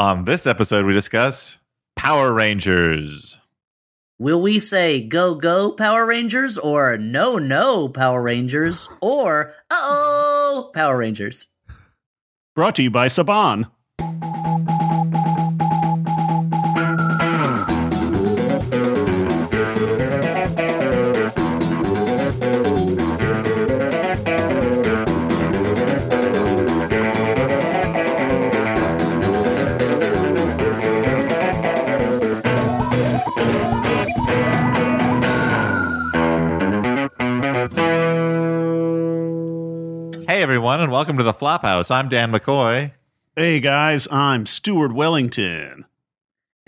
On this episode, we discuss Power Rangers. Will we say go go Power Rangers or no no Power Rangers or uh oh Power Rangers? Brought to you by Saban. Welcome to the Flophouse. I'm Dan McCoy. Hey guys, I'm Stuart Wellington.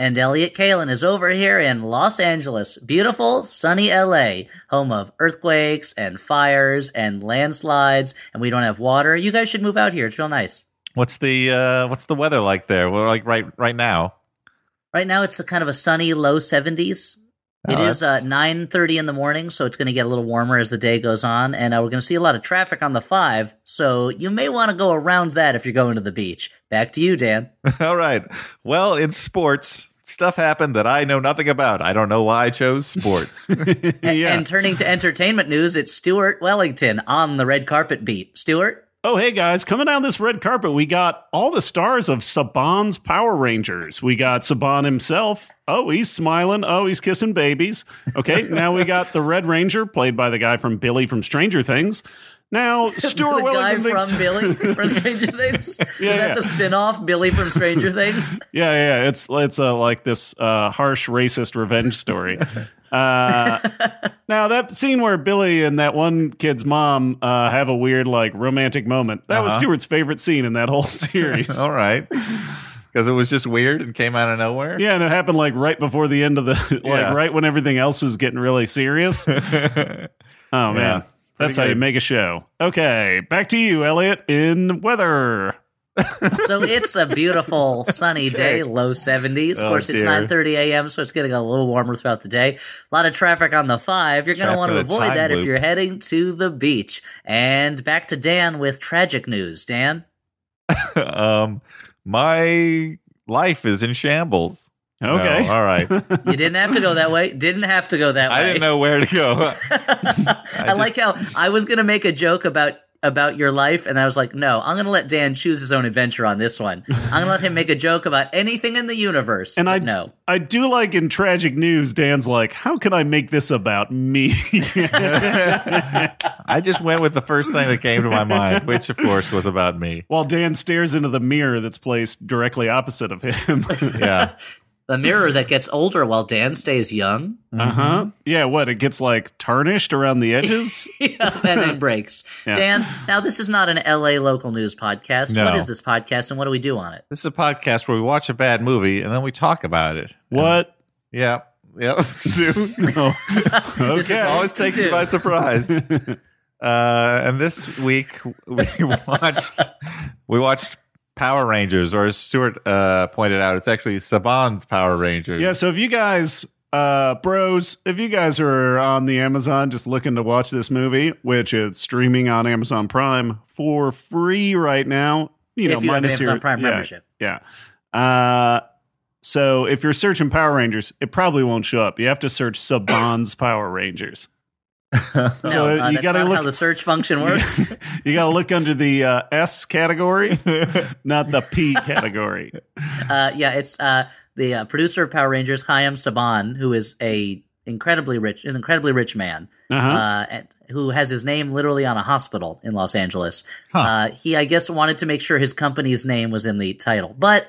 And Elliott Kalan is over here in Los Angeles, beautiful, sunny LA, home of earthquakes and fires and landslides, and we don't have water. You guys should move out here. It's real nice. What's the uh, what's the weather like there? We're like right right now. Right now, it's a kind of a sunny low 70s. It Oh, is uh, that's- 9.30 in the morning, so it's going to get a little warmer as the day goes on, and uh, we're going to see a lot of traffic on the 5, so you may want to go around that if you're going to the beach. Back to you, Dan. All right. Well, in sports, stuff happened that I know nothing about. I don't know why I chose sports. Yeah. And turning to entertainment news, it's Stuart Wellington on the red carpet beat. Stuart? Oh, hey guys, coming down this red carpet, we got all the stars of Saban's Power Rangers. We got Saban himself. Oh, he's smiling. Oh, he's kissing babies. Okay, now we got the Red Ranger, played by the guy from Billy from Stranger Things. Now, Stuart the guy thinks- from Billy from Stranger Things? Is Yeah, that yeah. the spin-off, Billy from Stranger Things? Yeah, yeah, it's it's uh, like this uh, harsh racist revenge story. Uh, now that scene where Billy and that one kid's mom uh, have a weird like romantic moment. That was Uh-huh. Stuart's favorite scene in that whole series. All right. Because it was just weird and came out of nowhere. Yeah, and it happened like right before the end of the like Yeah. right when everything else was getting really serious. oh man. That's how you make a show. Okay, back to you, Elliott, in weather. So it's a beautiful sunny day, low 70s. Of Oh, course, it's dear. 9:30 a.m., so it's getting a little warmer throughout the day. A lot of traffic on the 5. You're going to want to avoid time that if you're heading to the beach. And back to Dan with tragic news. Dan? um, my life is in shambles. Okay. No, all right. You didn't have to go that way. Didn't have to go that way. I didn't know where to go. I, just- like how I was going to make a joke about about your life and I was like, "No, I'm going to let Dan choose his own adventure on this one. I'm going to let him make a joke about anything in the universe." And I know. I do like in tragic news, Dan's like, how can I make this about me? I just went with the first thing that came to my mind, which of course was about me. While Dan stares into the mirror that's placed directly opposite of him. Yeah. The mirror that gets older while Dan stays young. uh huh. Yeah, what? It gets like tarnished around the edges? Yeah, and then breaks. Yeah. Dan, now this is not an LA local news podcast. No. What is this podcast and what do we do on it? This is a podcast where we watch a bad movie and then we talk about it. what? Yeah. Yep. Stu. No. This is Okay. always takes you by surprise. Uh, and this week we watched we watched Power Rangers, or as Stuart uh, pointed out, it's actually Saban's Power Rangers. Yeah, so if you guys, uh, bros, if you guys are on the Amazon just looking to watch this movie, which is streaming on Amazon Prime for free right now, you know, If you have an minus Amazon your Prime yeah, membership. Yeah. Uh, so if you're searching Power Rangers, it probably won't show up. You have to search Saban's Power Rangers. No, So uh, you gotta not look- how the search function works. You got to look under the uh, S category, not the P category. uh, yeah, it's uh, the uh, producer of Power Rangers, Chaim Saban, who is a incredibly rich, an incredibly rich man, Uh-huh. uh, and- who has his name literally on a hospital in Los Angeles. Huh. Uh, he, I guess, wanted to make sure his company's name was in the title, but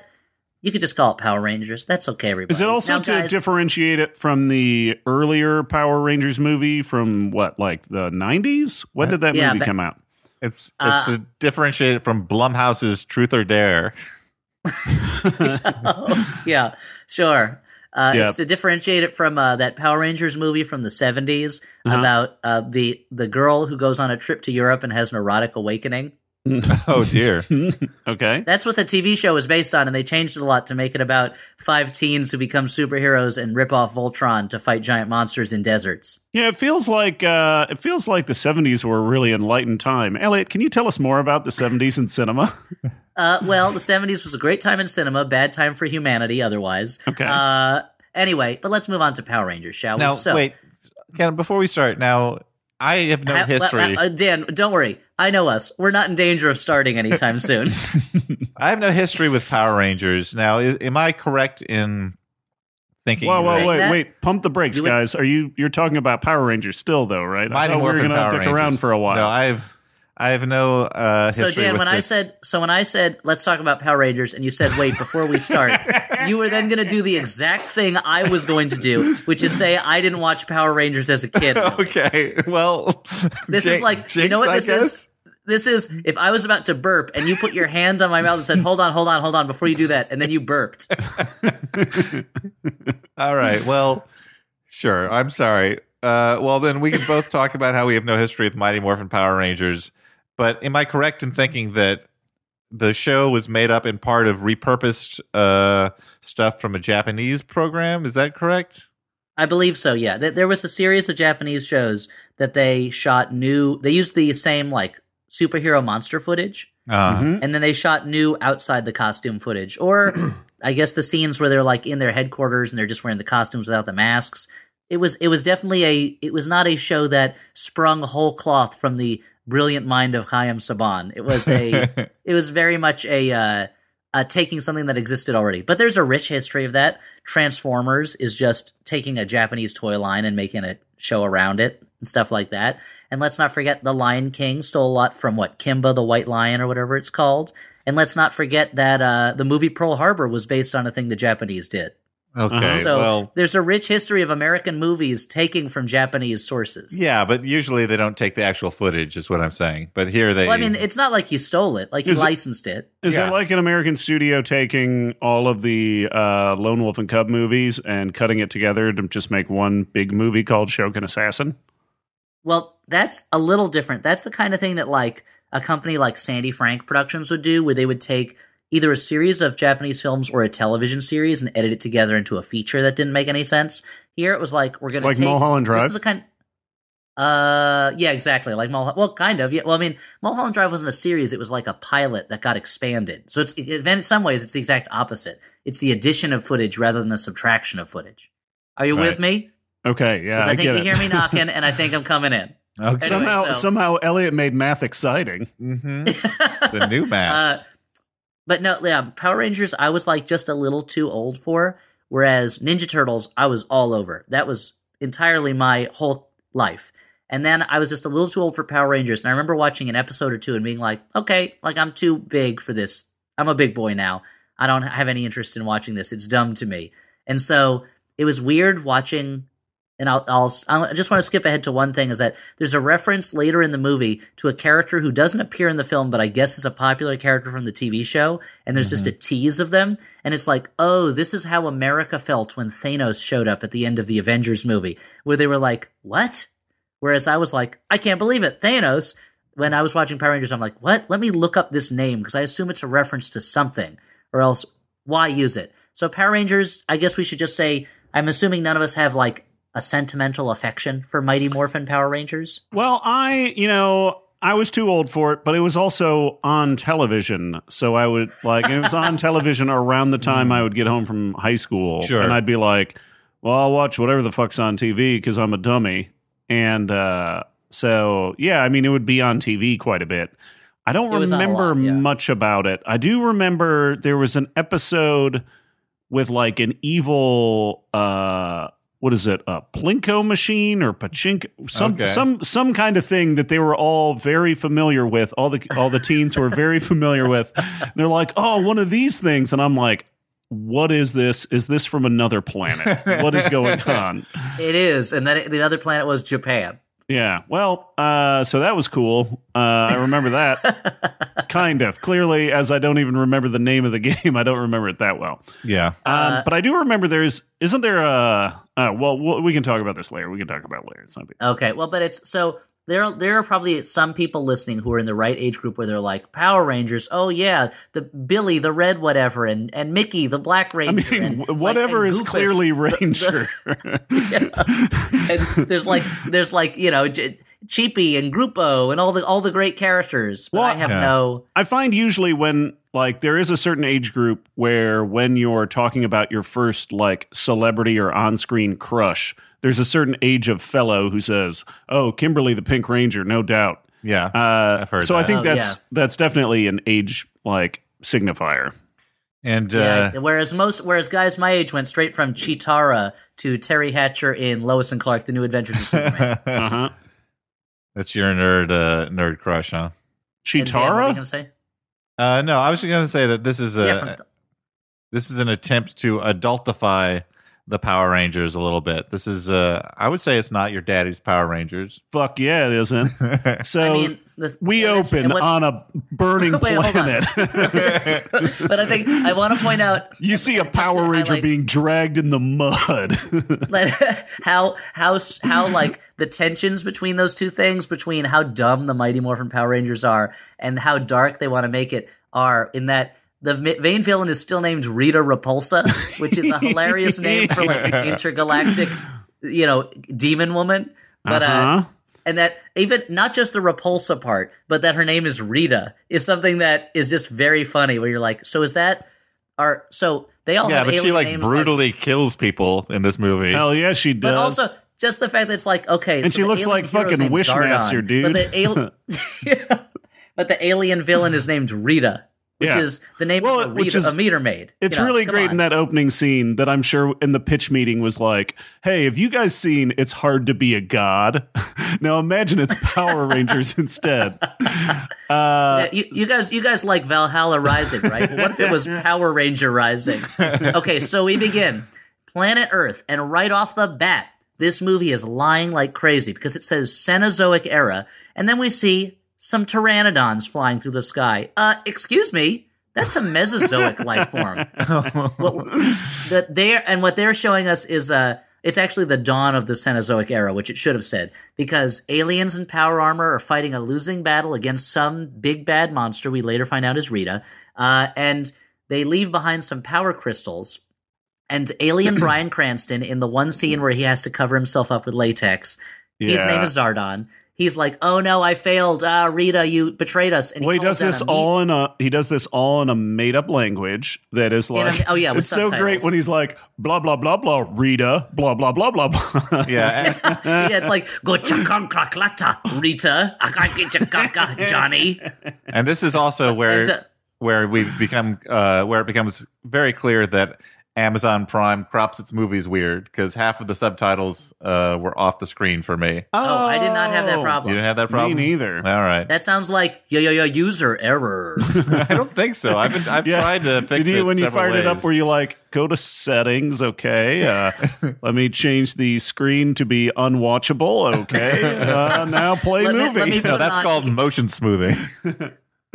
you could just call it Power Rangers. That's okay, everybody. Is it also Now, to guys, differentiate it from the earlier Power Rangers movie from what, like the 90s? When did that Yeah, movie but- come out? It's it's Uh, to differentiate it from Blumhouse's Truth or Dare. yeah, sure. Uh, Yeah. It's to differentiate it from uh, that Power Rangers movie from the 70s Uh-huh. about uh, the the girl who goes on a trip to Europe and has an erotic awakening. Oh dear. Okay. That's what the TV show was based on, and they changed it a lot to make it about five teens who become superheroes and rip off Voltron to fight giant monsters in deserts. Yeah, it feels like uh, it feels like the '70s were a really enlightened time. Elliott, can you tell us more about the '70s in cinema? Uh, well, the 70s was a great time in cinema, bad time for humanity otherwise. Okay. Uh, anyway, but let's move on to Power Rangers, shall Now we? So, wait, Ken. Before we start, now I have no ha- history. uh, Dan, don't worry. I know us. We're not in danger of starting anytime soon. I have no history with Power Rangers. Now, is, am I correct in thinking? Whoa, whoa, wait, that? wait! Pump the brakes, You would- guys. Are you you're talking about Power Rangers still, though, right? I Mighty thought we were Morphin gonna Power dick Rangers. around for a while. No, I've I have no uh, so, Dan, when I said, so when I said, let's talk about Power Rangers, and you said, wait, before we start, you were then going to do the exact thing I was going to do, which is say I didn't watch Power Rangers as a kid. okay, well, This is Jin- like you know what I this is. This is if I was about to burp and you put your hand on my mouth and said, "Hold on, hold on, hold on," before you do that, and then you burped. All right. Well, sure. I'm sorry. Uh, well, then we can both talk about how we have no history with Mighty Morphin Power Rangers. But am I correct in thinking that the show was made up in part of repurposed uh, stuff from a Japanese program? Is that correct? I believe so. Yeah, there was a series of Japanese shows that they shot new. They used the same like superhero monster footage, Uh, Mhm. and then they shot new outside the costume footage, or I guess the scenes where they're like in their headquarters and they're just wearing the costumes without the masks. It was it was definitely a it was not a show that sprung whole cloth from the brilliant mind of Chaim Saban. It was a it was very much a uh, uh, taking something that existed already. But there's a rich history of that. Transformers is just taking a Japanese toy line and making a show around it and stuff like that. And let's not forget The Lion King stole a lot from what Kimba the White Lion or whatever it's called. And let's not forget that uh, the movie Pearl Harbor was based on a thing the Japanese did. Okay. Uh-huh. So well, there's a rich history of American movies taking from Japanese sources. yeah, but usually they don't take the actual footage, is what I'm saying. But here they. Well, I mean, it's not like you stole it; like you Is it- licensed it. Is Yeah. it like an American studio taking all of the uh, Lone Wolf and Cub movies and cutting it together to just make one big movie called Shogun Assassin? Well, that's a little different. That's the kind of thing that like a company like Sandy Frank Productions would do, where they would take either a series of Japanese films or a television series and edit it together into a feature that didn't make any sense. Here it was like we're gonna Like take, Mulholland This Drive? is the kind. Uh, yeah, exactly. Like Mulholland. Well, kind of. Yeah. Well, I mean, Mulholland Drive wasn't a series; it was like a pilot that got expanded. So it's it, in some ways it's the exact opposite. It's the addition of footage rather than the subtraction of footage. Are you with me? Okay, yeah, 'Cause I, I think get you it. hear me knocking, and I think I'm coming in. okay. Anyway, somehow, so- somehow, Elliott made math exciting. Mhm. the new math. Uh, but no, yeah, Power Rangers, I was like just a little too old for. Whereas Ninja Turtles, I was all over. That was entirely my whole life. And then I was just a little too old for Power Rangers. And I remember watching an episode or two and being like, okay, like I'm too big for this. I'm a big boy now. I don't have any interest in watching this. It's dumb to me. And so it was weird watching and I'll, I'll I just want to skip ahead to one thing is that there's a reference later in the movie to a character who doesn't appear in the film, but I guess is a popular character from the TV show, and there's just a mm-hmm. tease of them, and it's like, oh, this is how America felt when Thanos showed up at the end of the Avengers movie, where they were like, what? Whereas I was like, I can't believe it, Thanos. When I was watching Power Rangers, I'm like, what? Let me look up this name because I assume it's a reference to something, or else why use it? So Power Rangers, I guess we should just say, I'm assuming none of us have like a sentimental affection for Mighty Morphin Power Rangers. Well, I, you know, I was too old for it, but it was also on television. So I would like it was on television around the time I would get home from high school. Sure. And I'd be like, well, I'll watch whatever the fuck's on TV because I'm a dummy. And uh, so, yeah, I mean, it would be on TV quite a bit. I don't It was on a remember lot, yeah. much about it. I do remember there was an episode with like an evil uh what is it a plinko machine or pachinko some Okay. some some kind of thing that they were all very familiar with all the all the teens were very familiar with. They're like oh one of these things. And i'm like what is this? Is this from another planet? What is going on? It is, and then it- the other planet was Japan. Yeah well uh so that was cool uh i remember that kind of clearly as i don't even remember the name of the game i don't remember it that well yeah. um, Uh, but I do remember there's isn't there a uh, well, well we can talk about this later. We can talk about it later. It's not big. Okay, well, but it's so there there are probably some people listening who are in the right age group where they're like Power Rangers. Oh yeah, the Billy the red whatever and and Mickey the black ranger. I mean, and, wh- like, whatever and is Goofus, clearly the- Ranger. and there's like there's like you know J- Cheapy and Grupo and all the all the great characters. But Well, I have yeah. no. I find usually when like there is a certain age group where when you're talking about your first like celebrity or on-screen crush, there's a certain age of fellow who says, "Oh, Kimberly the Pink Ranger, no doubt." Yeah. Uh, I've heard so I think Oh, that's yeah. that's definitely an age like signifier. and Yeah, uh, whereas most, whereas guys my age went straight from Chitara to Teri Hatcher in Lois and Clark: The New Adventures of Superman. Uh huh. that's your nerd uh, nerd crush, huh? And Dan, what were you Chitara. gonna say? Uh, no, I was going to say that this is a yeah, from th- this is an attempt to adultify the Power Rangers a little bit. This is, uh, I would say, it's not your daddy's Power Rangers. Fuck yeah, it isn't. So I mean, the, we and open on a burning Wait, planet. but I think I want to point out you see a Power Ranger highlight- being dragged in the mud. like, how how how like the tensions between those two things between how dumb the Mighty Morphin Power Rangers are and how dark they want to make it are in that the ma- main villain is still named Rita Repulsa, which is a hilarious name for like an intergalactic, you know, demon woman. But uh, Uh-huh. and that even not just the repulsa part, but that her name is Rita is something that is just very funny. Where you're like, so is that are so they all yeah, have but she like names brutally kills people in this movie. Hell yeah, she does. but also just the fact that it's like okay, And so she the looks alien like fucking named Wishmaster, Zordon, dude. But the, al- but the alien villain is named Rita, which Yeah. is the name Well, of a, which Rita, is- a meter maid. It's You know, really great on. in that opening scene that I'm sure in the pitch meeting was like, hey, have you guys seen It's Hard to Be a God? now imagine it's Power Rangers instead. Uh, Yeah, you, you guys, you guys like Valhalla Rising, right? Well, what if it was Power Ranger Rising? Okay, so we begin planet Earth, and right off the bat, this movie is lying like crazy because it says Cenozoic era, and then we see some pteranodons flying through the sky. Uh, excuse me, that's a Mesozoic life form. What, that they're and what they're showing us is uh it's actually the dawn of the Cenozoic era, which it should have said, because aliens in power armor are fighting a losing battle against some big bad monster we later find out is Rita, uh, and they leave behind some power crystals. And alien Bryan Cranston, in the one scene where he has to cover himself up with latex, his name is Zordon. He's like, "Oh no, I failed. Ah, Rita, you betrayed us." And well, he does this a all in a he does this all in a made up language that is In a- like oh, yeah, with it's so great when he's like blah blah blah blah Rita blah blah blah blah blah yeah, yeah, it's like go chakankraklata, Rita, akakachakaka, Johnny. and this is also where And, uh, where we become uh, where it becomes very clear that Amazon Prime crops its movies weird because half of the subtitles uh, were off the screen for me. Oh, I did not have that problem. You didn't have that problem. Me neither. All right, That sounds like yo yo yo user error. I don't think so. I've been, I've Yeah. tried to fix it. Did you it when you several fired it up? ways. Were you like, go to settings? Okay, uh, let me change the screen to be unwatchable. Okay, uh, now play Let movie. let me- no, that's on- called motion smoothing.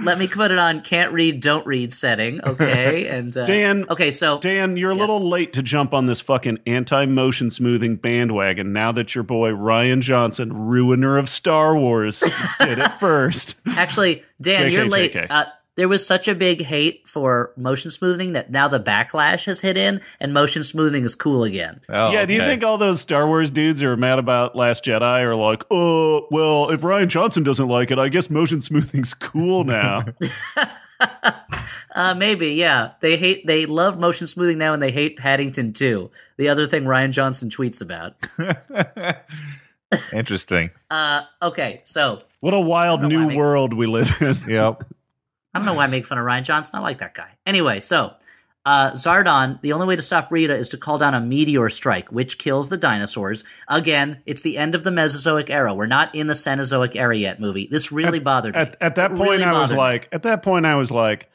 Let me put it on can't read, don't read setting. Okay, and uh, Dan- Okay, so Dan, you're a little late to jump on this fucking anti-motion smoothing bandwagon. Now that your boy Rian Johnson, ruiner of Star Wars, did it first. actually, Dan, JK, you're late. Uh, there was such a big hate for motion smoothing that now the backlash has hit in, and motion smoothing is cool again. Oh, yeah, do you okay. think all those Star Wars dudes who are mad about Last Jedi are like, oh, well, if Rian Johnson doesn't like it, I guess motion smoothing's cool now. Uh, maybe, yeah. They hate, they love motion smoothing now, and they hate Paddington too. The other thing Rian Johnson tweets about. Interesting. Uh, okay, so what a wild don't know why new world we live in. Yep. I don't know why I make fun of Rian Johnson. I like that guy. Anyway, so uh, Zordon, the only way to stop Rita is to call down a meteor strike, which kills the dinosaurs. Again, it's the end of the Mesozoic era. We're not in the Cenozoic era yet, movie. This really bothered me. At, at that It point, really I was me. like, at that point, I was like,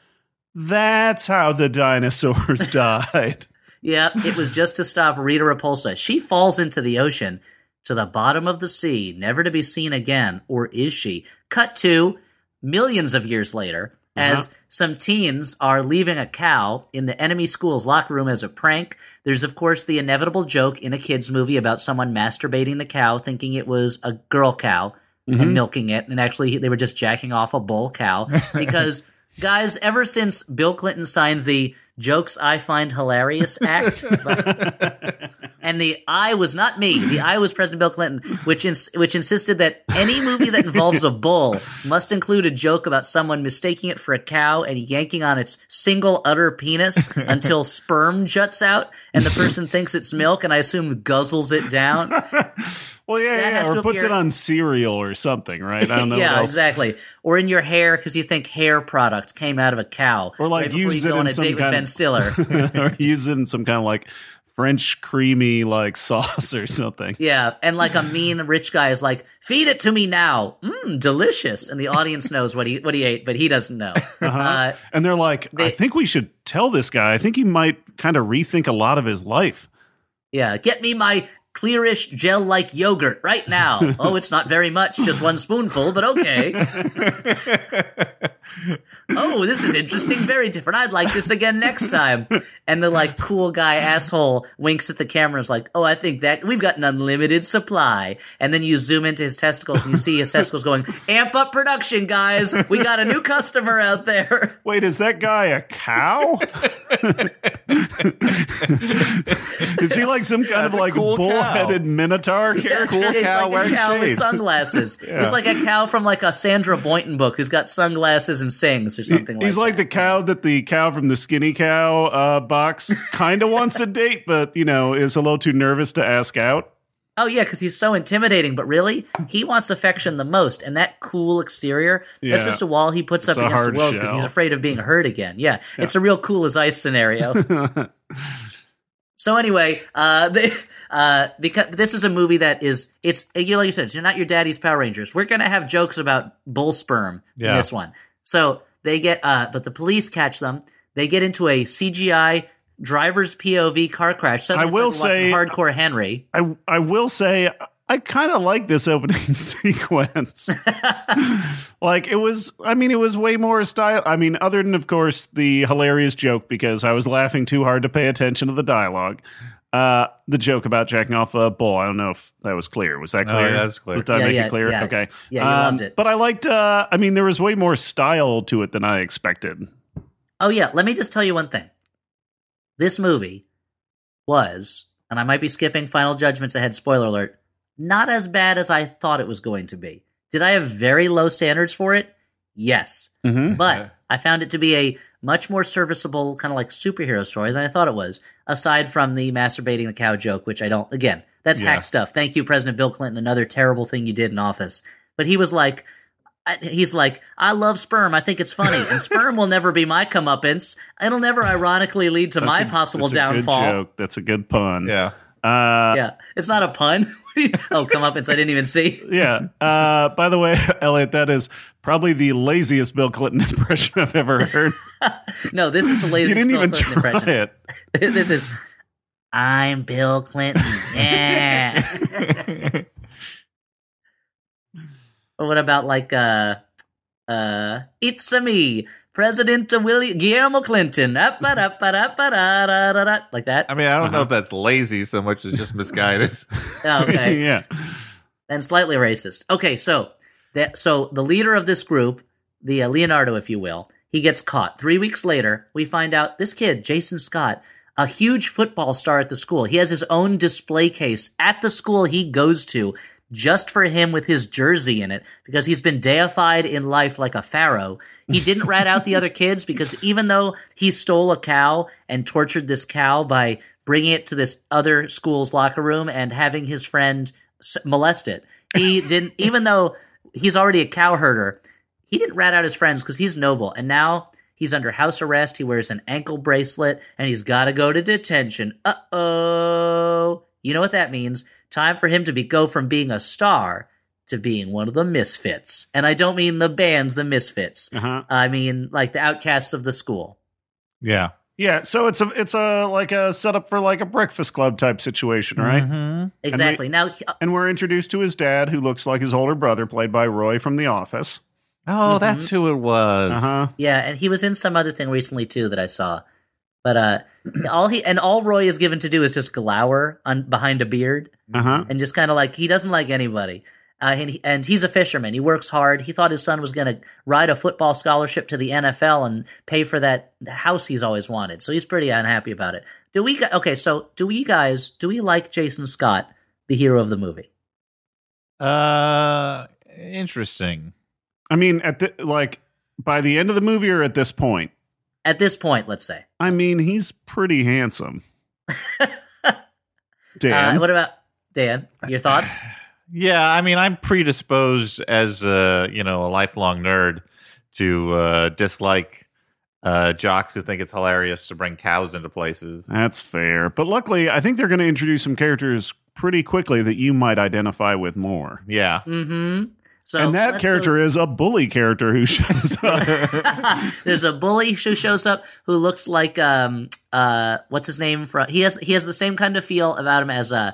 that's how the dinosaurs died. Yeah, it was just to stop Rita Repulsa. She falls into the ocean to the bottom of the sea, never to be seen again. Or is she? Cut to millions of years later, as some teens are leaving a cow in the enemy school's locker room as a prank. There's, of course, the inevitable joke in a kid's movie about someone masturbating the cow thinking it was a girl cow. Mhm. and milking it, and actually they were just jacking off a bull cow because guys, ever since Bill Clinton signs the "Jokes I Find Hilarious" Act. And the I was not me. The I was President Bill Clinton, which ins- which insisted that any movie that involves a bull must include a joke about someone mistaking it for a cow and yanking on its single utter penis until sperm juts out, and the person thinks it's milk, and I assume guzzles it down. Well, yeah, That yeah, or puts appear- it on cereal or something, right? I don't know. yeah, exactly. Or in your hair because you think hair products came out of a cow, Or, like, right you it go in on a some date with kind Ben Stiller. or use it in some kind of like French creamy like sauce or something. Yeah, and like a mean rich guy is like, "Feed it to me now, mmm, delicious," and the audience knows what he what he ate, but he doesn't know. uh And they're like, I think we should tell this guy. I think he might kind of rethink a lot of his life. yeah, get me my clearish gel-like yogurt right now. oh, it's not very much, just one spoonful, but okay. oh, this is interesting, very different. I'd like this again next time. And the like cool guy asshole winks at the camera, is like, "Oh, I think that we've got an unlimited supply." And then you zoom into his testicles, and you see his testicles going, "Amp up production, guys! We got a new customer out there." Wait, is that guy a cow? is he like some kind That's of a like cool cow. bull-headed minotaur character? Cool He's cow like wearing a cow with sunglasses. He's like a cow from like a Sandra Boynton book who's got sunglasses and sings or something like that. He's like the cow that the cow from the skinny cow uh, box kind of wants a date, but you know is a little too nervous to ask out. Oh yeah, because he's so intimidating. But really, he wants affection the most, and that cool exterior. That's Yeah. just a wall he puts It's up against the world because he's afraid of being hurt again. Yeah, it's a real cool as ice scenario. so anyway, uh, they, uh, because this is a movie that is it's you like you said, you're not your daddy's Power Rangers. We're gonna have jokes about bull sperm in this one. So they get, uh, but the police catch them. They get into a CGI driver's POV car crash. I will like say- Hardcore Henry. I I will say I kind of like this opening sequence. like it was I mean it was way more style I mean other than of course the hilarious joke because I was laughing too hard to pay attention to the dialogue. Uh the joke about jacking off a bull. I don't know if that was clear. Was that Oh, clear? yeah, that's clear. Did I Yeah, make yeah, it clear? yeah. Okay. Yeah, you loved it. But I liked uh I mean there was way more style to it than I expected. Oh yeah, let me just tell you one thing. This movie was, and I might be skipping final judgments ahead, spoiler alert, not as bad as I thought it was going to be. Did I have very low standards for it? Yes. Mhm. But Yeah. I found it to be a much more serviceable kind of like superhero story than I thought it was, aside from the masturbating the cow joke, which I don't again, that's Yeah. hack stuff. Thank you, President Bill Clinton, another terrible thing you did in office. But he was like I, he's like, I love sperm. I think it's funny, and sperm will never be my comeuppance. It'll never ironically lead to my a- possible that's a good downfall. joke. That's a good pun. Yeah. Uh Yeah, it's not a pun. oh, comeuppance! I didn't even see. Yeah. Uh, by the way, Elliott, that is probably the laziest Bill Clinton impression I've ever heard. No, this is the laziest. you latest didn't Bill even Clinton try impression. it. this is, I'm Bill Clinton. Yeah. Or what about like uh uh it's a me, President William Guillermo Clinton. Like that. I mean, I don't know Uh-huh. if that's lazy so much as just misguided. Okay. yeah. and slightly racist. Okay, so that so the leader of this group, the uh, Leonardo, if you will, he gets caught. Three weeks later, we find out this kid, Jason Scott, a huge football star at the school. He has his own display case at the school he goes to. Just for him with his jersey in it, because he's been deified in life like a pharaoh. He didn't rat out the other kids because even though he stole a cow and tortured this cow by bringing it to this other school's locker room and having his friend molest it. He didn't, even though he's already a cow herder, he didn't rat out his friends because he's noble. And now he's under house arrest. He wears an ankle bracelet and he's got to go to detention. Uh oh. You know what that means? Time for him to be go from being a star to being one of the misfits. And I don't mean the bands, the misfits. Uh-huh. I mean like the outcasts of the school. yeah. Yeah. So it's a it's a like a setup for like a breakfast club type situation, right? Mhm. Exactly. now, he- And we're introduced to his dad, who looks like his older brother, played by Roy from The Office. Oh, that's who it was. Uh huh. Yeah, and he was in some other thing recently too that I saw. But uh all he and all Roy is given to do is just glower on behind a beard Uh huh. and just kind of like he doesn't like anybody. Uh, and, he, and he's a fisherman. He works hard. He thought his son was going to ride a football scholarship to the NFL and pay for that house he's always wanted. So he's pretty unhappy about it. Do we? Okay, so do we guys? Do we like Jason Scott, the hero of the movie? Uh, interesting. I mean, at the like by the end of the movie or at this point? At this point, let's say. I mean, he's pretty handsome. Dan, Uh, what about Dan? Your thoughts? Yeah, I mean, I'm predisposed as a you know a lifelong nerd to uh, dislike uh, jocks who think it's hilarious to bring cows into places. that's fair. But luckily, I think they're going to introduce some characters pretty quickly that you might identify with more. Yeah, mm-hmm. So and that character is a bully character who shows up. There's a bully who shows up who looks like um uh what's his name from he has he has the same kind of feel about him as uh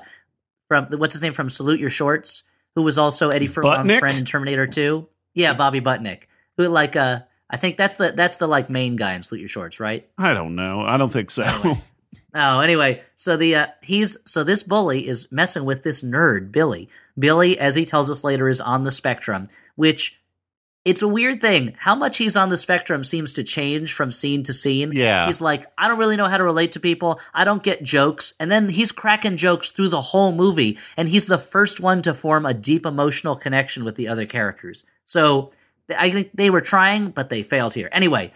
from what's his name from Salute Your Shorts who was also Eddie Furlong's friend in Terminator 2. Yeah, Bobby Budnick. Who like uh I think that's the that's the like main guy in Salute Your Shorts, right? I don't know. I don't think so. Oh, anyway, so the uh, he's so this bully is messing with this nerd Billy. Billy, as he tells us later, is on the spectrum, which it's a weird thing. How much he's on the spectrum seems to change from scene to scene. Yeah. he's like, I don't really know how to relate to people. I don't get jokes, and then he's cracking jokes through the whole movie, and he's the first one to form a deep emotional connection with the other characters. So I think they were trying, but they failed here. Anyway.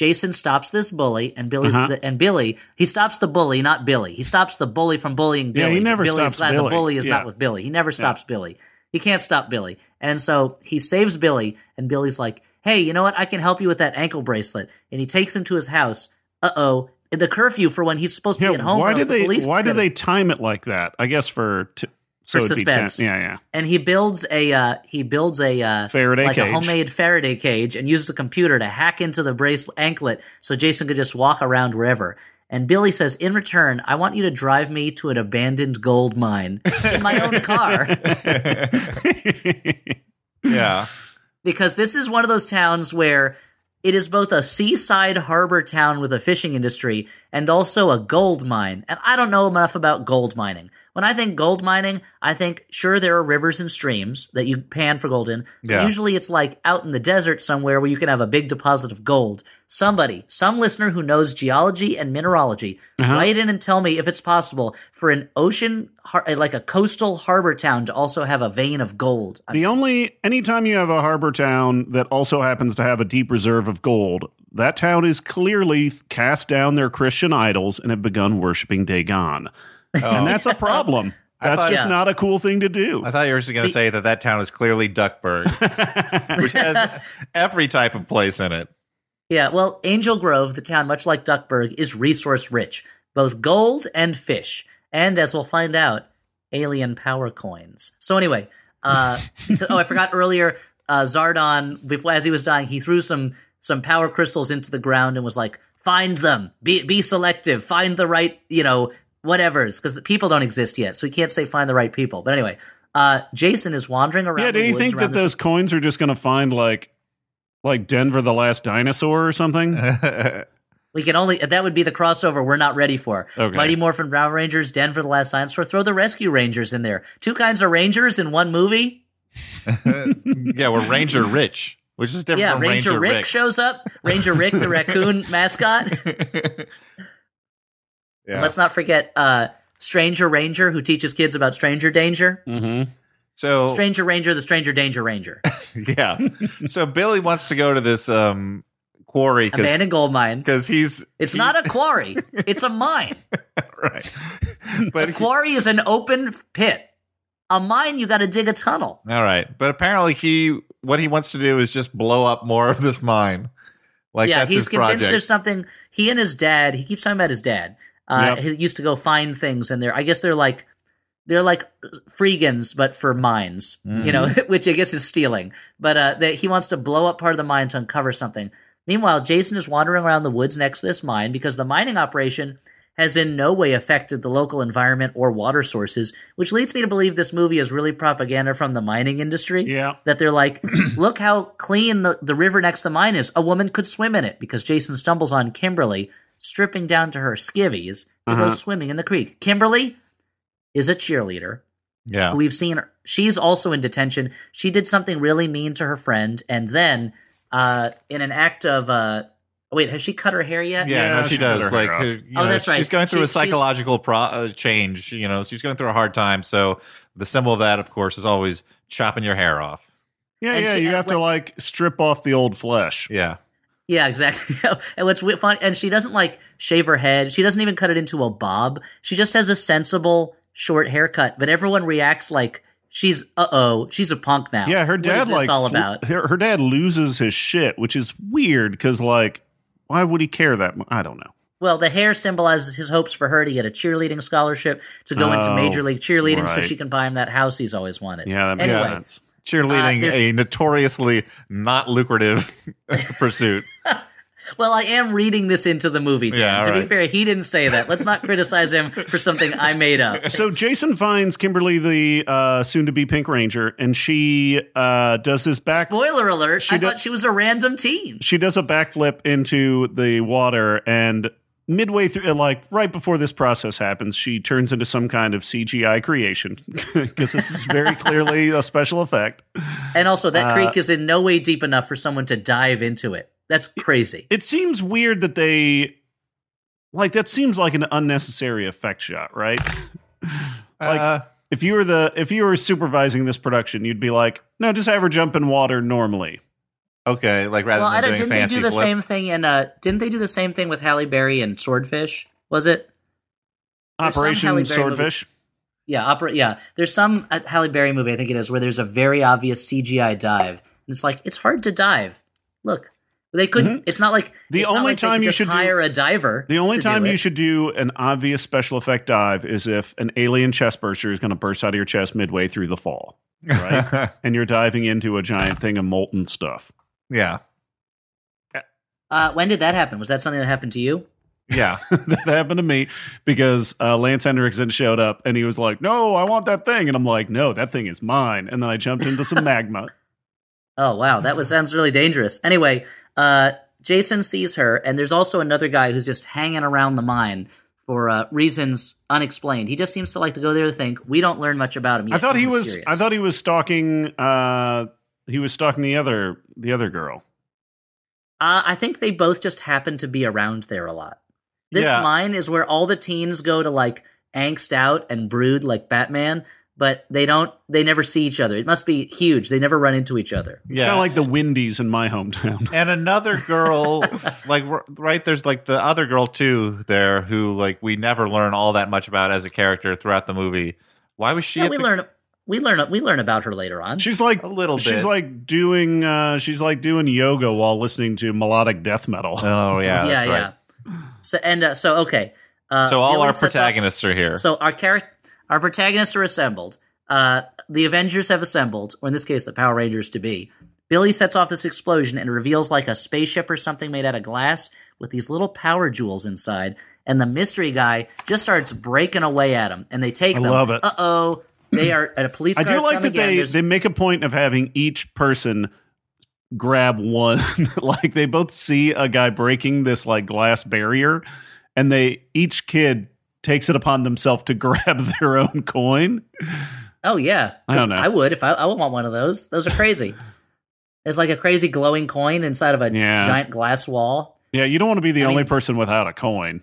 Jason stops this bully, and Billy's Uh-huh. and Billy. He stops the bully, not Billy. He stops the bully from bullying Billy. Yeah, he never Billy's stops Billy. The bully is Yeah. not with Billy. He never stops Billy. He can't stop Billy, and so he saves Billy. And Billy's like, "Hey, you know what? I can help you with that ankle bracelet." And he takes him to his house. Uh oh, the curfew for when he's supposed to be at home. why did the they? Why did they time it like that? I guess for t- so For it'd ten- suspense. Yeah, yeah. and he builds a uh, he builds a uh, Faraday like a homemade Faraday cage and uses a computer to hack into the bracelet anklet so Jason could just walk around wherever. And Billy says, "In return, I want you to drive me to an abandoned gold mine in my own car." yeah. because this is one of those towns where it is both a seaside harbor town with a fishing industry and also a gold mine. And I don't know enough about gold mining. When I think gold mining, I think sure there are rivers and streams that you pan for gold in. Yeah. usually it's like out in the desert somewhere where you can have a big deposit of gold. Somebody, some listener who knows geology and mineralogy, uh-huh. write in and tell me if it's possible for an ocean, like a coastal harbor town, to also have a vein of gold. The only anytime you have a harbor town that also happens to have a deep reserve of gold, that town is clearly cast down their Christian idols and have begun worshiping Dagon. And that's a problem. That's thought- just Yeah. not a cool thing to do. I thought you were just going to say that that town is clearly Duckburg, which has every type of place in it. Yeah, well, Angel Grove, the town much like Duckburg, is resource rich, both gold and fish, and as we'll find out, alien power coins. So anyway, uh, oh, I forgot earlier, uh, Zordon, before as he was dying, he threw some some power crystals into the ground and was like, "Find them, be be selective, find the right, you know, whatever's," because the people don't exist yet, so he can't say find the right people. But anyway, uh, Jason is wandering around. yeah, do you woods think that those coins are just going to find like like Denver the last dinosaur or something? We can only that would be the crossover we're not ready for. Okay. Mighty Morphin Brown Rangers, Denver the Last Dinosaur. Throw the Rescue Rangers in there. Two kinds of Rangers in one movie. yeah, we're Ranger Rich, which is different Yeah, from Ranger, Ranger, Rick, shows up. Ranger Rick, the raccoon mascot. Yeah. Let's not forget uh, Stranger Ranger, who teaches kids about stranger danger. mm-hmm. so Stranger Ranger, the Stranger Danger Ranger. yeah. So Billy wants to go to this um quarry Abandoned gold mine. because he's It's he- not a quarry. it's a mine. right, but he- Quarry is an open pit. A mine, you got to dig a tunnel. all right. But apparently, he what he wants to do is just blow up more of this mine. Like yeah, he's convinced project. there's something. He and his dad. He keeps talking about his dad. Uh, Yep. He used to go find things, in they're. I guess they're like, they're like freegans, but for mines. You know, which I guess is stealing. But uh, that he wants to blow up part of the mine to uncover something. Meanwhile, Jason is wandering around the woods next to this mine because the mining operation has in no way affected the local environment or water sources, which leads me to believe this movie is really propaganda from the mining industry Yeah. that they're like, look how clean the, the river next to the mine is. A woman could swim in it because Jason stumbles on Kimberly stripping down to her skivvies to go Uh-huh. swimming in the creek. Kimberly is a cheerleader Yeah. We've seen her. She's also in detention. She did something really mean to her friend, and then uh, in an act of uh, wait, has she cut her hair yet? Yeah, Yeah, no, she she does. cut her Like, hair uh, out. you Oh, that's right. She's going through She- a psychological pro- uh, change. You know, she's going through a hard time. So the symbol of that, of course, is always chopping your hair off. Yeah, And yeah. she- you and have to like strip off the old flesh. Yeah. Yeah, exactly. and what's fun, and she doesn't like shave her head. She doesn't even cut it into a bob. She just has a sensible short haircut. But everyone reacts like she's uh oh, she's a punk now. Yeah, her dad like all about. Her, her dad loses his shit, which is weird because like, why would he care that much? I don't know. Well, the hair symbolizes his hopes for her to get a cheerleading scholarship to go into Oh, major league cheerleading, so she can buy him that house he's always wanted. Yeah, that makes Anyway, sense. Cheerleading, Uh, a notoriously not lucrative pursuit. Well, I am reading this into the movie. Dan. Yeah, all to be fair, he didn't say that. Let's not criticize him for something I made up. So Jason finds Kimberly, the uh, soon-to-be Pink Ranger, and she uh, does this back. Spoiler alert! She I do- thought she was a random teen. She does a backflip into the water, and midway through, like right before this process happens, she turns into some kind of CGI creation because this is very clearly a special effect. And also, Uh, that creek is in no way deep enough for someone to dive into it. That's crazy. It seems weird that they like that seems like an unnecessary effect shot, right? Like- Uh, if you were the if you were supervising this production, you'd be like, no, just have her jump in water normally. Okay, like rather Well, I than don't. doing Didn't they do the flip. same thing in? Uh, didn't they do the same thing with Halle Berry and Swordfish? Was it? There's Operation Berry movie- Swordfish. Yeah, opera. Yeah, there's some uh, Halle Berry movie I think it is where there's a very obvious CGI dive, and it's like it's hard to dive. Look, they couldn't. It's not like Mm-hmm. The only like time you just should do- hire a diver. The only to do time you should do an obvious special effect dive is if an alien chest burster is going to burst out of your chest midway through the fall, right? and you're diving into a giant thing of molten stuff. Yeah. Uh, when did that happen? Was that something that happened to you? Yeah. that happened to me because uh, Lance Henriksen showed up and he was like, "No, I want that thing," and I'm like, "No, that thing is mine." And then I jumped into some magma. Oh wow, that was sounds really dangerous. Anyway, uh, Jason sees her, and there's also another guy who's just hanging around the mine for uh, reasons unexplained. He just seems to like to go there to think. We don't learn much about him. Yet. I thought He's he was. mysterious. I thought he was stalking. Uh, he was stalking the other the other girl. Uh, I think they both just happen to be around there a lot. This Yeah. mine is where all the teens go to like angst out and brood like Batman, but they don't. They never see each other. It must be huge. They never run into each other. It's yeah. kind of like the Windies in my hometown. and another girl like right there's like the other girl too there who like we never learn all that much about as a character throughout the movie why was she Yeah, at we the- learn. We learn. We learn about her later on. She's like A little She's bit. like doing. Uh, she's like doing yoga while listening to melodic death metal. oh yeah yeah, that's right. yeah. So and uh, so okay. Uh, so all Billy our sets up- protagonists are here So our char- our protagonists are assembled. Uh, the Avengers have assembled, or in this case, the Power Rangers to be. Billy sets off this explosion and reveals like a spaceship or something made out of glass with these little power jewels inside. And the mystery guy just starts breaking away at him, and they take I them. love it. Uh oh, they are at a police. I do like that again. they There's- they make a point of having each person grab one. like they both see a guy breaking this like glass barrier, and they each kid takes it upon themselves to grab their own coin. Oh yeah, I don't know. I would if I, I would want one of those. Those are crazy. it's like a crazy glowing coin inside of a Yeah. giant glass wall. Yeah, you don't want to be the I only mean- person without a coin.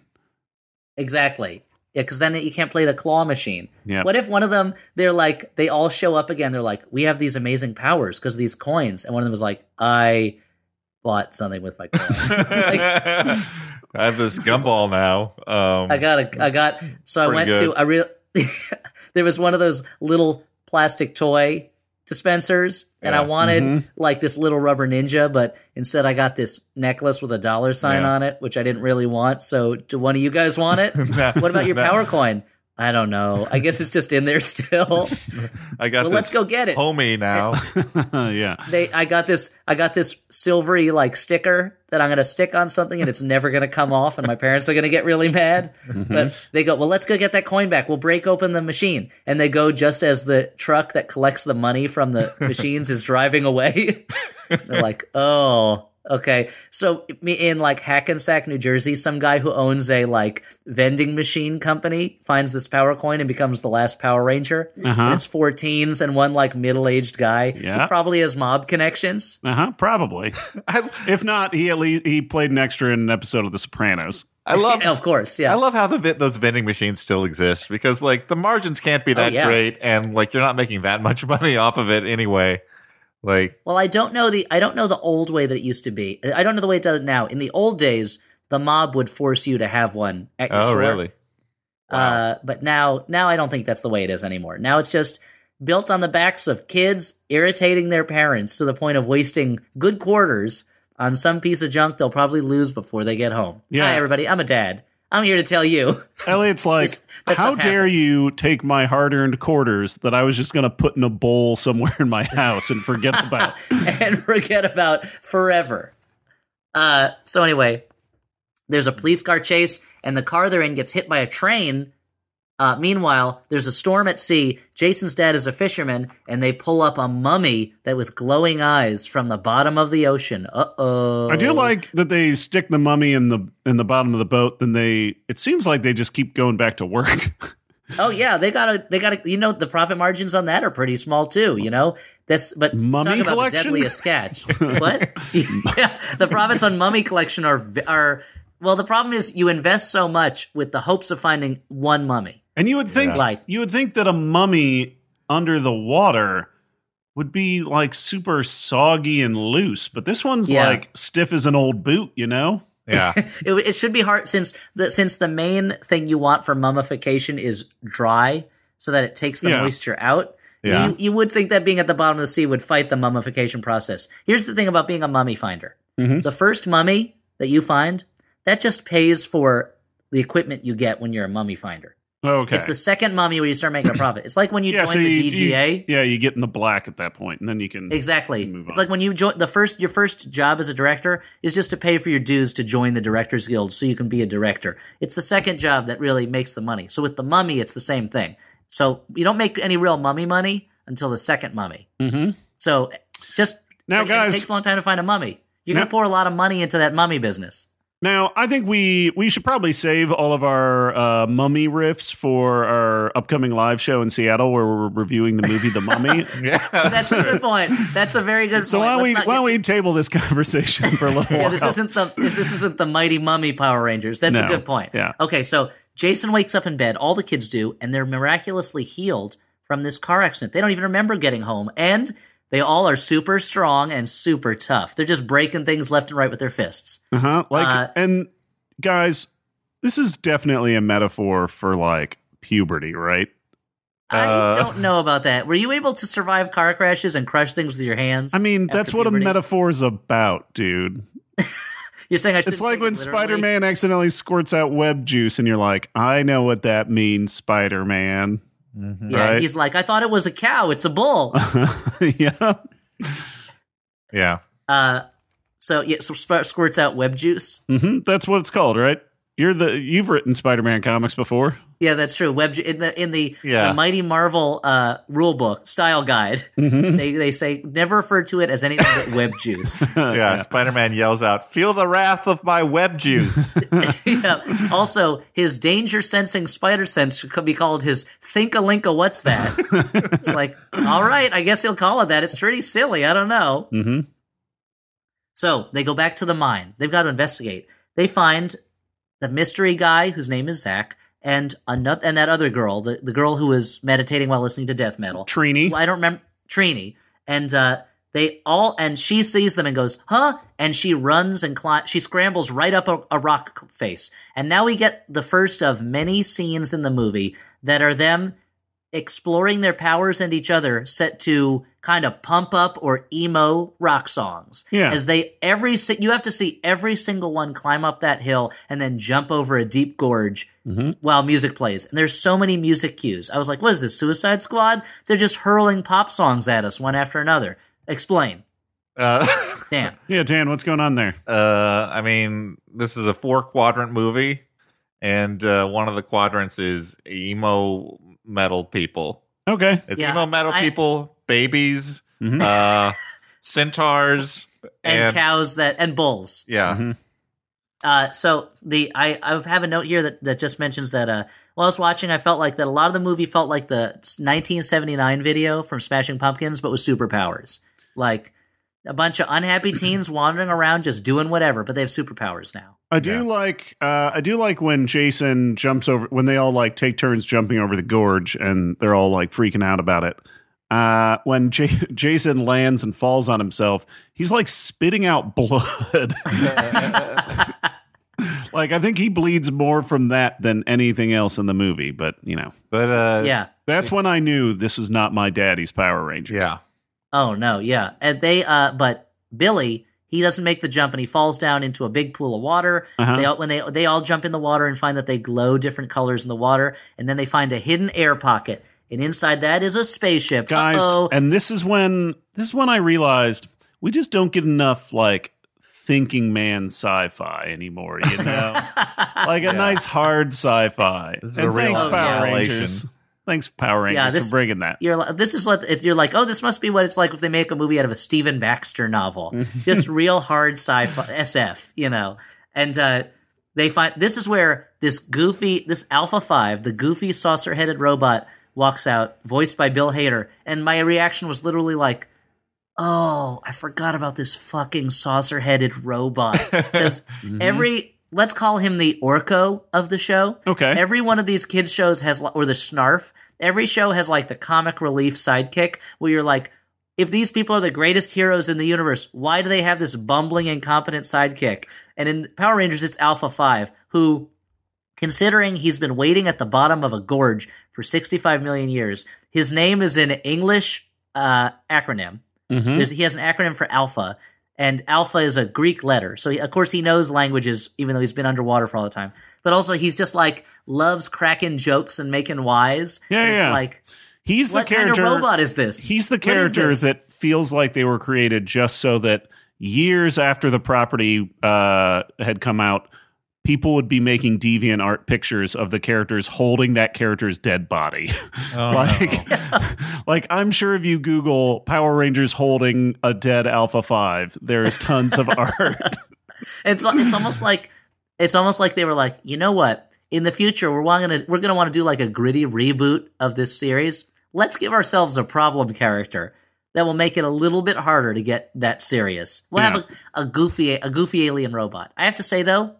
Exactly. Yeah, because then you can't play the claw machine. Yeah. What if one of them, they're like, they all show up again. They're like, we have these amazing powers because of these coins. And one of them was like, I bought something with my coin. like, I have this gumball now um I got a, I got, so I went good. to, I real, there was one of those little plastic toy dispensers and I Yeah. wanted Mhm. like this little rubber ninja, but instead I got this necklace with a dollar sign Yeah. on it, which I didn't really want. So do one of you guys want it? Nah, What about your nah. power coin? I don't know. I guess it's just in there still. I got well, this let's go get it. homie now yeah. They, I got this, I got this silvery like sticker that I'm gonna stick on something, and it's never gonna come off, and my parents are gonna get really mad. Mm-hmm. But they go, well, let's go get that coin back. We'll break open the machine, and they go just as the truck that collects the money from the machines is driving away. They're like, oh, Okay, so me- in like Hackensack, New Jersey, some guy who owns a like vending machine company finds this power coin and becomes the last Power Ranger. Uh-huh. And it's four teens and one like middle aged guy Yeah. who probably has mob connections. Uh huh. Probably. I, if not, he at least he played an extra in an episode of The Sopranos. I love of course, yeah. I love how the vi- those vending machines still exist because like the margins can't be that Oh, yeah. great and like you're not making that much money off of it anyway. Like Well, I don't know the I don't know the old way that it used to be. I don't know the way it does it now. In the old days, the mob would force you to have one at your oh store. really? Uh, but now, now I don't think that's the way it is anymore. Now it's just built on the backs of kids irritating their parents to the point of wasting good quarters on some piece of junk they'll probably lose before they get home. Yeah. Hi, everybody. I'm a dad. I'm here to tell you. Elliott's like, This- how dare happens." you take my hard earned quarters that I was just going to put in a bowl somewhere in my house and forget about? and forget about forever. Uh, so anyway, there's a police car chase, and the car they're in gets hit by a train. Uh, meanwhile, there's a storm at sea. Jason's dad is a fisherman, and they pull up a mummy that with glowing eyes from the bottom of the ocean. Uh oh. I do like that they stick the mummy in the in the bottom of the boat. Then they, it seems like they just keep going back to work. Oh yeah, they gotta, they gotta. You know, the profit margins on that are pretty small too. You know this, but Mummy talk about collection? the deadliest catch. what? yeah, the profits on mummy collection are are. Well, the problem is you invest so much with the hopes of finding one mummy. And you would think Yeah. Like- you would think that a mummy under the water would be like super soggy and loose, but this one's Yeah. like stiff as an old boot, you know? Yeah. It, it should be hard since the since the main thing you want for mummification is dry, so that it takes the Yeah. moisture out. Yeah. You, you would think that being at the bottom of the sea would fight the mummification process. Here's the thing about being a mummy finder: Mhm. the first mummy that you find, that just pays for the equipment you get when you're a mummy finder. Okay. It's the second mummy where you start making a profit. It's like when you yeah, join so the you, you- DGA. yeah, you get in the black at that point, and then you can Exactly. It's like when you join the first your first job as a director is just to pay for your dues to join the Directors Guild so you can be a director. It's the second job that really makes the money. So with the mummy, it's the same thing. So you don't make any real mummy money until the second mummy. Mhm. So just Now, it, guys- it takes a long time to find a mummy. You're Now- gonna pour a lot of money into that mummy business. Now, I think we we should probably save all of our uh, mummy riffs for our upcoming live show in Seattle, where we're reviewing the movie The Mummy. yeah. That's a good point. That's a very good so point. why don't we not why don't get we table this conversation for a little Yeah, while? this isn't the this, this isn't the mighty mummy Power Rangers. That's a good point. Yeah. Okay, so Jason wakes up in bed. All the kids do, and they're miraculously healed from this car accident. They don't even remember getting home, and they all are super strong and super tough. They're just breaking things left and right with their fists. Uh-huh. Like Uh, and guys, this is definitely a metaphor for like puberty, right? I Uh. don't know about that. Were you able to survive car crashes and crush things with your hands? I mean, that's what puberty? a metaphor is about, dude. You're saying I should. It's like when Spider-Man accidentally squirts out web juice and you're like, "I know what that means, Spider-Man." Yeah, right? he's like, I thought it was a cow. It's a bull. yeah. Yeah. uh, so yeah, so sp- squirts out web juice. hmm That's what it's called, right? You're the you've written Spider-Man comics before. Yeah, that's true. Web in the in the, Yeah. the Mighty Marvel uh, rule book style guide, Mm-hmm. they they say never refer to it as anything but web juice. Yeah. Spider Man yells out, Feel the wrath of my web juice. yeah. Also, his danger sensing spider sense could be called his think a link a what's that? it's like, all right, I guess he'll call it that. It's pretty silly. I don't know. hmm So they go back to the mine. They've got to investigate. They find the mystery guy whose name is Zach, and another and that other girl, the, the girl who was meditating while listening to death metal. Trini. Well, I don't remember Trini, and uh, they all and she sees them and goes, "Huh?" And she runs and she scrambles right up a, a rock face. And now we get the first of many scenes in the movie that are them exploring their powers and each other, set to kind of pump up or emo rock songs. Yeah. as they every si- you have to see every single one climb up that hill and then jump over a deep gorge Mhm. while music plays. And there's so many music cues. I was like, what is this, Suicide Squad? They're just hurling pop songs at us one after another. Explain. uh, Dan. Yeah, Dan, what's going on there? uh, I mean, this is a four quadrant movie, and uh, one of the quadrants is emo metal people. Okay. It's Yeah, emo metal I- people, babies, Mhm. uh, centaurs, and, And- cows that and bulls. Yeah. Mm-hmm. Uh, so the I, I have a note here that, that just mentions that uh, while I was watching, I felt like that a lot of the movie felt like the 1979 video from Smashing Pumpkins, but with superpowers. Like a bunch of unhappy teens wandering around just doing whatever, but they have superpowers now. I do Yeah. like uh, I do like when Jason jumps over when they all like take turns jumping over the gorge and they're all like freaking out about it. Uh, when J- Jason lands and falls on himself, he's like spitting out blood. like I think he bleeds more from that than anything else in the movie. But you know, But uh, yeah. that's when I knew this was not my daddy's Power Rangers. yeah. Oh no, yeah. And they uh but Billy, he doesn't make the jump and he falls down into a big pool of water. Uh-huh. They all, when they they all jump in the water and find that they glow different colors in the water, and then they find a hidden air pocket. And inside that is a spaceship. guys Uh-oh. and this is when this is when i realized we just don't get enough like thinking man sci-fi anymore you know like a Yeah. nice hard sci-fi This is and a thanks power yeah. rangers thanks power rangers Yeah, this- for bringing that You're li- this is what if you're like, oh, this must be what it's like if they make a movie out of a Stephen Baxter novel, just real hard sci-fi SF, you know. And uh, they find this is where this goofy, this Alpha Five, the goofy saucer-headed robot, walks out, voiced by Bill Hader, and my reaction was literally like. Oh, I forgot about this fucking saucer-headed robot. Because mm-hmm. every, let's call him the Orco of the show. okay Every one of these kids shows has, li- or the Snarf. Every show has like the comic relief sidekick where you're like, if these people are the greatest heroes in the universe, why do they have this bumbling, incompetent sidekick? And in Power Rangers, it's Alpha 5, who, considering he's been waiting at the bottom of a gorge for 65 million years, his name is an English uh, acronym. Mhm. He has an acronym for Alpha, and Alpha is a Greek letter. So, he, of course, he knows languages, even though he's been underwater for all the time. But also, he's just like loves cracking jokes and making wise. Yeah, And yeah. Like, he's the what kind character of robot is this? he's the character that feels like they were created just so that years after the property uh, had come out, people would be making deviant art pictures of the characters holding that character's dead body. Oh, like, no. like I'm sure if you Google Power Rangers holding a dead Alpha Five, there is tons of art. It's it's almost like it's almost like they were like, you know what? In the future, we're gonna we're gonna want to do like a gritty reboot of this series. Let's give ourselves a problem character that will make it a little bit harder to get that serious. We'll have a, a goofy a goofy alien robot. I have to say though,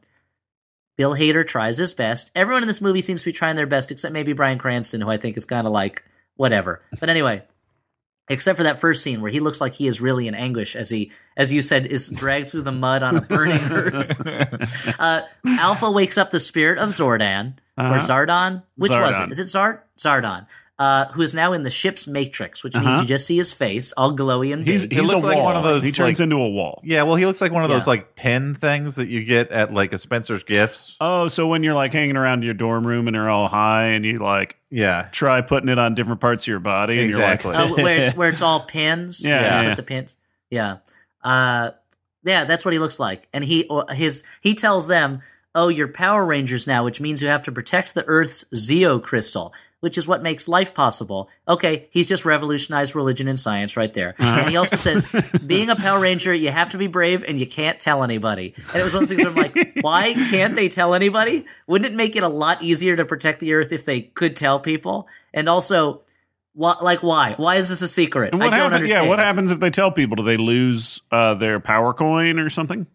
Bill Hader tries his best. Everyone in this movie seems to be trying their best, except maybe Bryan Cranston, who I think is kind of like whatever. But anyway, except for that first scene where he looks like he is really in anguish as he, as you said, is dragged through the mud on a burning earth. Uh, Alpha wakes up the spirit of Zordan or Uh-huh. Zardon. Which was Zardon. it? Is it Zard? Zardon. Uh, who is now in the ship's matrix, which means Uh-huh. you just see his face, all glowy and He's big. he's looks a like wall. one of those, He turns like- into a wall. yeah, well, he looks like one of those Yeah. like pen things that you get at like a Spencer's Gifts. Oh, so when you're like hanging around your dorm room and they're all high and you like Yeah, try putting it on different parts of your body and Exactly. you're like, Oh, where it's where it's all pins. Yeah, You yeah, put yeah. the pins. Yeah, uh, yeah. That's what he looks like, and he or his he tells them, "Oh, you're Power Rangers now, which means you have to protect the Earth's Zeo crystal, which is what makes life possible." Okay, he's just revolutionized religion and science right there, and he also says, "Being a Power Ranger, you have to be brave and you can't tell anybody." And it was one of those things where I'm like, "Why can't they tell anybody? Wouldn't it make it a lot easier to protect the Earth if they could tell people?" And also. Why, like why? Why is this a secret? I don't happens? understand. Yeah, what happens if they tell people? Do they lose uh, their power coin or something?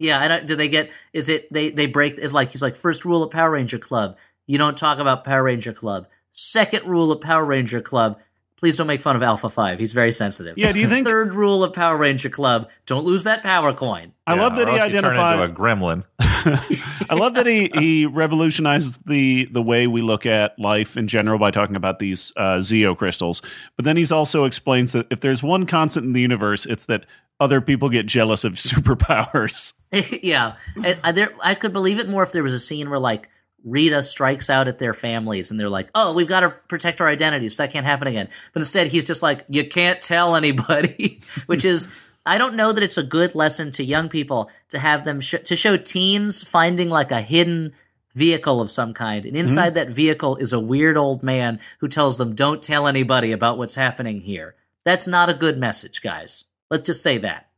Yeah, I don't, do they get? Is it they they break? Is like he's like first rule of Power Ranger Club: you don't talk about Power Ranger Club. Second rule of Power Ranger Club: please don't make fun of Alpha Five. He's very sensitive. Yeah, do you think? Third rule of Power Ranger Club: don't lose that power coin. I Yeah, love that or he else you turn identified. into a gremlin. I love that he he revolutionized the the way we look at life in general by talking about these uh, Zeo crystals. But then he's also explains that if there's one constant in the universe, it's that other people get jealous of superpowers. yeah, and, uh, there I could believe it more if there was a scene where like Rita strikes out at their families and they're like, "Oh, we've got to protect our identities. So that can't happen again." But instead, he's just like, "You can't tell anybody," which is. I don't know that it's a good lesson to young people to have them sh- to show teens finding like a hidden vehicle of some kind, and mm-hmm. inside that vehicle is a weird old man who tells them, "Don't tell anybody about what's happening here." That's not a good message, guys. Let's just say that.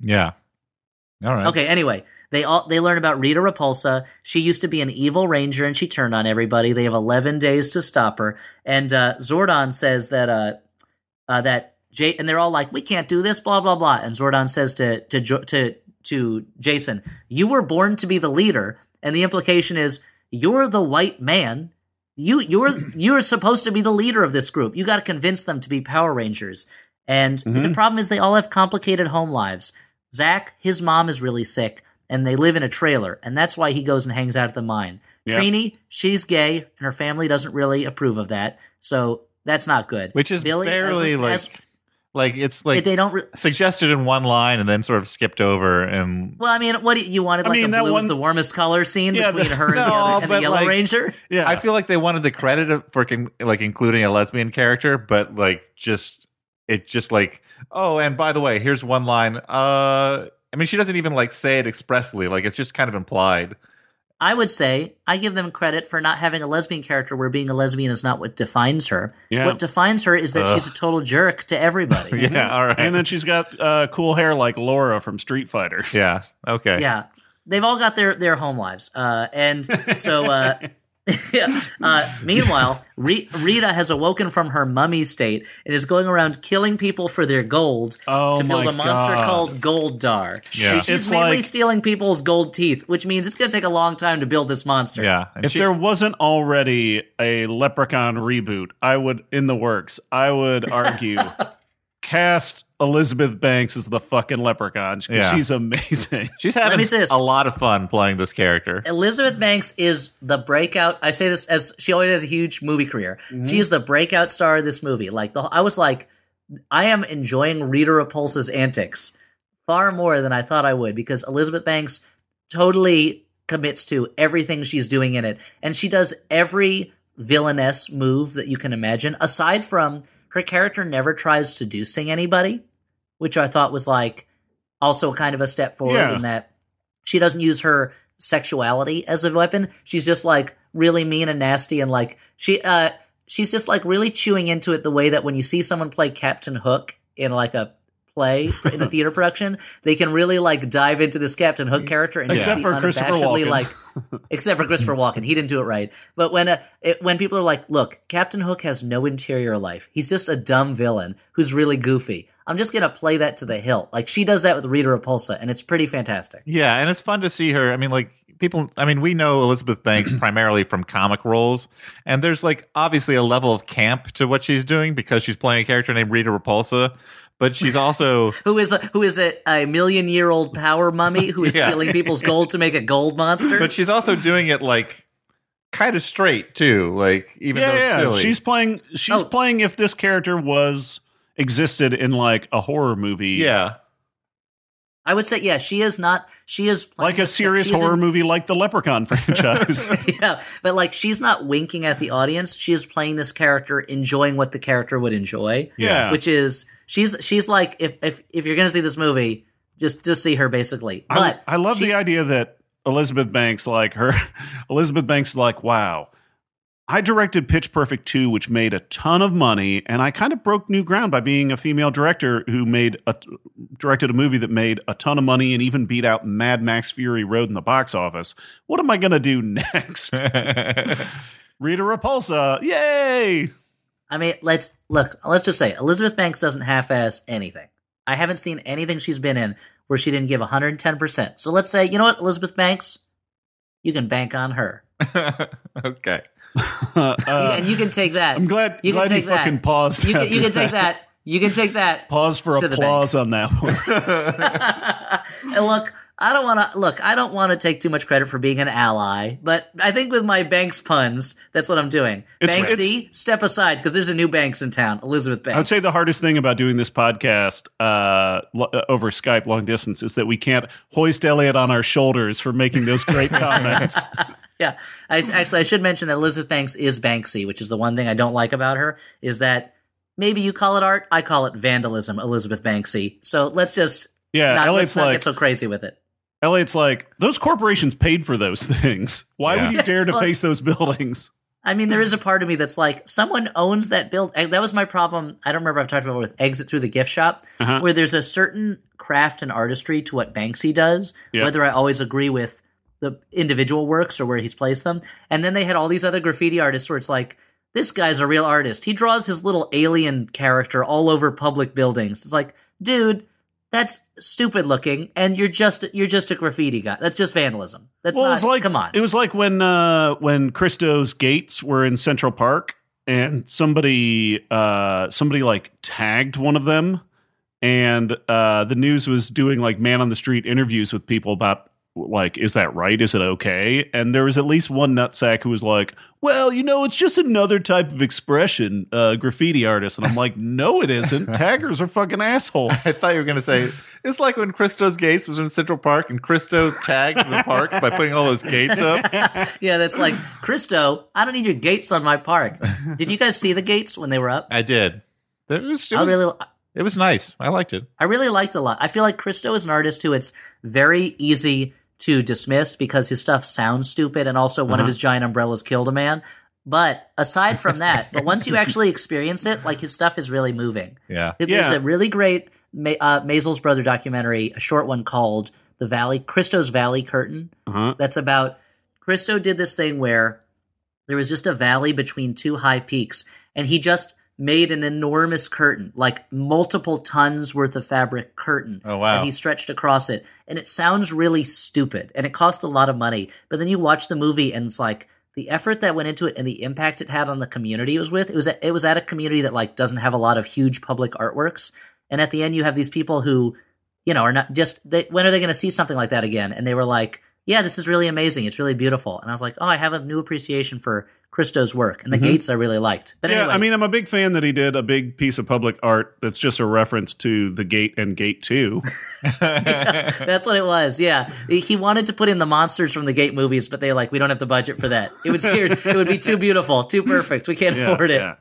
Yeah. All right. Okay, anyway, they all they learn about Rita Repulsa. She used to be an evil ranger and she turned on everybody. They have 11 days to stop her. And uh, Zordon says that uh, uh, that Jay and they're all like, "We can't do this," blah blah blah. And Zordon says to to to to Jason, "You were born to be the leader." And the implication is you're the white man. You you're you're supposed to be the leader of this group. You got to convince them to be Power Rangers. And the problem is they all have complicated home lives. Zach, his mom is really sick, and they live in a trailer, and that's why he goes and hangs out at the mine. Yeah. Trini, she's gay, and her family doesn't really approve of that, so that's not good. Which is Billy, as- barely like as- like it's like they don't. Re- suggested in one line and then sort of skipped over and well, I mean, what you, you wanted I like mean, a that blue one- is the warmest color scene Yeah, between the- her and the, other, and the Yellow like- Ranger. Yeah. I feel like they wanted the credit for con- like including a lesbian character, but like just it just like oh, and by the way, here's one line. Uh, I mean, she doesn't even like say it expressly. Like it's just kind of implied. I would say I give them credit for not having a lesbian character where being a lesbian is not what defines her. Yeah. What defines her is that Ugh. she's a total jerk to everybody. Yeah. All right. and then she's got uh, cool hair like Laura from Street Fighter. yeah. Okay. yeah they've all got their their home lives uh and so uh yeah. Uh, meanwhile, Re- Rita has awoken from her mummy state and is going around killing people for their gold Oh to build a monster God. called Goldar. Yeah. She's It's mainly like- stealing people's gold teeth, which means it's going to take a long time to build this monster. Yeah. And If she- there wasn't already a Leprechaun reboot, I would in the works. I would argue cast Elizabeth Banks as the fucking Leprechaun 'cause Yeah. she's amazing. she's me having say this. a lot of fun playing this character. Elizabeth Banks is the breakout. I say this as she always has a huge movie career. Mm-hmm. She is the breakout star of this movie. Like the, I was like, I am enjoying Rita Repulsa's antics far more than I thought I would because Elizabeth Banks totally commits to everything she's doing in it, and she does every villainess move that you can imagine. Aside from her character never tries seducing anybody, which I thought was like also kind of a step forward Yeah. in that she doesn't use her sexuality as a weapon. She's just like really mean and nasty and like she uh she's just like really chewing into it the way that when you see someone play Captain Hook in like a play in the theater production, they can really like dive into this Captain Hook character and just Except be for Christopher unabashedly, Walken. like except for Christopher Walken, he didn't do it right. But when uh, it, when people are like, "Look, Captain Hook has no interior life. He's just a dumb villain who's really goofy." I'm just gonna play that to the hilt. Like she does that with Rita Repulsa, and it's pretty fantastic. Yeah, and it's fun to see her. I mean, like people. I mean, we know Elizabeth Banks primarily from comic roles, and there's like obviously a level of camp to what she's doing because she's playing a character named Rita Repulsa, but she's also who is a, who is a, a million year old power mummy who is Yeah. stealing people's gold to make a gold monster. but she's also doing it like kind of straight too. Like even though yeah, it's yeah. silly, She's playing. She's Oh. playing if this character was existed in like a horror movie. yeah. I would say, yeah, she is not. She is Like a serious horror in- movie like the Leprechaun franchise. yeah, but like she's not winking at the audience. She is playing this character, enjoying what the character would enjoy. Yeah. which is she's she's like if if if you're gonna see this movie, just just see her basically. I, But I love she- the idea that Elizabeth Banks, like her, Elizabeth Banks, like, wow, I directed Pitch Perfect 2, which made a ton of money, and I kind of broke new ground by being a female director who made a, directed a movie that made a ton of money and even beat out Mad Max Fury Road in the box office. What am I going to do next? Rita Repulsa, yay! I mean, let's look. Let's just say Elizabeth Banks doesn't half-ass anything. I haven't seen anything she's been in where she didn't give 110. percent So let's say, you know what, Elizabeth Banks, you can bank on her, okay. Uh, and you can take that. I'm glad, you can glad you take that. fucking paused. You can, after you can take that. You can take that. Pause for applause on that one. and look, I don't want to look. I don't want to take too much credit for being an ally, but I think with my Banks puns, that's what I'm doing. It's- Banksy, step aside because there's a new Banks in town, Elizabeth Banks. I would say the hardest thing about doing this podcast uh, uh, over Skype long distance is that we can't hoist Elliott on our shoulders for making those great comments. yeah. I, actually, I should mention that Elizabeth Banks is Banksy, which is the one thing I don't like about her is that maybe you call it art, I call it vandalism. Elizabeth Banksy. So let's just Yeah, not, Elliott's let's not like get so crazy with it. Elliott's like those corporations paid for those things. Why Yeah. would you dare to Well- face those buildings? I mean, there is a part of me that's like, someone owns that build. That was my problem. I don't remember. I've talked about it with Exit Through the Gift Shop, Uh-huh. where there's a certain craft and artistry to what Banksy does, Yeah. whether I always agree with the individual works or where he's placed them. And then they had all these other graffiti artists where it's like, this guy's a real artist. He draws his little alien character all over public buildings. It's like, dude, that's stupid looking, and you're just you're just a graffiti guy. That's just vandalism. That's Well, not. it's like come on. It was like when uh, when Christo's gates were in Central Park, and somebody uh, somebody like tagged one of them, and uh, the news was doing like man on the street interviews with people about like is that right? Is it okay? And there was at least one nutsack who was like, "Well, you know, it's just another type of expression, uh, graffiti artist." And I'm like, "No, it isn't. Taggers are fucking assholes." I thought you were going to say it's like when Christo's Gates was in Central Park and Christo tagged the park by putting all those gates up. yeah, that's like Christo. I don't need your gates on my park. Did you guys see the gates when they were up? I did. It was, it I was, really, it was nice. I liked it. I really liked it a lot. I feel like Christo is an artist who it's very easy to dismiss because his stuff sounds stupid, and also one of Uh-huh. his giant umbrellas killed a man. But aside from that, but once you actually experience it, like his stuff is really moving. Yeah. There's Yeah. a really great Ma- uh, Maysles brother documentary, a short one called "The Valley Christo's Valley Curtain." Uh-huh. That's about Christo did this thing where there was just a valley between two high peaks, and he just made an enormous curtain, like multiple tons worth of fabric curtain. Oh, wow. And he stretched across it, and it sounds really stupid, and it cost a lot of money. But then you watch the movie, and it's like the effort that went into it and the impact it had on the community it was with. It was at, it was at a community that like doesn't have a lot of huge public artworks, and at the end you have these people who, you know, are not just they, when are they going to see something like that again? And they were like, "Yeah, this is really amazing. It's really beautiful." And I was like, "Oh, I have a new appreciation for Christo's work and the gates I really liked." But Mm-hmm. yeah, anyway, I mean, I'm a big fan that he did a big piece of public art that's just a reference to the gate and gate two. That's what it was. Yeah, he wanted to put in the monsters from the Gate movies, but they like we don't have the budget for that. It would scare. it would be too beautiful, too perfect. We can't Yeah, afford it. yeah.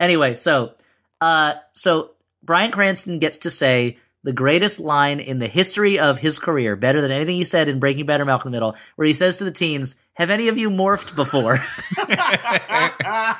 Anyway, so uh, so Bryan Cranston gets to say the greatest line in the history of his career, better than anything he said in Breaking Bad or Malcolm in the Middle, where he says to the teens, "Have any of you morphed before?"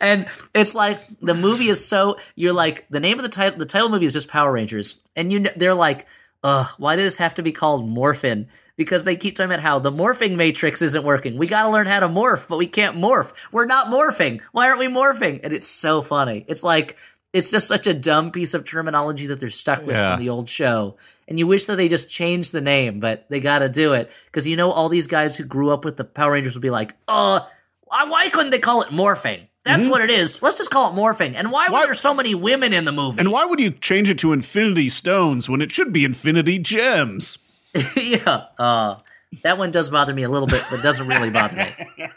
and it's like the movie is so you're like the name of the title the title movie is just Power Rangers. And you they're like ugh why does this have to be called Morphin? Because they keep talking about how the morphing matrix isn't working. We got to learn how to morph but we can't morph. We're not morphing. Why aren't we morphing? And it's so funny. It's like it's just such a dumb piece of terminology that they're stuck with Yeah. from the old show and you wish that they just changed the name but they got to do it because you know all these guys who grew up with the Power Rangers would be like uh why couldn't they call it morphing? That's what it is. Let's just call it morphing. And why, Why- were there so many women in the movie? And why would you change it to Infinity Stones when it should be Infinity Gems? yeah, uh, that one does bother me a little bit, but doesn't really bother me.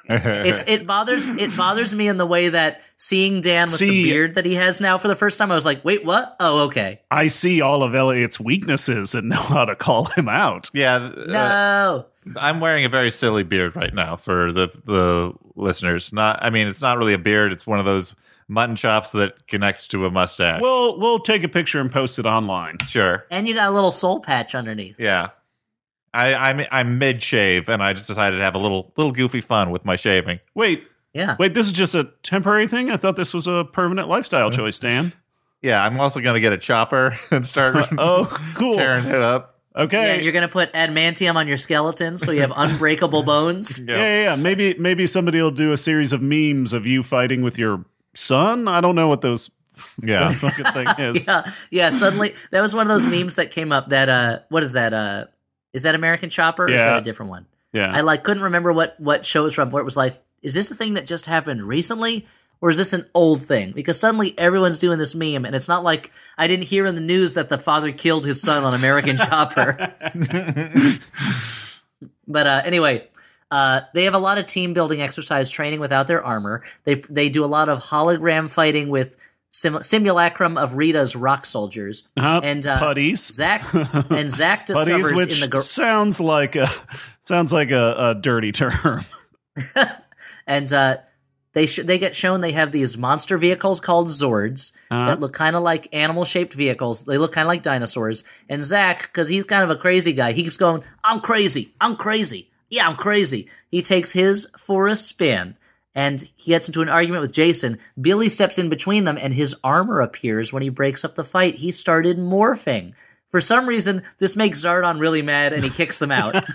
It's it bothers it bothers me in the way that seeing Dan with the beard that he has now for the first time, I was like, wait, what? Oh, okay. I see all of Elliott's weaknesses and know how to call him out. Yeah. uh, No. I'm wearing a very silly beard right now for the the listeners. Not, I mean, it's not really a beard. It's one of those mutton chops that connects to a mustache. We'll we'll take a picture and post it online. sure. and you got a little soul patch underneath. Yeah. I, I'm I'm mid shave, and I just decided to have a little little goofy fun with my shaving. Wait, Yeah. wait, this is just a temporary thing? I thought this was a permanent lifestyle choice, Dan. Yeah, I'm also going to get a chopper and start Oh, cool. tearing it up. Okay. and you're gonna put adamantium on your skeleton so you have unbreakable bones. yeah, yeah, yeah. Maybe maybe somebody will do a series of memes of you fighting with your son. I don't know what those Yeah. fucking thing is. yeah, yeah. Suddenly, that was one of those memes that came up. That uh, what is that? Uh, is that American Chopper? Or Is that a different one? Yeah. I like couldn't remember what what show it was from. Where it was like, is this a thing that just happened recently, or is this an old thing? Because suddenly everyone's doing this meme, and it's not like I didn't hear in the news that the father killed his son on American Chopper. but uh, anyway. Uh, they have a lot of team building exercise training without their armor. They they do a lot of hologram fighting with sim- simulacrum of Rita's rock soldiers. Uh, and uh, putties. Zach and Zach discovers Putties, which in the gar- sounds like a sounds like a, a dirty term. and uh, they sh- they get shown they have these monster vehicles called Zords Uh-huh. that look kind of like animal shaped vehicles. They look kind of like dinosaurs. And Zach, because he's kind of a crazy guy, he keeps going, "I'm crazy, I'm crazy, yeah, I'm crazy." He takes his for a spin, and he gets into an argument with Jason. Billy steps in between them, and his armor appears when he breaks up the fight. He started morphing. For some reason, this makes Zardon really mad, and he kicks them out.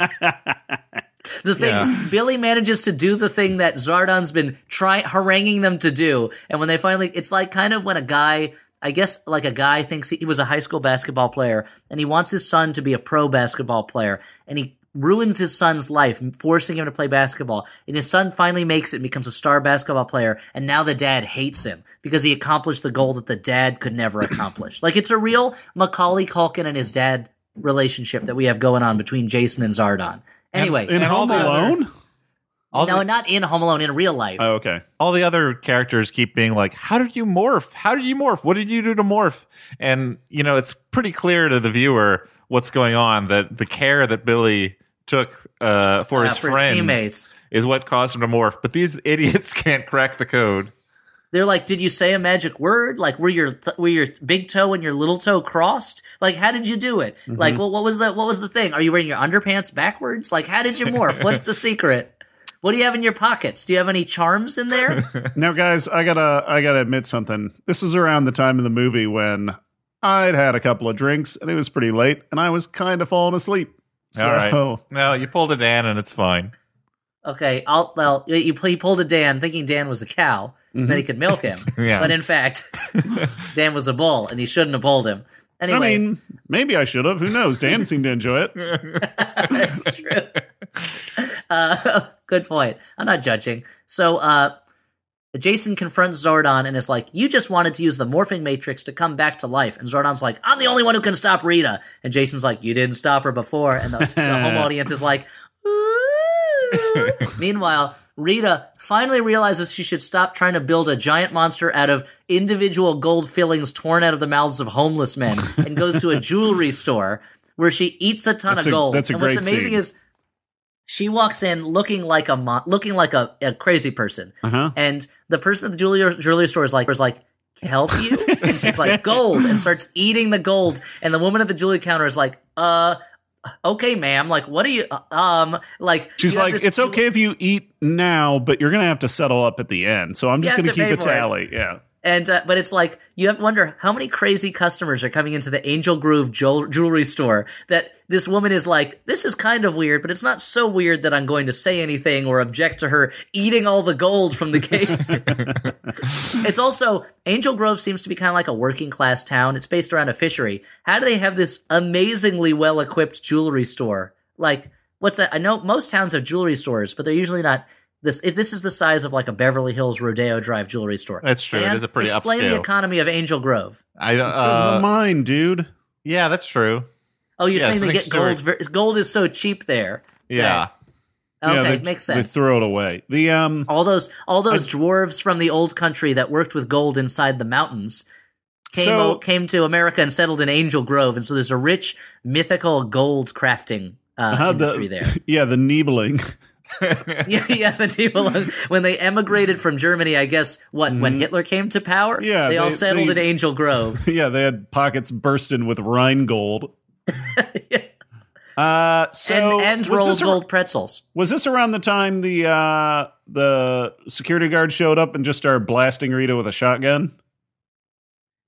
The thing, Yeah. Billy manages to do the thing that Zardon's been trying, haranguing them to do. And when they finally, it's like kind of when a guy, I guess like a guy thinks he, he was a high school basketball player and he wants his son to be a pro basketball player and he ruins his son's life, forcing him to play basketball. And his son finally makes it and becomes a star basketball player. And now the dad hates him because he accomplished the goal that the dad could never accomplish. like it's a real Macaulay Culkin and his dad relationship that we have going on between Jason and Zardon. Anyway, In And all Home the Alone? All no, the, not in Home Alone. In real life, Oh, okay. all the other characters keep being like, "How did you morph? How did you morph? What did you do to morph?" And you know, it's pretty clear to the viewer what's going on. That the care that Billy took uh, for Uh, his for his friends teammates. is what caused him to morph. But these idiots can't crack the code. they're like, "Did you say a magic word? Like, were your th- were your big toe and your little toe crossed? Like, how did you do it? Mm-hmm. Like, well, what was the what was the thing? Are you wearing your underpants backwards? Like, how did you morph? What's the secret? What do you have in your pockets? Do you have any charms in there? Now, guys, I gotta I gotta admit something. This was around the time of the movie when I'd had a couple of drinks and it was pretty late, and I was kind of falling asleep. So, All right, no, you pulled a Dan, and it's fine. okay, I'll well, you, you he pulled a Dan, thinking Dan was a cow, and then he could milk him. Yeah. But in fact, Dan was a bull, and he shouldn't have pulled him. Anyway, I mean, maybe I should have. Who knows? Dan seemed to enjoy it. That's true. Uh, good point. I'm not judging. So, uh, Jason confronts Zordon and is like, You just wanted to use the morphing matrix to come back to life. And Zordon's like, I'm the only one who can stop Rita. And Jason's like, You didn't stop her before. And the, the home audience is like, Meanwhile, Rita finally realizes she should stop trying to build a giant monster out of individual gold fillings torn out of the mouths of homeless men and goes to a jewelry store where she eats a ton That's of a- gold. that's a and what's amazing scene. is she walks in looking like a mo- looking like a, a crazy person, Uh-huh. and the person at the jewelry jewelry store is like, is like, help you? and she's like, gold, and starts eating the gold. And the woman at the jewelry counter is like, uh, okay, ma'am. Like, what are you? uh, Um, like She's like, it's jew- okay if you eat now, but you're gonna have to settle up at the end. So I'm just gonna to keep a for it. tally. Yeah. And uh, but it's like you have to wonder how many crazy customers are coming into the Angel Grove jewel- jewelry store that this woman is like, this is kind of weird, but it's not so weird that I'm going to say anything or object to her eating all the gold from the case. it's also Angel Grove seems to be kind of like a working class town. It's based around a fishery. How do they have this amazingly well equipped jewelry store? Like, what's that? I know most towns have jewelry stores, but they're usually not. This this is the size of like a Beverly Hills Rodeo Drive jewelry store. That's true. It Dan, is a pretty explain the economy of Angel Grove. I don't. Because of Uh, the mine, dude. yeah, that's true. Oh, you're Yeah, saying they get gold? Gold is so cheap there. Yeah. Okay, yeah, they, makes They throw it away. The um, all those all those dwarves from the old country that worked with gold inside the mountains came So- o- came to America and settled in Angel Grove, and so there's a rich mythical gold crafting uh, uh, industry the, there. yeah, the Nibelung. yeah, yeah. The people when they emigrated from Germany, I guess what when Hitler came to power, Mm-hmm. Yeah, they, all settled they- in Angel Grove. yeah, they had pockets bursting with Rheingold. Uh, so and and rolled gold pretzels. was this around the time the uh, the security guard showed up and just started blasting Rita with a shotgun?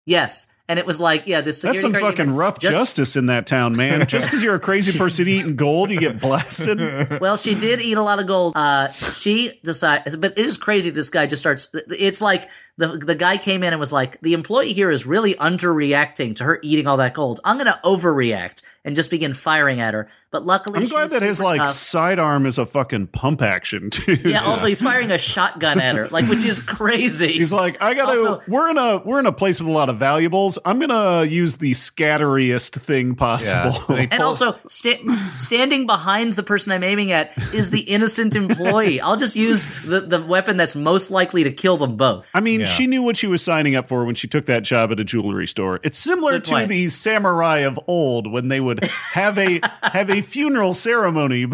Yes, and it was like, yeah, this That's some guard fucking rough just- justice in that town, man. Just because you're a crazy person eating gold, you get blasted. Well, she did eat a lot of gold. Uh, she decided, but it is crazy. This guy just starts. It's like the the guy came in and was like, the employee here is really underreacting to her eating all that gold. I'm going to overreact and just begin firing at her. But luckily, I'm glad that his super like sidearm is a fucking pump action too. Yeah. Also, he's firing a shotgun at her, like which is crazy. He's like, I gotta. Also- we're in a we're in a place with a lot of valuables. I'm gonna use the scatteriest thing possible. Yeah. And also, sta- standing behind the person I'm aiming at is the innocent employee. I'll just use the, the weapon that's most likely to kill them both. I mean, Yeah. she knew what she was signing up for when she took that job at a jewelry store. It's similar to the samurai of old when they would have a have a funeral ceremony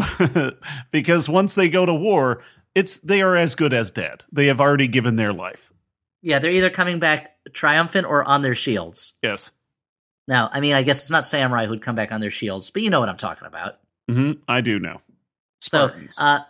because once they go to war, it's they are as good as dead. They have already given their life. Yeah, they're either coming back triumphant or on their shields. Yes. Now, I mean, I guess it's not samurai who'd come back on their shields, but you know what I'm talking about. hmm I do know. So, Spartans. uh,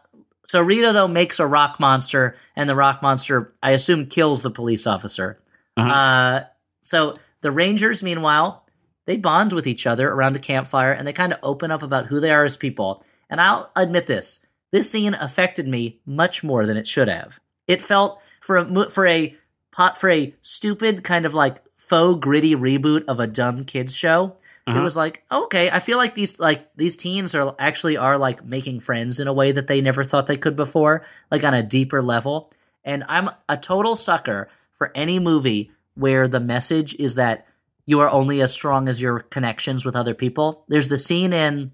So Rita though makes a rock monster, and the rock monster, I assume, kills the police officer. Uh-huh. Uh, so the Rangers, meanwhile, they bond with each other around a campfire, and they kind of open up about who they are as people. And I'll admit this: this scene affected me much more than it should have. It felt for a for a pot for a stupid kind of like faux gritty reboot of a dumb kids show. It Uh-huh. was like okay, I feel like these like these teens are actually are like making friends in a way that they never thought they could before, like on a deeper level. And I'm a total sucker for any movie where the message is that you are only as strong as your connections with other people. There's the scene in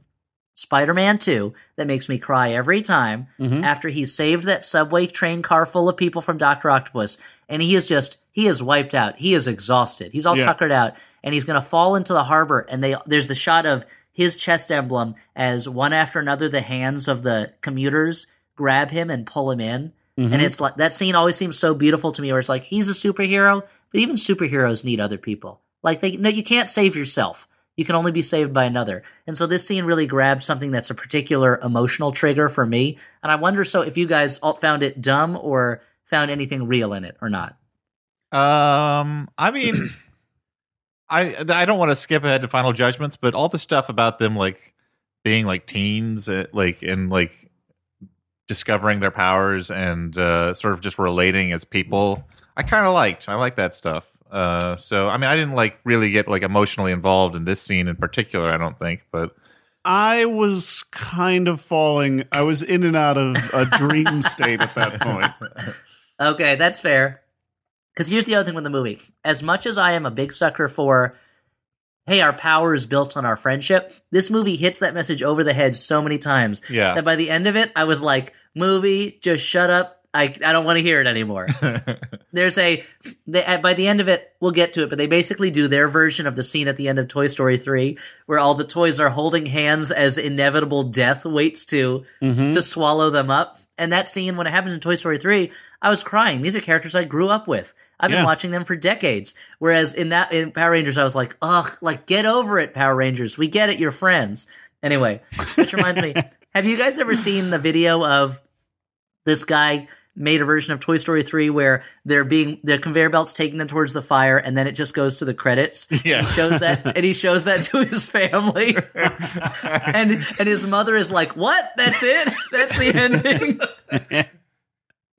Spider-Man 2 that makes me cry every time Mhm. after he saved that subway train car full of people from Dr. Octopus and he is just he is wiped out. He is exhausted. He's all Yeah. tuckered out and he's going to fall into the harbor and they there's the shot of his chest emblem as one after another the hands of the commuters grab him and pull him in. Mhm. And it's like that scene always seems so beautiful to me where it's like he's a superhero, but even superheroes need other people. Like they no you can't save yourself. You can only be saved by another. And so this scene really grabbed something that's a particular emotional trigger for me. And I wonder so if you guys all found it dumb or found anything real in it or not. Um, I mean, I I don't want to skip ahead to final judgments, but all the stuff about them like being like teens, uh, like and like discovering their powers and uh, sort of just relating as people, I kind of liked. I like that stuff. Uh, so I mean, I didn't like really get like emotionally involved in this scene in particular. I don't think, but I was kind of falling. I was in and out of a dream state at that point. Okay, that's fair. Because here's the other thing with the movie. As much as I am a big sucker for, hey, our power is built on our friendship, this movie hits that message over the head so many times yeah. that by the end of it, I was like, movie, just shut up. I, I don't want to hear it anymore. There's a, they, by the end of it, we'll get to it, but they basically do their version of the scene at the end of Toy Story 3, where all the toys are holding hands as inevitable death waits to Mhm. to swallow them up. And that scene, when it happens in Toy Story 3, I was crying. These are characters I grew up with. I've been watching them for decades. Whereas in that in Power Rangers, I was like, ugh, like get over it, Power Rangers. We get it, you're friends. Anyway, which reminds me, have you guys ever seen the video of this guy made a version of Toy Story 3 where they're being the conveyor belt's taking them towards the fire and then it just goes to the credits. Yes. He shows that and he shows that to his family. and and his mother is like, "What? That's it? That's the ending?"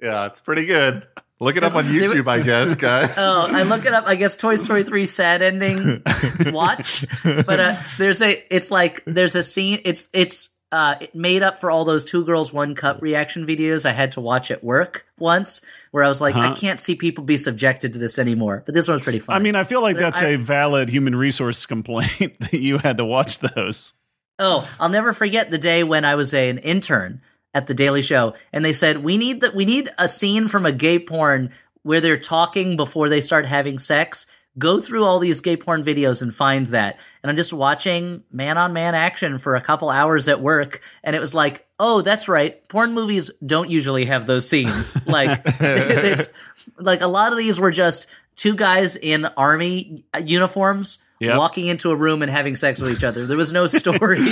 yeah, it's pretty good. Look it up on They were- YouTube, I guess, guys. Oh, I look it up. I guess Toy Story 3 sad ending watch. But uh, there's a it's like there's a scene it's it's uh it made up for all those two girls one cup reaction videos I had to watch at work once where I was like I Huh. can't see people be subjected to this anymore. But this one was pretty fun. I mean, I feel like that's I- a valid human resource complaint that you had to watch those. Oh, I'll never forget the day when I was a, an intern at the Daily Show, and they said we need that we need a scene from a gay porn where they're talking before they start having sex. Go through all these gay porn videos and find that. And I'm just watching man on man action for a couple hours at work, and it was like, oh, that's right. Porn movies don't usually have those scenes. Like, like a lot of these were just two guys in army uniforms Yep. walking into a room and having sex with each other. There was no story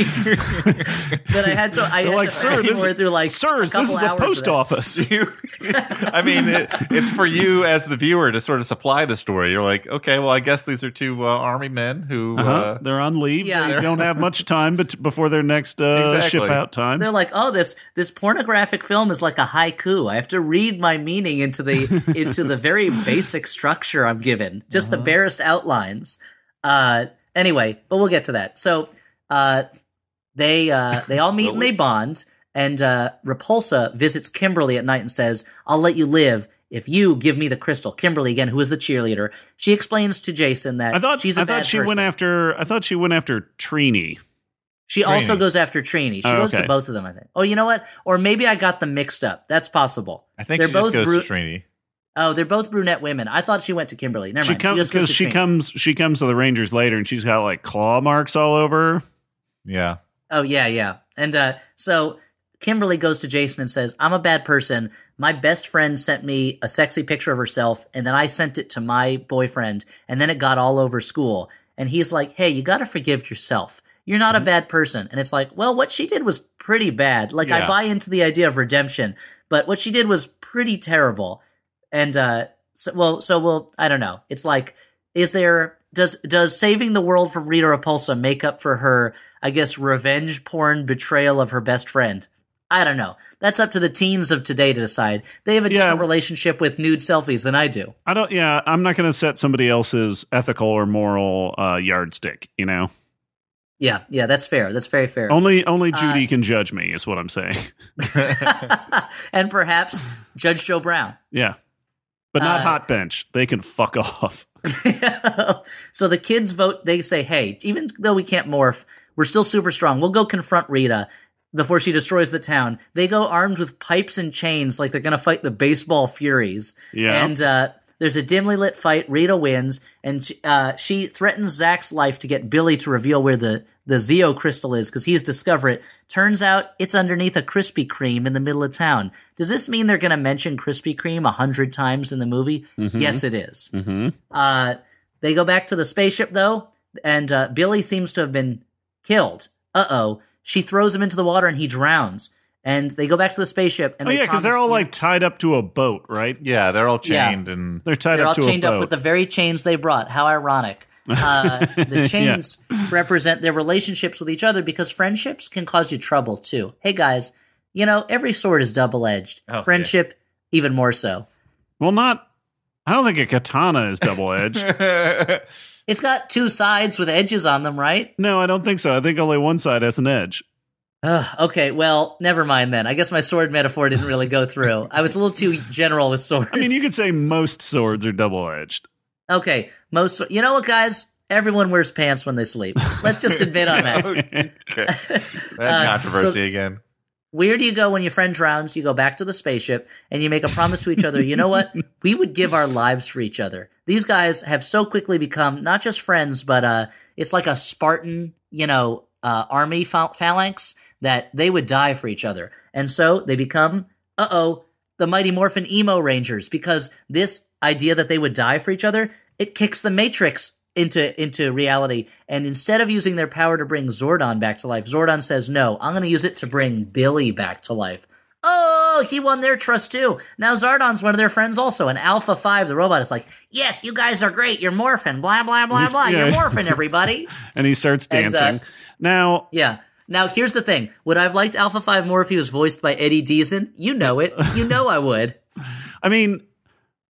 that I had to. I had like, to sir, fast this, forward through like sirs, this is a post office. you i mean it, it's for you as the viewer to sort of supply the story you're like okay well i guess these are two uh, army men who Uh-huh. uh, They're on leave. Yeah. They don't have much time but before their next uh, Exactly. ship out time. They're like, oh, this this pornographic film is like a haiku. I have to read my meaning into the into the very basic structure I'm given, just Uh-huh. the barest outlines. Uh, anyway, but we'll get to that. So, uh, they uh, they all meet and they bond, and uh, Repulsa visits Kimberly at night and says, "I'll let you live." If you give me the crystal, Kimberly again, who is the cheerleader, she explains to Jason that I thought she's a I bad thought she person. went after I thought she went after Trini. She also goes after Trini. She Oh, goes okay. to both of them, I think. Oh, you know what? Or maybe I got them mixed up. That's possible. i think They're she just both goes bru- to trini Oh, they're both brunette women. I thought she went to Kimberly. Never She mind. comes just goes because she comes she comes to the Rangers later and she's got like claw marks all over. her. yeah Oh yeah, yeah. And uh, so Kimberly goes to Jason and says, "I'm a bad person. My best friend sent me a sexy picture of herself, and then I sent it to my boyfriend, and then it got all over school." And he's like, "Hey, you got to forgive yourself. you're not a bad person. And it's like, well, what she did was pretty bad. Like, I buy into the idea of redemption, but what she did was pretty terrible. And, uh, so, well, so, well, I don't know. It's like, is there, does, does saving the world from Rita Repulsa make up for her, I guess, revenge porn betrayal of her best friend? I don't know. That's up to the teens of today to decide. They have a Yeah. different relationship with nude selfies than I do. I don't. Yeah, I'm not going to set somebody else's ethical or moral uh, yardstick. You know, Yeah, yeah, that's fair. That's very fair. only only Judy Uh, can judge me. Is what I'm saying. and perhaps Judge Joe Brown. Yeah, but not Uh, hot bench. They can fuck off. so the kids vote. They say, "Hey, even though we can't morph, we're still super strong. We'll go confront Rita before she destroys the town." They go armed with pipes and chains, like they're going to fight the baseball furies. Yeah. And uh, there's a dimly lit fight. Rita wins, and uh, she threatens Zach's life to get Billy to reveal where the the Zeo crystal is because he's discovered it. Turns out it's underneath a Krispy Kreme in the middle of town. Does this mean they're going to mention Krispy Kreme a hundred times in the movie? Yes, it is. hmm Uh, they go back to the spaceship though, and uh, Billy seems to have been killed. Uh oh. She throws him into the water and he drowns. And they go back to the spaceship. And Oh they yeah, because they're all like tied up to a boat, right? yeah, they're all Yeah. chained and They're tied they're all to chained a boat. up with the very chains they brought. How ironic. Uh, the chains represent their relationships with each other because friendships can cause you trouble too. Hey guys, you know every sword is double edged. Oh, yeah. Friendship even more so. well, not. I don't think a katana is double edged. It's got two sides with edges on them, right? no, I don't think so. I think only one side has an edge. Ugh, okay, well, never mind then. I guess my sword metaphor didn't really go through. I was a little too general with swords. I mean, you could say most swords are double edged. Okay, most. You know what, guys? Everyone wears pants when they sleep. Let's just admit on that. okay. That Uh, controversy so- again. Where do you go when your friend drowns? You go back to the spaceship and you make a promise to each other. You know what? We would give our lives for each other. These guys have so quickly become not just friends, but uh, it's like a Spartan, you know, uh, army phal- phalanx that they would die for each other. And so they become, uh oh, the Mighty Morphin Emo Rangers because this idea that they would die for each other, it kicks the Matrix into into reality. And instead of using their power to bring Zordon back to life, Zordon says, "No, I'm going to use it to bring Billy back to life." Oh, he won their trust too. Now Zordon's one of their friends also. And Alpha 5, the robot, is like, Yes, you guys are great. You're morphing. Blah, blah, blah, He's- blah. You're yeah. morphing, everybody. And he starts And, uh, dancing. now, yeah. Now, here's the thing. Would I have liked Alpha 5 more if he was voiced by Eddie Deezen? You know it. You know I would. I mean,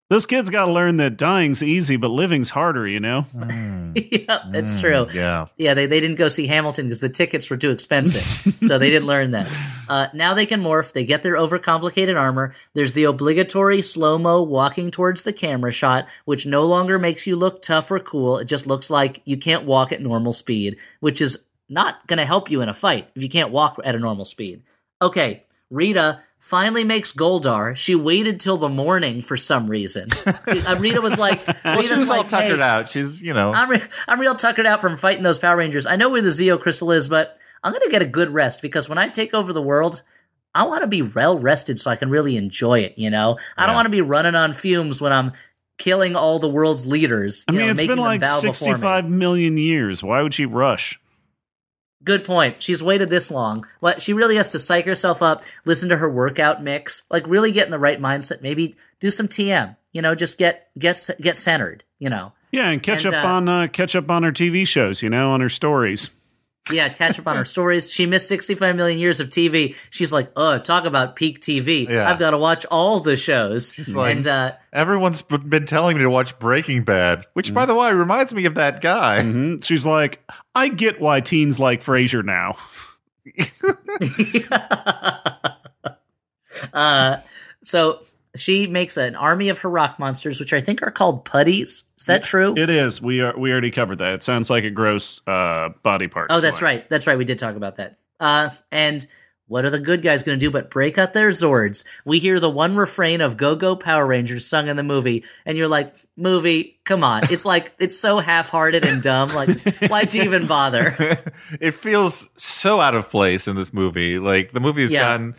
those kids got to learn that dying's easy, but living's harder. You know. yep, that's true. Yeah. Yeah, they, they didn't go see Hamilton because the tickets were too expensive. so they didn't learn that. Uh, now they can morph. They get their overcomplicated armor. There's the obligatory slow mo walking towards the camera shot, which no longer makes you look tough or cool. It just looks like you can't walk at normal speed, which is not going to help you in a fight if you can't walk at a normal speed. Okay, Rita finally makes Goldar. She waited till the morning for some reason. Uh, Rita was like, Well, she was all tuckered "Hey, out. She's, you know, I'm re- I'm real tuckered out from fighting those Power Rangers. I know where the Zeo Crystal is, but I'm gonna get a good rest because when I take over the world, I want to be well rested so I can really enjoy it. You know, I don't want to be running on fumes when I'm killing all the world's leaders. I mean, know, it's been like bow before me. 65 million years. Why would she rush? Good point. She's waited this long. What she really has to psych herself up, listen to her workout mix, like really get in the right mindset. Maybe do some TM. You know, just get get get centered. You know. Yeah, and catch And, up uh, on uh, catch up on her TV shows. You know, on her stories. Yeah, catch up on her stories. She missed 65 million years of TV. She's like, oh, talk about peak TV. Yeah. I've got to watch all the shows. like- and uh, everyone's b- been telling me to watch Breaking Bad, which, by the way, reminds me of that guy. Mhm. She's like, I get why teens like Frasier now. uh, so she makes an army of her rock monsters, which I think are called putties. Is that true? It is. We are. We already covered that. It sounds like a gross uh, body part. oh, that's right. That's right. We did talk about that. Uh, and what are the good guys going to do but break out their Zords? We hear the one refrain of Go Go Power Rangers sung in the movie, and you're like, movie, come on. It's like, it's so half hearted and dumb. Like, why'd you even bother? it feels so out of place in this movie. Like the movie has Yeah. gotten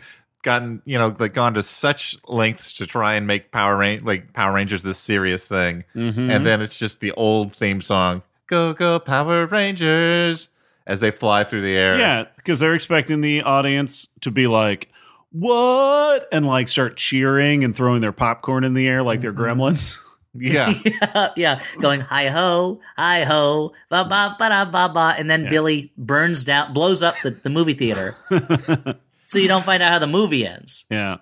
gotten you know like gone to such lengths to try and make Power Ran- like Power Rangers this serious thing, Mhm. and then it's just the old theme song, "Go Go Power Rangers," as they fly through the air. Yeah, because they're expecting the audience to be like, "What?" and like start cheering and throwing their popcorn in the air like they're gremlins. yeah. yeah, yeah, going hi ho, hi ho, ba ba ba da ba ba, and then Yeah. Billy burns down, blows up the, the movie theater, so you don't find out how the movie ends. yeah.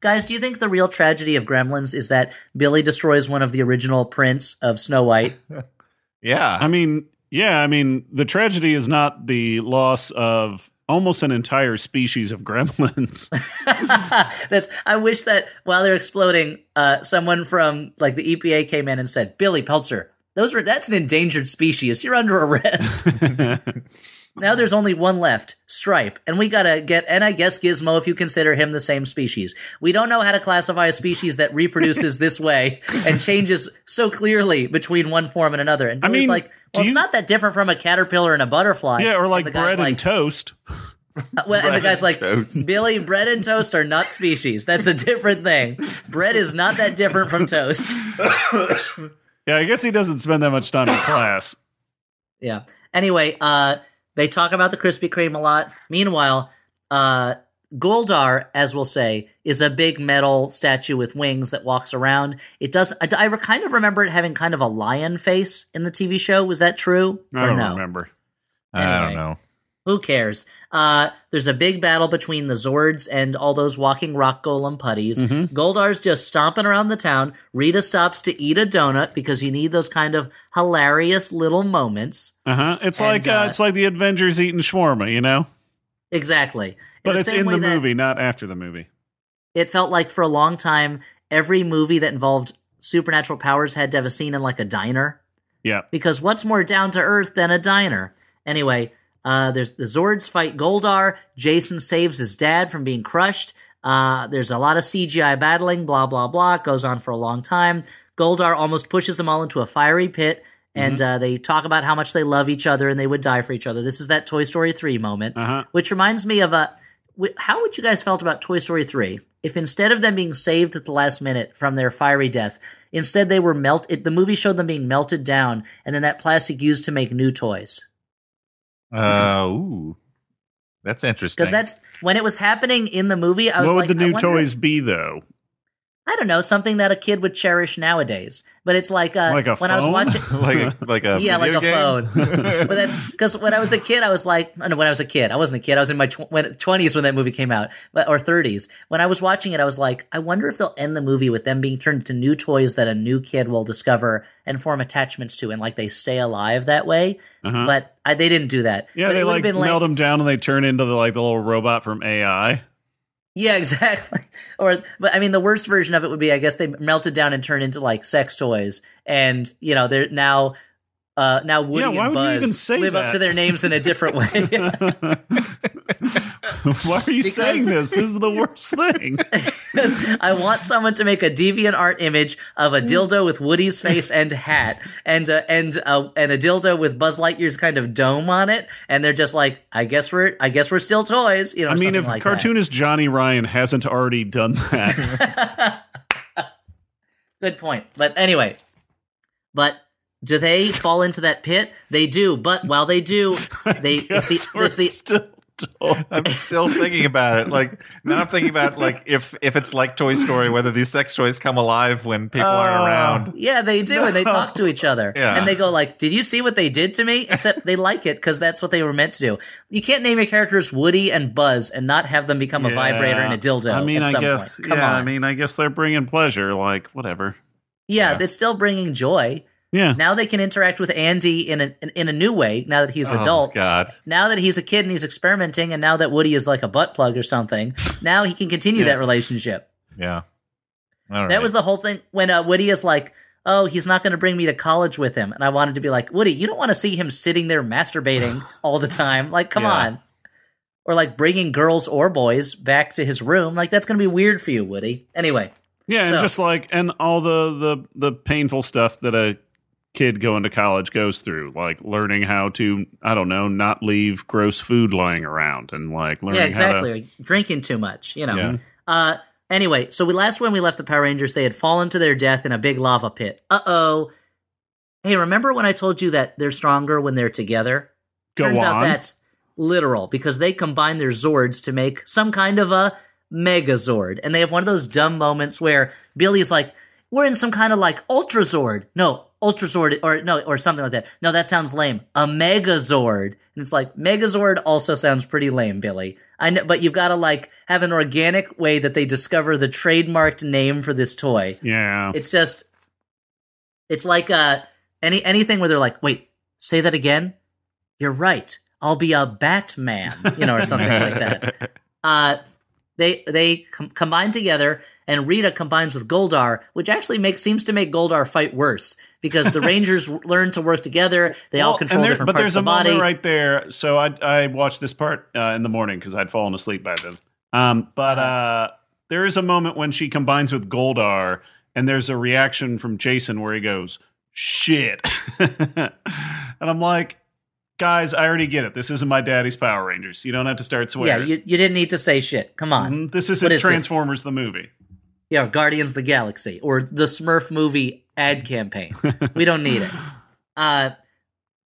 Guys, do you think the real tragedy of Gremlins is that Billy destroys one of the original prints of Snow White? Yeah. I mean, yeah, I mean, the tragedy is not the loss of almost an entire species of gremlins. That's. I wish that while they're exploding, uh, someone from like the EPA came in and said, "Billy Peltzer, those are that's an endangered species. You're under arrest." now there's only one left, Stripe, and we gotta get. And I guess Gizmo, if you consider him the same species. We don't know how to classify a species that reproduces this way and changes so clearly between one form and another. And I Billy's mean, like, well, it's you- not that different from a caterpillar and a butterfly. yeah, or like guy's bread like, and toast. well, and the guy's and like, toast. Billy, bread and toast are not species. That's a different thing. Bread is not that different from toast. Yeah, I guess he doesn't spend that much time in class. Yeah. Anyway, uh, they talk about the Krispy Kreme a lot. Meanwhile, uh, Goldar, as we'll say, is a big metal statue with wings that walks around. It does. I, I kind of remember it having kind of a lion face in the TV show. Was that true? I don't no? remember. I don't know. Who cares? Uh, there's a big battle between the Zords and all those walking rock golem putties. Mm-hmm. Goldar's just stomping around the town. Rita stops to eat a donut because you need those kind of hilarious little moments. Uh huh. It's And, like uh, uh, it's like the Avengers eating shawarma, you know. Exactly. But it's in the movie, not after the movie. It felt like for a long time, every movie that involved supernatural powers had to have a scene in like a diner. Yeah. because what's more down to earth than a diner? Anyway, uh, there's the Zords fight Goldar. Jason saves his dad from being crushed. Uh, there's a lot of CGI battling. Blah blah blah. It goes on for a long time. Goldar almost pushes them all into a fiery pit, and uh, they talk about how much they love each other and they would die for each other. This is that Toy Story three moment, Uh huh. which reminds me of a. How would you guys felt about Toy Story 3 if instead of them being saved at the last minute from their fiery death, instead they were melted? The movie showed them being melted down, and then that plastic used to make new toys. Uh, ooh. That's interesting. Because that's when it was happening in the movie. I was What would like, the I new wonder- toys be though? I don't know, something that a kid would cherish nowadays. But it's like, uh, Like a when I was watching. like a like a Yeah, like a game? phone. but that's because when I was a kid, I was like, no, when I was a kid, I wasn't a kid. I was in my twenties when that movie came out, but or thirties. When I was watching it, I was like, I wonder if they'll end the movie with them being turned into new toys that a new kid will discover and form attachments to, and like they stay alive that way. Uh-huh. But I, they didn't do that. Yeah, But they like melt them down and they turn into the like the little robot from AI. Yeah, exactly. Or, but I mean, the worst version of it would be, I guess, they melted down and turned into like sex toys, and you know, they're now, uh, now Woody Yeah, and Buzz live up to their names in a different way. Why are you Because- saying this? This is the worst thing. I want someone to make a deviant art image of a dildo with Woody's face and hat, and uh, and uh, and a dildo with Buzz Lightyear's kind of dome on it, and they're just like, I guess we're, I guess we're still toys, you know. I mean, if like that. cartoonist Johnny Ryan hasn't already done that, Good point. But anyway, but do they fall into that pit? They do. But while they do, they it's the, it's the still. I'm still thinking about it. Like now, I'm thinking about like if if it's like Toy Story, whether these sex toys come alive when people aren't Oh. around. yeah, they do, and they talk to each other, Yeah. and they go like, "Did you see what they did to me?" Except they like it because that's what they were meant to do. You can't name your characters Woody and Buzz and not have them become a vibrator and a dildo. I mean, at I some guess. point. Come yeah, on. I mean, I guess they're bringing pleasure. Like whatever. yeah, Yeah. they're still bringing joy. Yeah. Now they can interact with Andy in a in, a new way. Now that he's Oh, adult, God. now that he's a kid and he's experimenting, and now that Woody is like a butt plug or something, now he can continue that relationship. Yeah. All That right. was the whole thing when uh, Woody is like, "Oh, he's not going to bring me to college with him," and I wanted to be like, "Woody, you don't want to see him sitting there masturbating all the time. Like, come Yeah. on." Or like bringing girls or boys back to his room. Like that's going to be weird for you, Woody. Anyway, Yeah, and So- just like and all the the the painful stuff that a kid going to college goes through, like learning how to I don't know, not leave gross food lying around, and like learning yeah, how exactly. to. Drinking too much, you know. Yeah. Uh, anyway, so we last when we left the Power Rangers, they had fallen to their death in a big lava pit. Uh oh. Hey, remember when I told you that they're stronger when they're together? Go Turns out that's literal because they combine their Zords to make some kind of a Megazord. And they have one of those dumb moments where Billy's like, we're in some kind of like Ultra Zord. No, Ultra Zord or no, or something like that. No, that sounds lame. A Megazord. And it's like, Megazord also sounds pretty lame, Billy. I know, but you've got to like have an organic way that they discover the trademarked name for this toy. yeah. It's just, it's like uh, any anything where they're like, wait, say that again. You're right. I'll be a Batman, you know, or something like that. Uh, they they com- combine together, and Rita combines with Goldar, which actually makes seems to make Goldar fight worse because the Rangers learn to work together. They all control there- different but parts there's of the body. moment right there. So I I watched this part uh, in the morning because I'd fallen asleep by then. Um, but Uh-huh. uh, there is a moment when she combines with Goldar, and there's a reaction from Jason where he goes, "Shit," and I'm like, guys, I already get it. This isn't my daddy's Power Rangers. You don't have to start yeah, swearing. you, you didn't need to say shit. Come on. Mhm. This isn't is this? Transformers the movie. Yeah, Guardians of the Galaxy or the Smurf movie ad campaign. we don't need it. Uh,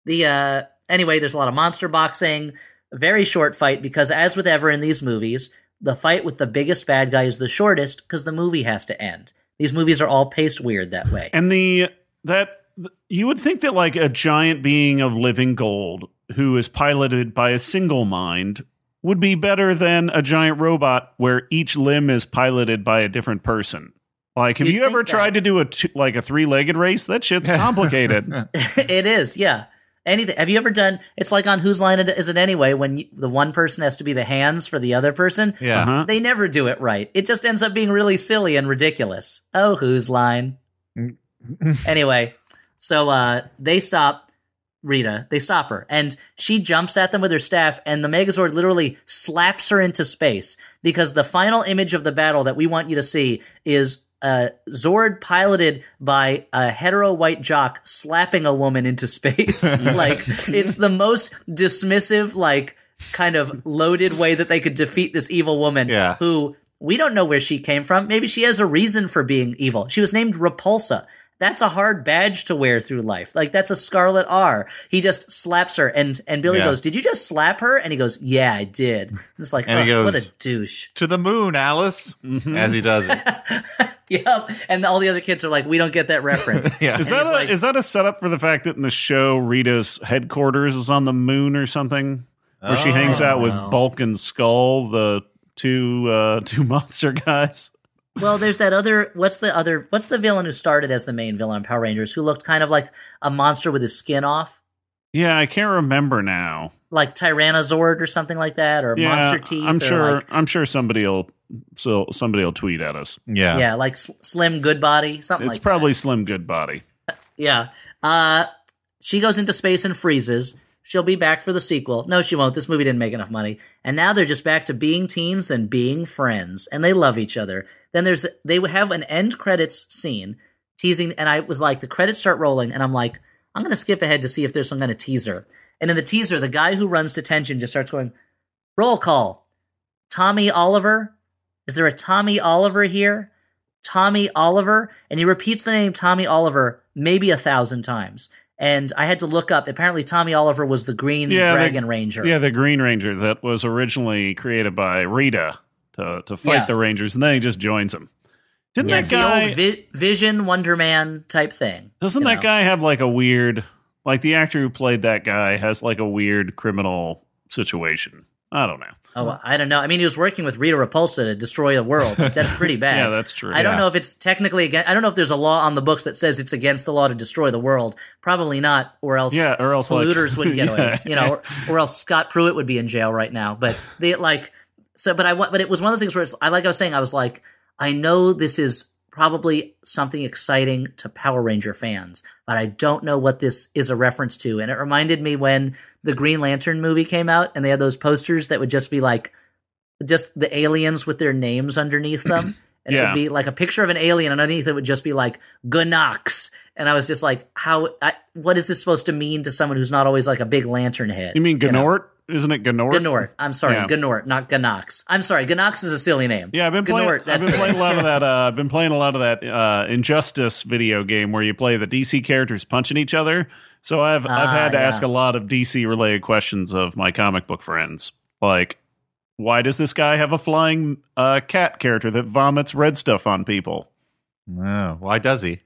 the uh, anyway, there's a lot of monster boxing. A very short fight because, as with ever in these movies, the fight with the biggest bad guy is the shortest because the movie has to end. These movies are all paced weird that way. And the that you would think that like a giant being of living gold who is piloted by a single mind would be better than a giant robot where each limb is piloted by a different person. Like, have You'd you ever that. tried to do a two, like a three-legged race? That shit's complicated. it is, yeah. Anything? Have you ever done? It's like on Whose Line Is It Anyway? When you, the one person has to be the hands for the other person. Yeah. Uh-huh. They never do it right. It just ends up being really silly and ridiculous. Oh, whose line? anyway, so uh, they stop Rita. They stop her, and she jumps at them with her staff, and the Megazord literally slaps her into space because the final image of the battle that we want you to see is. Uh, Zord piloted by a hetero white jock slapping a woman into space. like, it's the most dismissive, like, kind of loaded way that they could defeat this evil woman Yeah. who we don't know where she came from. Maybe she has a reason for being evil. She was named Repulsa. That's a hard badge to wear through life. Like that's a scarlet R. He just slaps her, and and Billy Yeah. goes, "Did you just slap her?" And he goes, "Yeah, I did." And it's like, And he goes- what a douche. To the moon, Alice, Mm-hmm. as he does it. Yep. And all the other kids are like, "We don't get that reference." Yeah. Is And that a, like- is that a setup for the fact that in the show Rita's headquarters is on the moon or something, where she hangs out with Oh. Bulk and Skull, the two uh, two monster guys? Well, there's that other. What's the other? What's the villain who started as the main villain in Power Rangers, who looked kind of like a monster with his skin off, Yeah, I can't remember now. like Tyrannozord or something like that, or Yeah, Monster Teeth. I'm sure. like- I'm sure somebody'll so somebody will tweet at us. Yeah. yeah, like Sl- Slim Goodbody, something It's like probably Slim Goodbody. Yeah. Uh, she goes into space and freezes. She'll be back for the sequel. No, she won't. This movie didn't make enough money. And now they're just back to being teens and being friends, and they love each other. Then there's they have an end credits scene teasing, and I was like, the credits start rolling, and I'm like, I'm gonna skip ahead to see if there's some kind of teaser. And in the teaser, the guy who runs detention just starts going, roll call. Tommy Oliver? Is there a Tommy Oliver here? Tommy Oliver? And he repeats the name Tommy Oliver maybe a thousand times. And I had to look up. Apparently, Tommy Oliver was the Green Yeah, the- Dragon Ranger. Yeah, the Green Ranger that was originally created by Rita to to fight Yeah. the Rangers, and then he just joins them. Didn't Yeah, that the guy? Vi- Vision Wonder Man type thing. doesn't that know? guy have like a weird? Like the actor who played that guy has like a weird criminal situation. I don't know. Oh, I don't know. I mean, he was working with Rita Repulsa to destroy the world. That's pretty bad. Yeah, that's true. I don't Yeah. know if it's technically against. I don't know if there's a law on the books that says it's against the law to destroy the world. Probably not, or else Yeah, or else like polluters wouldn't get Yeah. away. You know, or, or else Scott Pruitt would be in jail right now. But they like so. But I but it was one of those things where it's I like I was saying I was like I know this is probably something exciting to Power Ranger fans, but I don't know what this is a reference to. And it reminded me when the Green Lantern movie came out and they had those posters that would just be like just the aliens with their names underneath them. And it would be like a picture of an alien, and underneath it would just be like Ganox. And I was just like, how? I, what is this supposed to mean to someone who's not always like a big lantern head? You mean know? Isn't it Gnort? Gnort. I'm sorry, Yeah. Gnort, not Ganox. I'm sorry, Ganox is a silly name. Yeah, I've been playing. Gnort, I've been playing a lot of that. Uh, I've been playing a lot of that uh, Injustice video game where you play the DC characters punching each other. So I've I've Ah, had to yeah. ask a lot of DC related questions of my comic book friends, like why does this guy have a flying uh, cat character that vomits red stuff on people? Oh, why does he?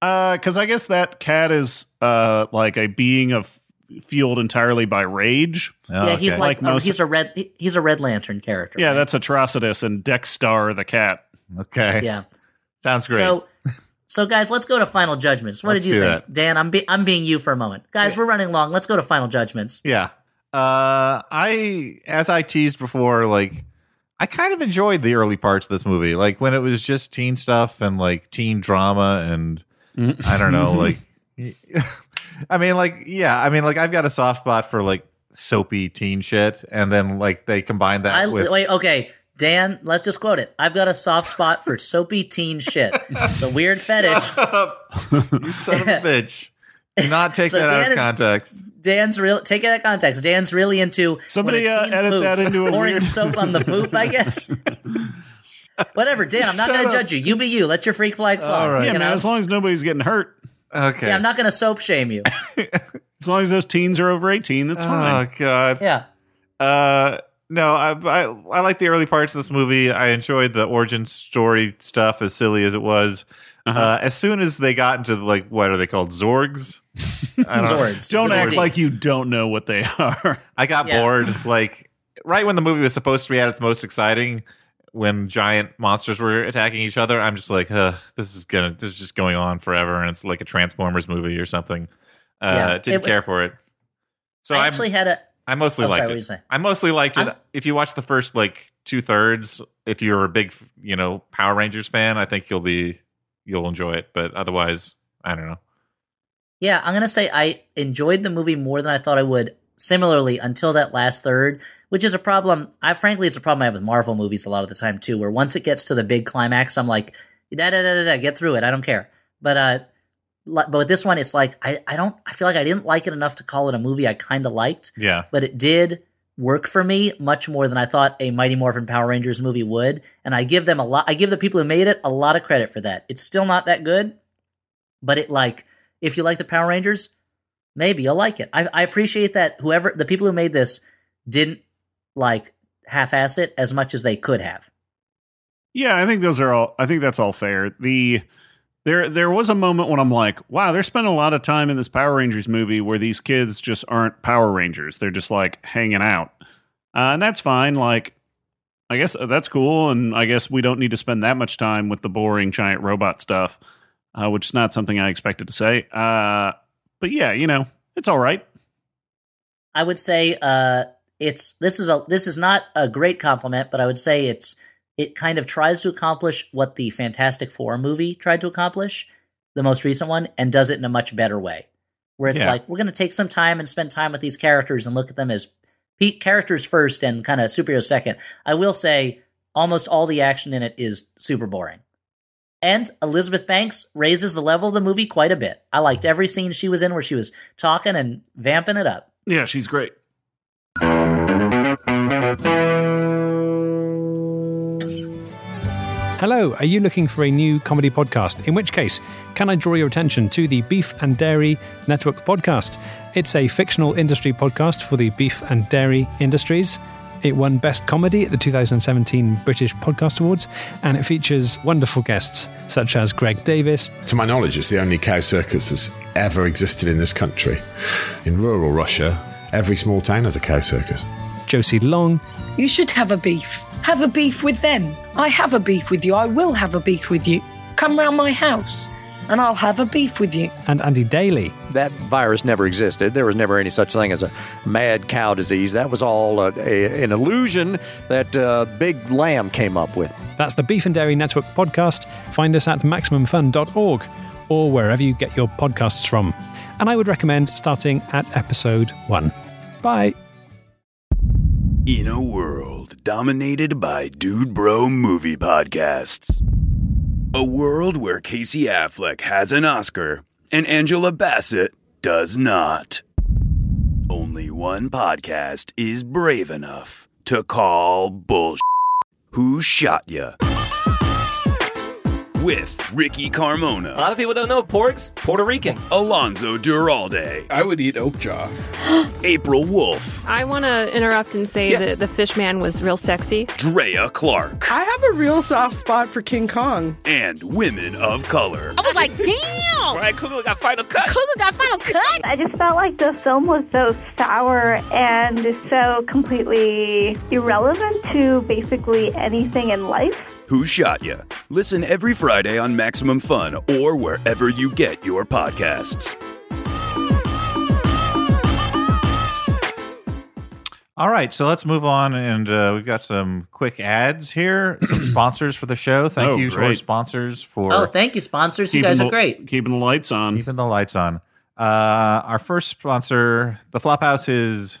Because I guess that cat is uh, like a being of fueled entirely by rage. Oh, yeah, he's okay. like, Like oh, most- he's a red he's a Red Lantern character. Yeah, right? that's Atrocitus and Dexstar the cat. okay. yeah. sounds great. So, so guys, let's go to final judgments. What Let's did you do think, that. Dan? I'm be- I'm being you for a moment, guys. We're running long. Let's go to final judgments. Yeah. Uh I as I teased before, like I kind of enjoyed the early parts of this movie. Like when it was just teen stuff and like teen drama and I don't know, like I mean like yeah, I mean like I've got a soft spot for like soapy teen shit and then like they combine that I with wait. Okay, Dan. Let's just quote it. I've got a soft spot for soapy teen shit. It's a weird fetish. you son of a bitch. Do not take So that out Dan of is- context. Dan's real. Take it out of context. Dan's really into Somebody, when a uh, teen edit that into a pouring weird- soap on the poop. I guess. Whatever, Dan. I'm not going to judge you. You be you. Let your freak flag fly. All right. Yeah, man. know? As long as nobody's getting hurt, Okay. yeah, I'm not going to soap shame you. as long as those teens are over eighteen, that's fine. Oh god. Yeah. Uh, no, I, I I like the early parts of this movie. I enjoyed the origin story stuff, as silly as it was. Uh-huh. uh as soon as they got into like what are they called, Zorgs? I don't know. Zords. Don't With a act like you don't know what they are. I got Yeah. bored. Like right when the movie was supposed to be at its most exciting, when giant monsters were attacking each other, I'm just like, Ugh, this is gonna this is just going on forever, and it's like a Transformers movie or something. Uh, Yeah, didn't was- care for it. So I I actually had a. I mostly Oh, liked sorry, it. what you? I mostly liked it. I'm- if you watch the first like two thirds, if you're a big, you know, Power Rangers fan, I think you'll be you'll enjoy it. But otherwise, I don't know. Yeah, I'm gonna say I enjoyed the movie more than I thought I would. Similarly, until that last third, which is a problem. I frankly, it's a problem I have with Marvel movies a lot of the time too. Where once it gets to the big climax, I'm like, da da da da da, get through it. I don't care. But uh, but with this one, it's like I I don't. I feel like I didn't like it enough to call it a movie I kind of liked. Yeah, but it did work for me much more than I thought a Mighty Morphin Power Rangers movie would. And I give them a lot, I give the people who made it a lot of credit for that. It's still not that good, but it like, if you like the Power Rangers, maybe you'll like it. I, I appreciate that whoever, the people who made this didn't like half ass it as much as they could have. Yeah, I think those are all. I think that's all fair. The there there was a moment when I'm like, wow, they're spending a lot of time in this Power Rangers movie where these kids just aren't Power Rangers. They're just like hanging out, uh, and that's fine. Like, I guess that's cool, and I guess we don't need to spend that much time with the boring giant robot stuff, uh, which is not something I expected to say. Uh, but yeah, you know, it's all right. I would say uh, it's this is a this is not a great compliment, but I would say it's it kind of tries to accomplish what the Fantastic Four movie tried to accomplish, the most recent one, and does it in a much better way. Where it's Yeah. like we're going to take some time and spend time with these characters and look at them as pe- characters first and kind of superheroes second. I will say almost all the action in it is super boring. And Elizabeth Banks raises the level of the movie quite a bit. I liked every scene she was in where she was talking and vamping it up. Yeah, she's great. Hello, are you looking for a new comedy podcast? In which case, can I draw your attention to the Beef and Dairy Network podcast? It's a fictional industry podcast for the beef and dairy industries. It won Best Comedy at the 2017 British Podcast Awards, and it features wonderful guests such as Greg Davies, To my knowledge, it's the only cow circus that's ever existed in this country. In rural Russia, every small town has a cow circus. Josie Long, You should have a beef. Have a beef with them. I have a beef with you. I will have a beef with you. Come round my house and I'll have a beef with you. and Andy Daly. that virus never existed. There was never any such thing as a mad cow disease. That was all a, a, an illusion that uh, Big Lamb came up with. That's the Beef and Dairy Network podcast. Find us at MaximumFun.org or wherever you get your podcasts from. And I would recommend starting at episode one. Bye. In a world dominated by Dude Bro movie podcasts. A world where Casey Affleck has an Oscar and Angela Bassett does not. Only one podcast is brave enough to call bullshit. Who shot ya? With Ricky Carmona. A lot of people don't know Porg's Puerto Rican. Alonso Duralde, I would eat oak jaw. April Wolfe, I want to interrupt and say Yes. that the fish man was real sexy. Drea Clark, I have a real soft spot for King Kong. and women of color. I was like, damn! Ryan Coogler got final cut. Cougar got final cut! I just felt like the film was so sour and so completely irrelevant to basically anything in life. Who shot ya? Listen every Friday on Maximum Fun or wherever you get your podcasts. All right, so let's move on, and uh, we've got some quick ads here, some sponsors for the show. Thank Oh, you to our sponsors for Oh, thank you, sponsors. You guys the, are great. Keeping the lights on. keeping the lights on. Uh, our first sponsor, the Flophouse, is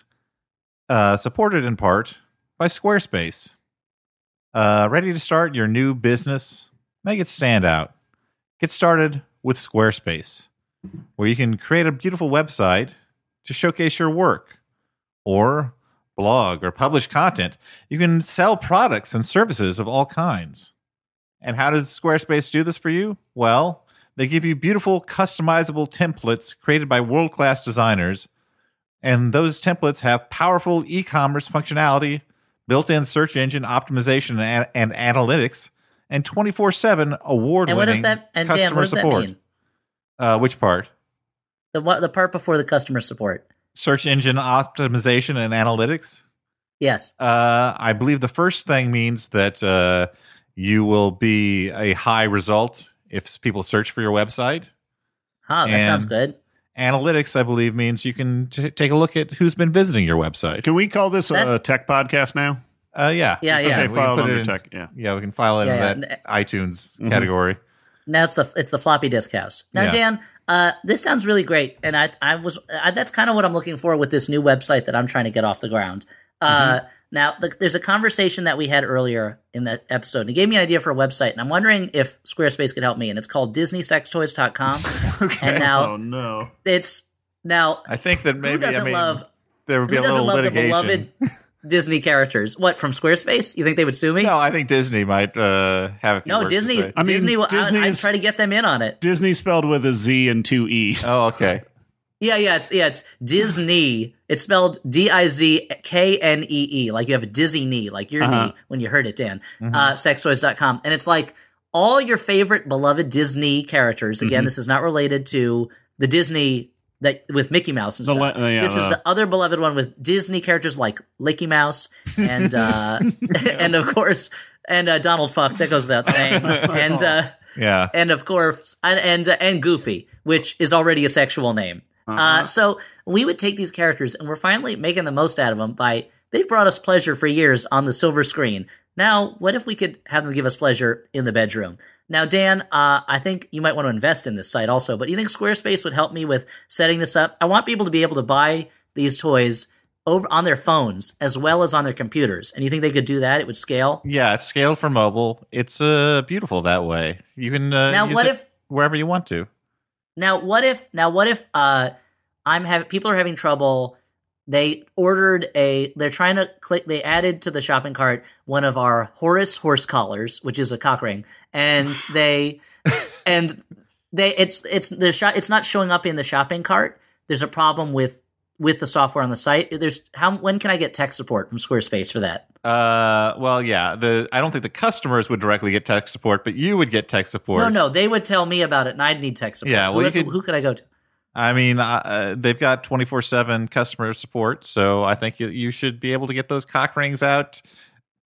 uh, supported in part by Squarespace. Uh, ready to start your new business? Make it stand out. Get started with Squarespace, where you can create a beautiful website to showcase your work, or blog or publish content. You can sell products and services of all kinds. And how does Squarespace do this for you? Well, they give you beautiful, customizable templates created by world class designers. And those templates have powerful e commerce functionality, built in search engine optimization and, and analytics, and 24 7 award And what winning that? And customer Dan, what does support. that mean? Uh, which part? The what? The part before the customer support. Search engine optimization and analytics. Yes. Uh, I believe the first thing means that uh, you will be a high result if people search for your website. Huh. That sounds good. Analytics, I believe, means you can t- take a look at who's been visiting your website. Can we call this a tech podcast now? Uh, yeah, Yeah, yeah. Okay, we can file put under it in- tech. Yeah. Yeah, we can file it Yeah, in yeah. that iTunes Mhm. category. Now it's the it's the floppy disk house. Now, Yeah. Dan, uh, this sounds really great, and I I was I, that's kind of what I'm looking for with this new website that I'm trying to get off the ground. Uh, now, the, there's a conversation that we had earlier in that episode. And he gave me an idea for a website, and I'm wondering if Squarespace could help me. And it's called DisneySexToys.com. Okay. And now oh no. it's now I think that maybe who doesn't I mean love there would be a doesn't little love the litigation. beloved Disney characters? What from Squarespace? You think they would sue me? No, I think Disney might uh, have a few No, words to Disney. say. I mean, Disney. will- Disney I, I'd try to get them in on it. Disney spelled with a Z and two E's. Oh, okay. Yeah, yeah, it's yeah, it's Disney. It's spelled D I Z K N E E, like you have a dizzy knee, like your Uh-huh. knee when you heard it, Dan. Mhm. Uh, sextoys.com. And it's like all your favorite beloved Disney characters. Again, Mhm. this is not related to the Disney that with Mickey Mouse and The stuff. le- uh, yeah, this is the- the other beloved one with Disney characters like Licky Mouse and uh, and of course and uh, Donald Fuck. That goes without saying. and uh, Yeah. and of course and and, uh, and Goofy, which is already a sexual name. uh Uh-huh. so we would take these characters, and we're finally making the most out of them by they've brought us pleasure for years on the silver screen. Now, what if we could have them give us pleasure in the bedroom? Now, Dan, uh, I think you might want to invest in this site also, but do you think Squarespace would help me with setting this up? I want people to be able to buy these toys over on their phones as well as on their computers. And you think they could do that? It would scale? Yeah, it's scaled for mobile. It's uh, beautiful that way. You can uh, Now, use what it if- wherever you want to. Now, what if now what if uh I'm having people are having trouble they ordered a they're trying to click they added to the shopping cart one of our Horus horse collars, which is a cock ring, and they and they it's it's the shot it's not showing up in the shopping cart. There's a problem with with the software on the site. There's how when can I get tech support from Squarespace for that? Uh, well, yeah. The I don't think the customers would directly get tech support, but you would get tech support. No, no, they would tell me about it, and I'd need tech support. Yeah, well, who, you could- who could I go to? I mean, uh, uh, they've got twenty four seven customer support, so I think you, you should be able to get those cock rings out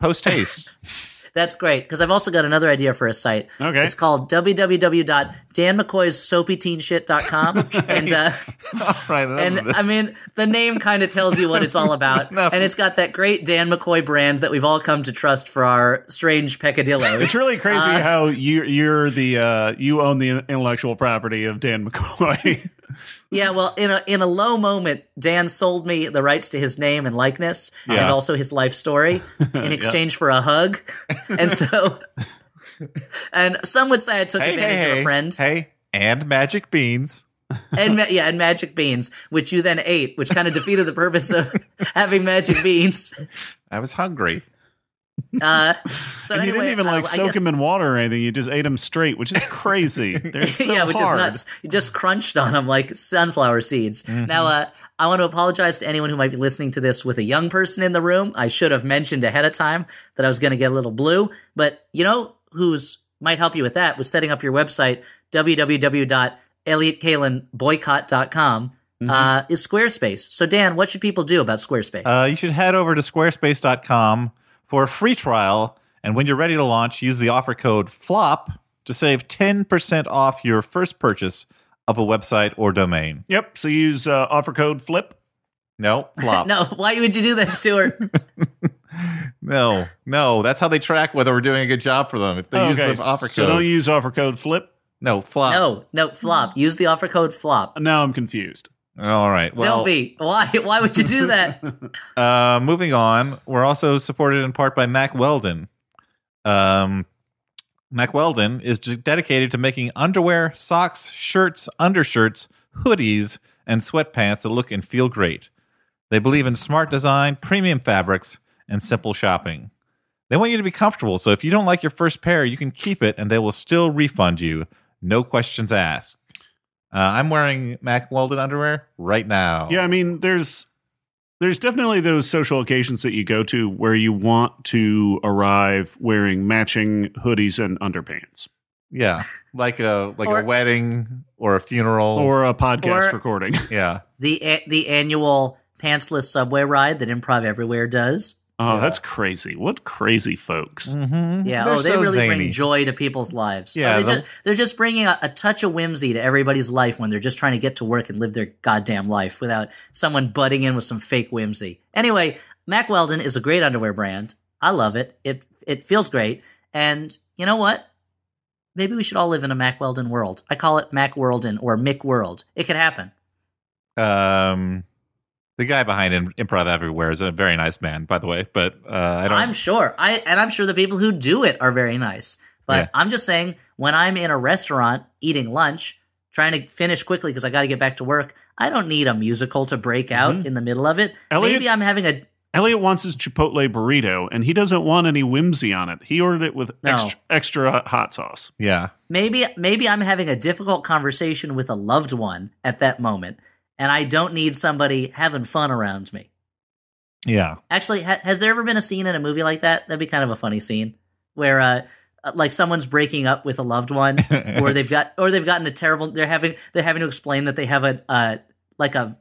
post haste. That's great because I've also got another idea for a site. Okay. It's called www.danmccoyssoapyteenshit.com. And, uh, All right, and I mean, the name kind of tells you what it's all about. No. And it's got that great Dan McCoy brand that we've all come to trust for our strange peccadillos. It's really crazy Uh, how you you're the uh, you own the intellectual property of Dan McCoy. Yeah, well, in a in a low moment, Dan sold me the rights to his name and likeness, and also his life story in exchange for a hug. and so, and some would say I took hey, advantage hey, of a friend. hey, and magic beans. and ma- yeah, and magic beans, which you then ate, which kind of defeated the purpose of having magic beans. I was hungry. Uh, so and you anyway, didn't even uh, like I soak guess- them in water or anything. You just ate them straight, which is crazy. They're so yeah, which hard. is nuts. You just crunched on them like sunflower seeds. Mm-hmm. Now, uh, I want to apologize to anyone who might be listening to this with a young person in the room. I should have mentioned ahead of time that I was going to get a little blue, but you know who's might help you with that was setting up your website www.elliottkalanboycott.com uh, is Squarespace. So, Dan, what should people do about Squarespace? Uh, you should head over to squarespace.com for a free trial. And when you're ready to launch, use the offer code FLOP to save 10% off your first purchase of a website or domain. Yep. So use uh, offer code FLIP. No, flop. no, why would you do that, Stuart? no, no. That's how they track whether we're doing a good job for them. If they Oh, use okay. the offer code. So code. don't use offer code FLIP. no, flop. no, no, flop. Use the offer code flop. Now I'm confused. All right. Well, Don't be. Why? Why would you do that? Uh, moving on, we're also supported in part by Mack Weldon. Um, Mack Weldon is dedicated to making underwear, socks, shirts, undershirts, hoodies, and sweatpants that look and feel great. They believe in smart design, premium fabrics, and simple shopping. They want you to be comfortable, so if you don't like your first pair, you can keep it and they will still refund you. No questions asked. Uh, I'm wearing Mack Weldon underwear right now. Yeah, I mean, there's there's definitely those social occasions that you go to where you want to arrive wearing matching hoodies and underpants Yeah, like a like Or- a wedding or a funeral or a podcast Or- recording. yeah. the a- the annual pantsless subway ride that Improv Everywhere does. Oh, that's crazy. What crazy folks. Mm-hmm. Yeah, They're oh, they so really zany. bring joy to people's lives. Yeah, Oh, they the- just, they're just bringing a, a touch of whimsy to everybody's life when they're just trying to get to work and live their goddamn life without someone butting in with some fake whimsy. Anyway, Mack Weldon is a great underwear brand. I love it. It it feels great, and you know what? Maybe we should all live in a Mack Weldon world. I call it Mac Worldon or Mick World. It could happen. Um, the guy behind Improv Everywhere is a very nice man, by the way. But uh, I don't. I'm sure. I and I'm sure the people who do it are very nice. But Yeah. I'm just saying when I'm in a restaurant eating lunch, trying to finish quickly because I got to get back to work, I don't need a musical to break out in the middle of it. Mm-hmm. Elliott- Maybe I'm having a Elliott wants his Chipotle burrito, and he doesn't want any whimsy on it. He ordered it with No. extra, extra hot sauce. yeah. maybe maybe I'm having a difficult conversation with a loved one at that moment, and I don't need somebody having fun around me. Yeah. Actually, ha- has there ever been a scene in a movie like that? That'd be kind of a funny scene where, uh, uh, like someone's breaking up with a loved one, or they've got, or they've gotten a terrible. They're having, they're having to explain that they have a, uh, like a,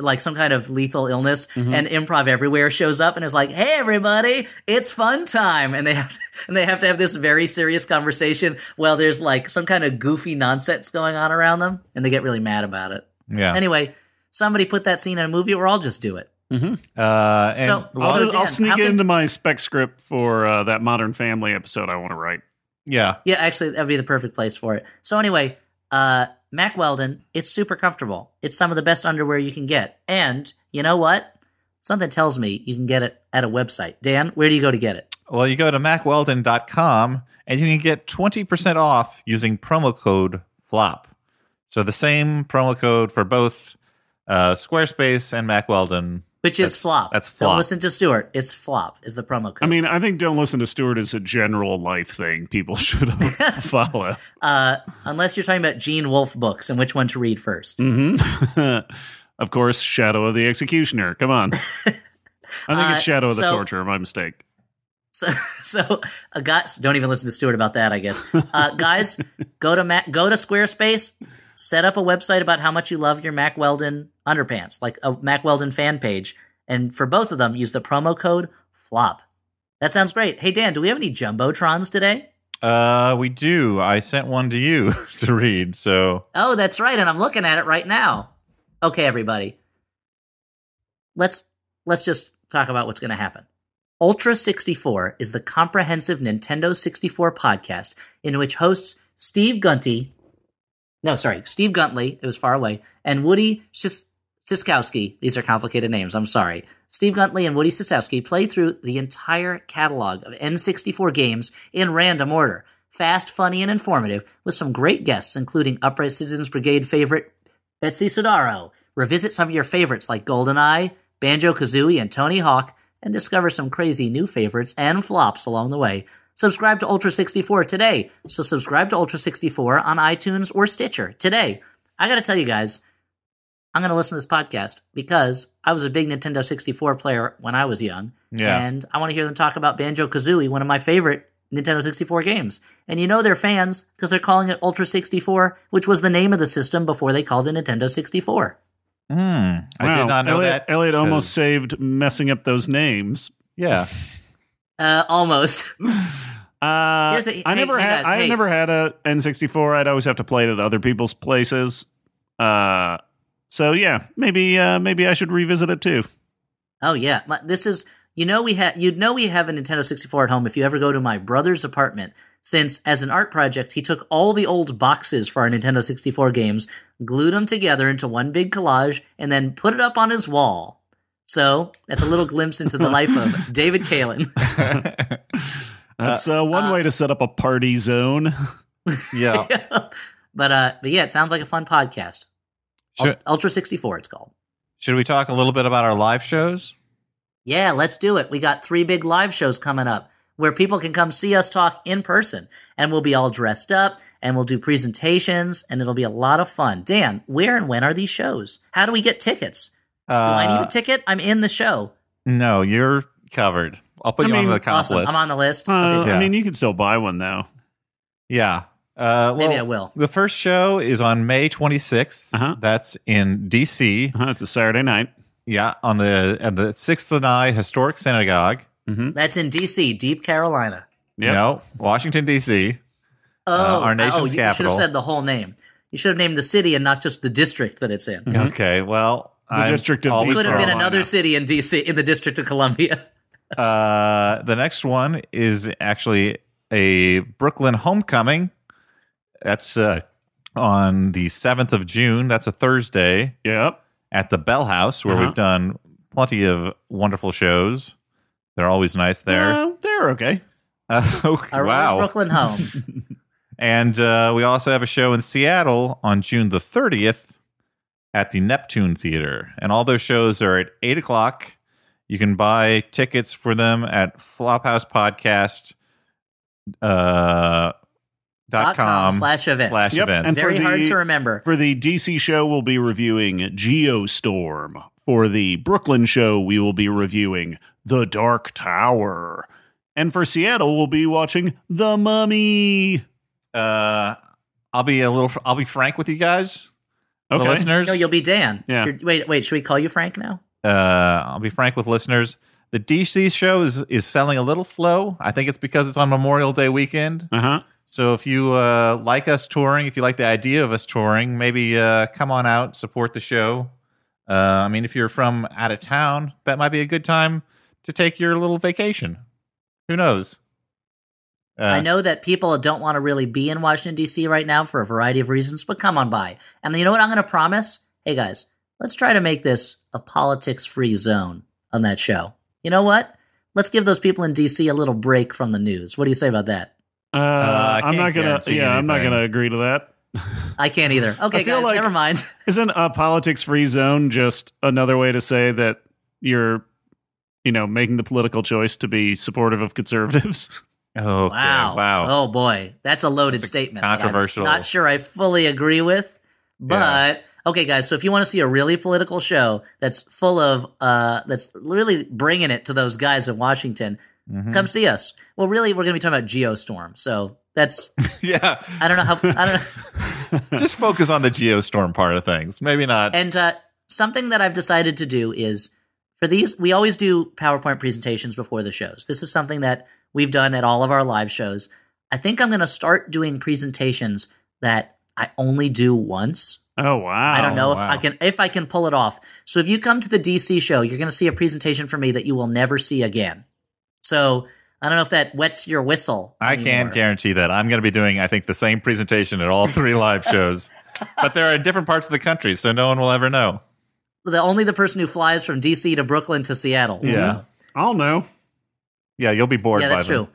like some kind of lethal illness, and Improv Everywhere shows up and is like, "Hey, everybody, it's fun time," and they have, to, and they have to have this very serious conversation while there's like some kind of goofy nonsense going on around them, and they get really mad about it. Yeah. Anyway, somebody put that scene in a movie, or I'll just do it. uh, and So- I'll, So, just, I'll sneak how it can- into my spec script for uh, that Modern Family episode I want to write. yeah. Yeah, actually, that'd be the perfect place for it. So anyway, uh, Mack Weldon, it's super comfortable. It's some of the best underwear you can get, and you know what? Something tells me you can get it at a website. Dan, where do you go to get it? Well, you go to mackweldon.com and you can get 20% off using promo code FLOP. So the same promo code for both uh, Squarespace and Mack Weldon. Which is That's- flop. that's Don't flop. listen to Stuart. It's flop. Is the promo code. I mean, I think don't listen to Stuart is a general life thing people should follow. uh, unless you're talking about Gene Wolfe books and which one to read first. hmm of course, Shadow of the Executioner. Come on. I think Uh, it's Shadow of the so- Torturer. My mistake. So, so uh, guys, don't even listen to Stuart about that. I guess, uh, guys, go to Mac, go to Squarespace, set up a website about how much you love your Mack Weldon underpants, like a Mack Weldon fan page, and for both of them, use the promo code FLOP. That sounds great. Hey Dan, do we have any jumbotrons today? Uh, we do. I sent one to you to read. So Oh, that's right, and I'm looking at it right now. Okay, everybody. Let's let's just talk about what's going to happen. Ultra 64 is the comprehensive Nintendo 64 podcast in which hosts Steve Gunty, no, sorry, Steve Guntley, it was far away, and Woody Sis- Siskowski, these are complicated names, I'm sorry. Steve Guntley and Woody Siskowski play through the entire catalog of N64 games in random order. Fast, funny, and informative, with some great guests, including Upright Citizens Brigade favorite Betsy Sodaro. Revisit some of your favorites like GoldenEye, Banjo Kazooie, and Tony Hawk, and discover some crazy new favorites and flops along the way. Subscribe to Ultra 64 today. So subscribe to Ultra 64 on iTunes or Stitcher today. I gotta tell you guys, I'm gonna listen to this podcast because I was a big Nintendo 64 player when I was young. Yeah. And I want to hear them talk about Banjo Kazooie, one of my favorite Nintendo 64 games. And you know they're fans because they're calling it Ultra 64, which was the name of the system before they called it Nintendo 64. Hmm. I Wow. did not know Elliott, that. Elliott almost saved messing up those names. Yeah. Uh, almost. Uh, a- I hey, never hey, had. guys, I hey. never had a N64. I'd always have to play it at other people's places. Uh, so yeah, maybe uh, maybe I should revisit it too. Oh yeah, My- this is you know we have you'd know we have a Nintendo 64 at home if you ever go to my brother's apartment. Since as an art project, he took all the old boxes for our Nintendo 64 games, glued them together into one big collage, and then put it up on his wall. So that's a little glimpse into the life of David Kalan. That's uh, one way to set up a party zone. Yeah. but uh, but yeah, it sounds like a fun podcast. Should, Ultra 64, it's called. should we talk a little bit about our live shows? Yeah, let's do it. We got three big live shows coming up where people can come see us talk in person and we'll be all dressed up and we'll do presentations and it'll be a lot of fun. Dan, where and when are these shows? How do we get tickets? Do I need Uh, a ticket? I'm in the show. no, you're covered. I'll put I you mean, on the comp Awesome. list. I'm on the list. Uh, Okay, Yeah. I mean, you can still buy one though. yeah. Uh, well, Maybe I will. The first show is on May 26th. Uh-huh. That's in DC. Uh, it's a Saturday night. Yeah, on the at the Sixth and I Historic Synagogue. That's in DC, Deep Carolina. Yep. No, Washington D.C. Oh, our oh, nation's you should have said the whole name. You should have named the city and not just the district that it's in. Okay, well, The I'm District of always Could have been Carolina. another city in DC, in the District of Columbia. Uh, the next one is actually a Brooklyn homecoming. That's uh, on the 7th of June. That's a Thursday Yep. at the Bell House, where Uh-huh. we've done plenty of wonderful shows. They're always nice there. Uh, they're okay. Uh, oh, Our wow. Brooklyn home. And uh, we also have a show in Seattle on June the 30th at the Neptune Theater. And all those shows are at 8 o'clock. You can buy tickets for them at Flophouse Podcast uh, dot Dot com com slash events. slash Yep, events. and for Very hard the- to remember. For the DC show, we'll be reviewing Geostorm. For the Brooklyn show, we will be reviewing The Dark Tower. And for Seattle, we'll be watching The Mummy. uh, I'll be a little. I'll be frank with you guys, Okay. the listeners. No, you'll be Dan. Yeah. You're- wait, wait. Should we call you Frank now? uh, I'll be frank with listeners. The DC show is is selling a little slow. I think it's because it's on Memorial Day weekend. Uh huh. So if you uh, like us touring, if you like the idea of us touring, maybe uh, come on out, support the show. Uh, I mean, if you're from out of town, that might be a good time to take your little vacation. Who knows? Uh, I know that people don't want to really be in Washington D.C. right now for a variety of reasons, but come on by. And you know what I'm going to promise? Hey guys, let's try to make this a politics-free zone on that show. You know what? Let's give those people in D.C. a little break from the news. What do you say about that? Uh, I I'm not gonna. guarantee Yeah, I'm not gonna agree to that. I can't either. Okay, guys, like- never mind. Isn't a politics free zone just another way to say that you're, you know, making the political choice to be supportive of conservatives? Okay, Wow. wow. Oh boy, that's a loaded statement. that I'm controversial. not sure I fully agree with, but okay, guys. So if you want to see a really political show that's full of, uh, that's really bringing it to those guys in Washington, Mhm. come see us. Well, really, we're going to be talking about Geostorm. So that's yeah, I don't know how I don't know. just focus on the geostorm part of things. Maybe not. And uh, something that I've decided to do is for these, we always do PowerPoint presentations before the shows. This is something that we've done at all of our live shows. I think I'm going to start doing presentations that I only do once. Oh wow! I don't know if wow. I can if I can pull it off. So if you come to the DC show, you're going to see a presentation from me that you will never see again. So I don't know if that wets your whistle. I anymore. can't guarantee that. I'm going to be doing, I think, the same presentation at all three live shows, but they're in different parts of the country, so no one will ever know. The only the person who flies from DC to Brooklyn to Seattle. Yeah, I'll know. Yeah, you'll be bored. yeah, by that's them. true.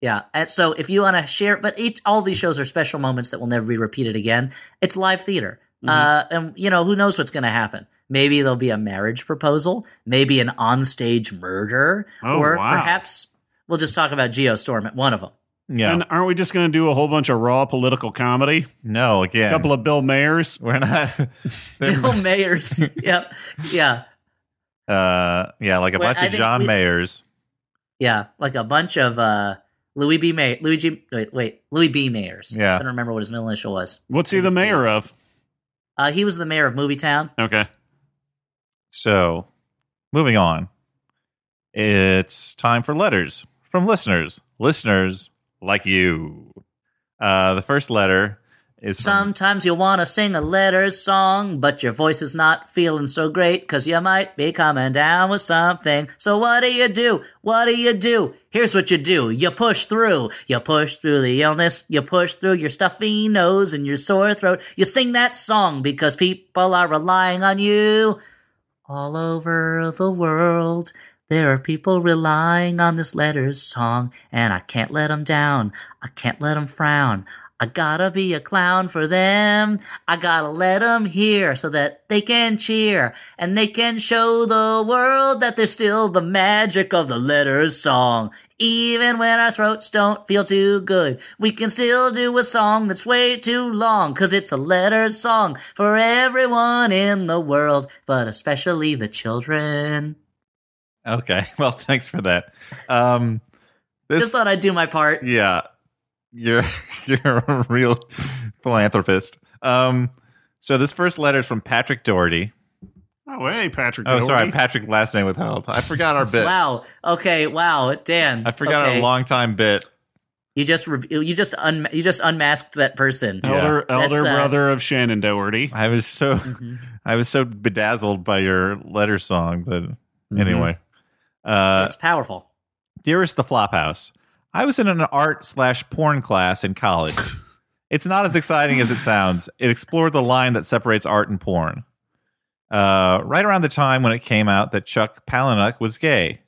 Yeah, and so if you want to share, but each all these shows are special moments that will never be repeated again. It's live theater. Uh, and you know, who knows what's going to happen? Maybe there'll be a marriage proposal, maybe an onstage murder, Oh, or wow. perhaps we'll just talk about Geostorm at one of them. Yeah. And aren't we just going to do a whole bunch of raw political comedy? no, again. A couple of Bill Mayers. we're not Bill Mayers. yep. Yeah. uh yeah, like a Well, bunch I of John we- Mayers. Yeah. Like a bunch of uh, Louis B. May Louis G. Wait, wait, Louis B. Mayers. Yeah. I don't remember what his middle initial was. What's he the mayor of? Uh, he was the mayor of Movietown. Okay. So, moving on. It's time for letters from listeners. Listeners like you. Uh the first letter is from Sometimes you want to sing a letters song, but your voice is not feeling so great because you might be coming down with something. So what do you do? What do you do? Here's what you do. You push through. You push through the illness. You push through your stuffy nose and your sore throat. You sing that song because people are relying on you. All over the world, there are people relying on this letters song, and I can't let them down. I can't let them frown. I gotta be a clown for them. I gotta let them hear so that they can cheer and they can show the world that there's still the magic of the letters song. Even when our throats don't feel too good, we can still do a song that's way too long, cause it's a letters song for everyone in the world, but especially the children. Okay. Well, thanks for that. Um this Just thought I'd do my part. Yeah. You're you're a real philanthropist. Um so this first letter is from Patrick Doherty. Oh, hey, Patrick. Oh, sorry, Patrick last name withheld. I forgot our bit. Wow. Okay. Wow. Dan. I forgot okay. our long time bit. You just re- you just un- you just unmasked that person. Elder, That's, elder uh, brother of Shannen Doherty. I was so Mm-hmm. I was so bedazzled by your letter song, but Mm-hmm. anyway. Uh It's powerful. Dearest the Flophouse, I was in an art slash porn class in college. it's not as exciting as it sounds. It explored the line that separates art and porn. Uh, right around the time when it came out that Chuck Palahniuk was gay.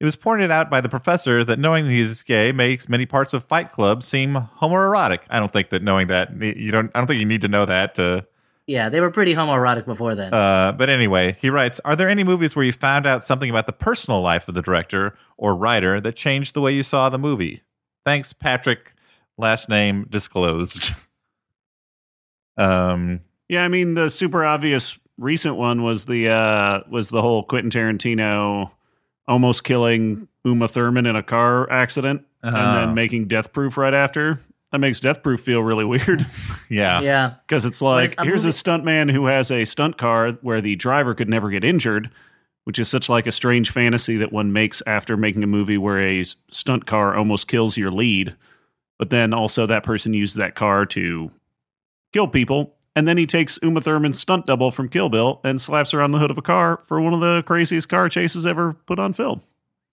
It was pointed out by the professor that knowing he's gay makes many parts of Fight Club seem homoerotic. I don't think that knowing that you don't. I don't think you need to know that to Yeah, they were pretty homoerotic before then. uh, but anyway, he writes Are there any movies where you found out something about the personal life of the director or writer that changed the way you saw the movie? Thanks, Patrick. Last name disclosed. um, Yeah, I mean the super obvious recent one was the uh was the whole Quentin Tarantino almost killing Uma Thurman in a car accident and Oh. then making Death Proof right after. That makes Death Proof feel really weird yeah. yeah, because it's like a here's a movie- stuntman who has a stunt car where the driver could never get injured, which is such like a strange fantasy that one makes after making a movie where a stunt car almost kills your lead, but then also that person used that car to kill people. And then he takes Uma Thurman's stunt double from Kill Bill and slaps her on the hood of a car for one of the craziest car chases ever put on film.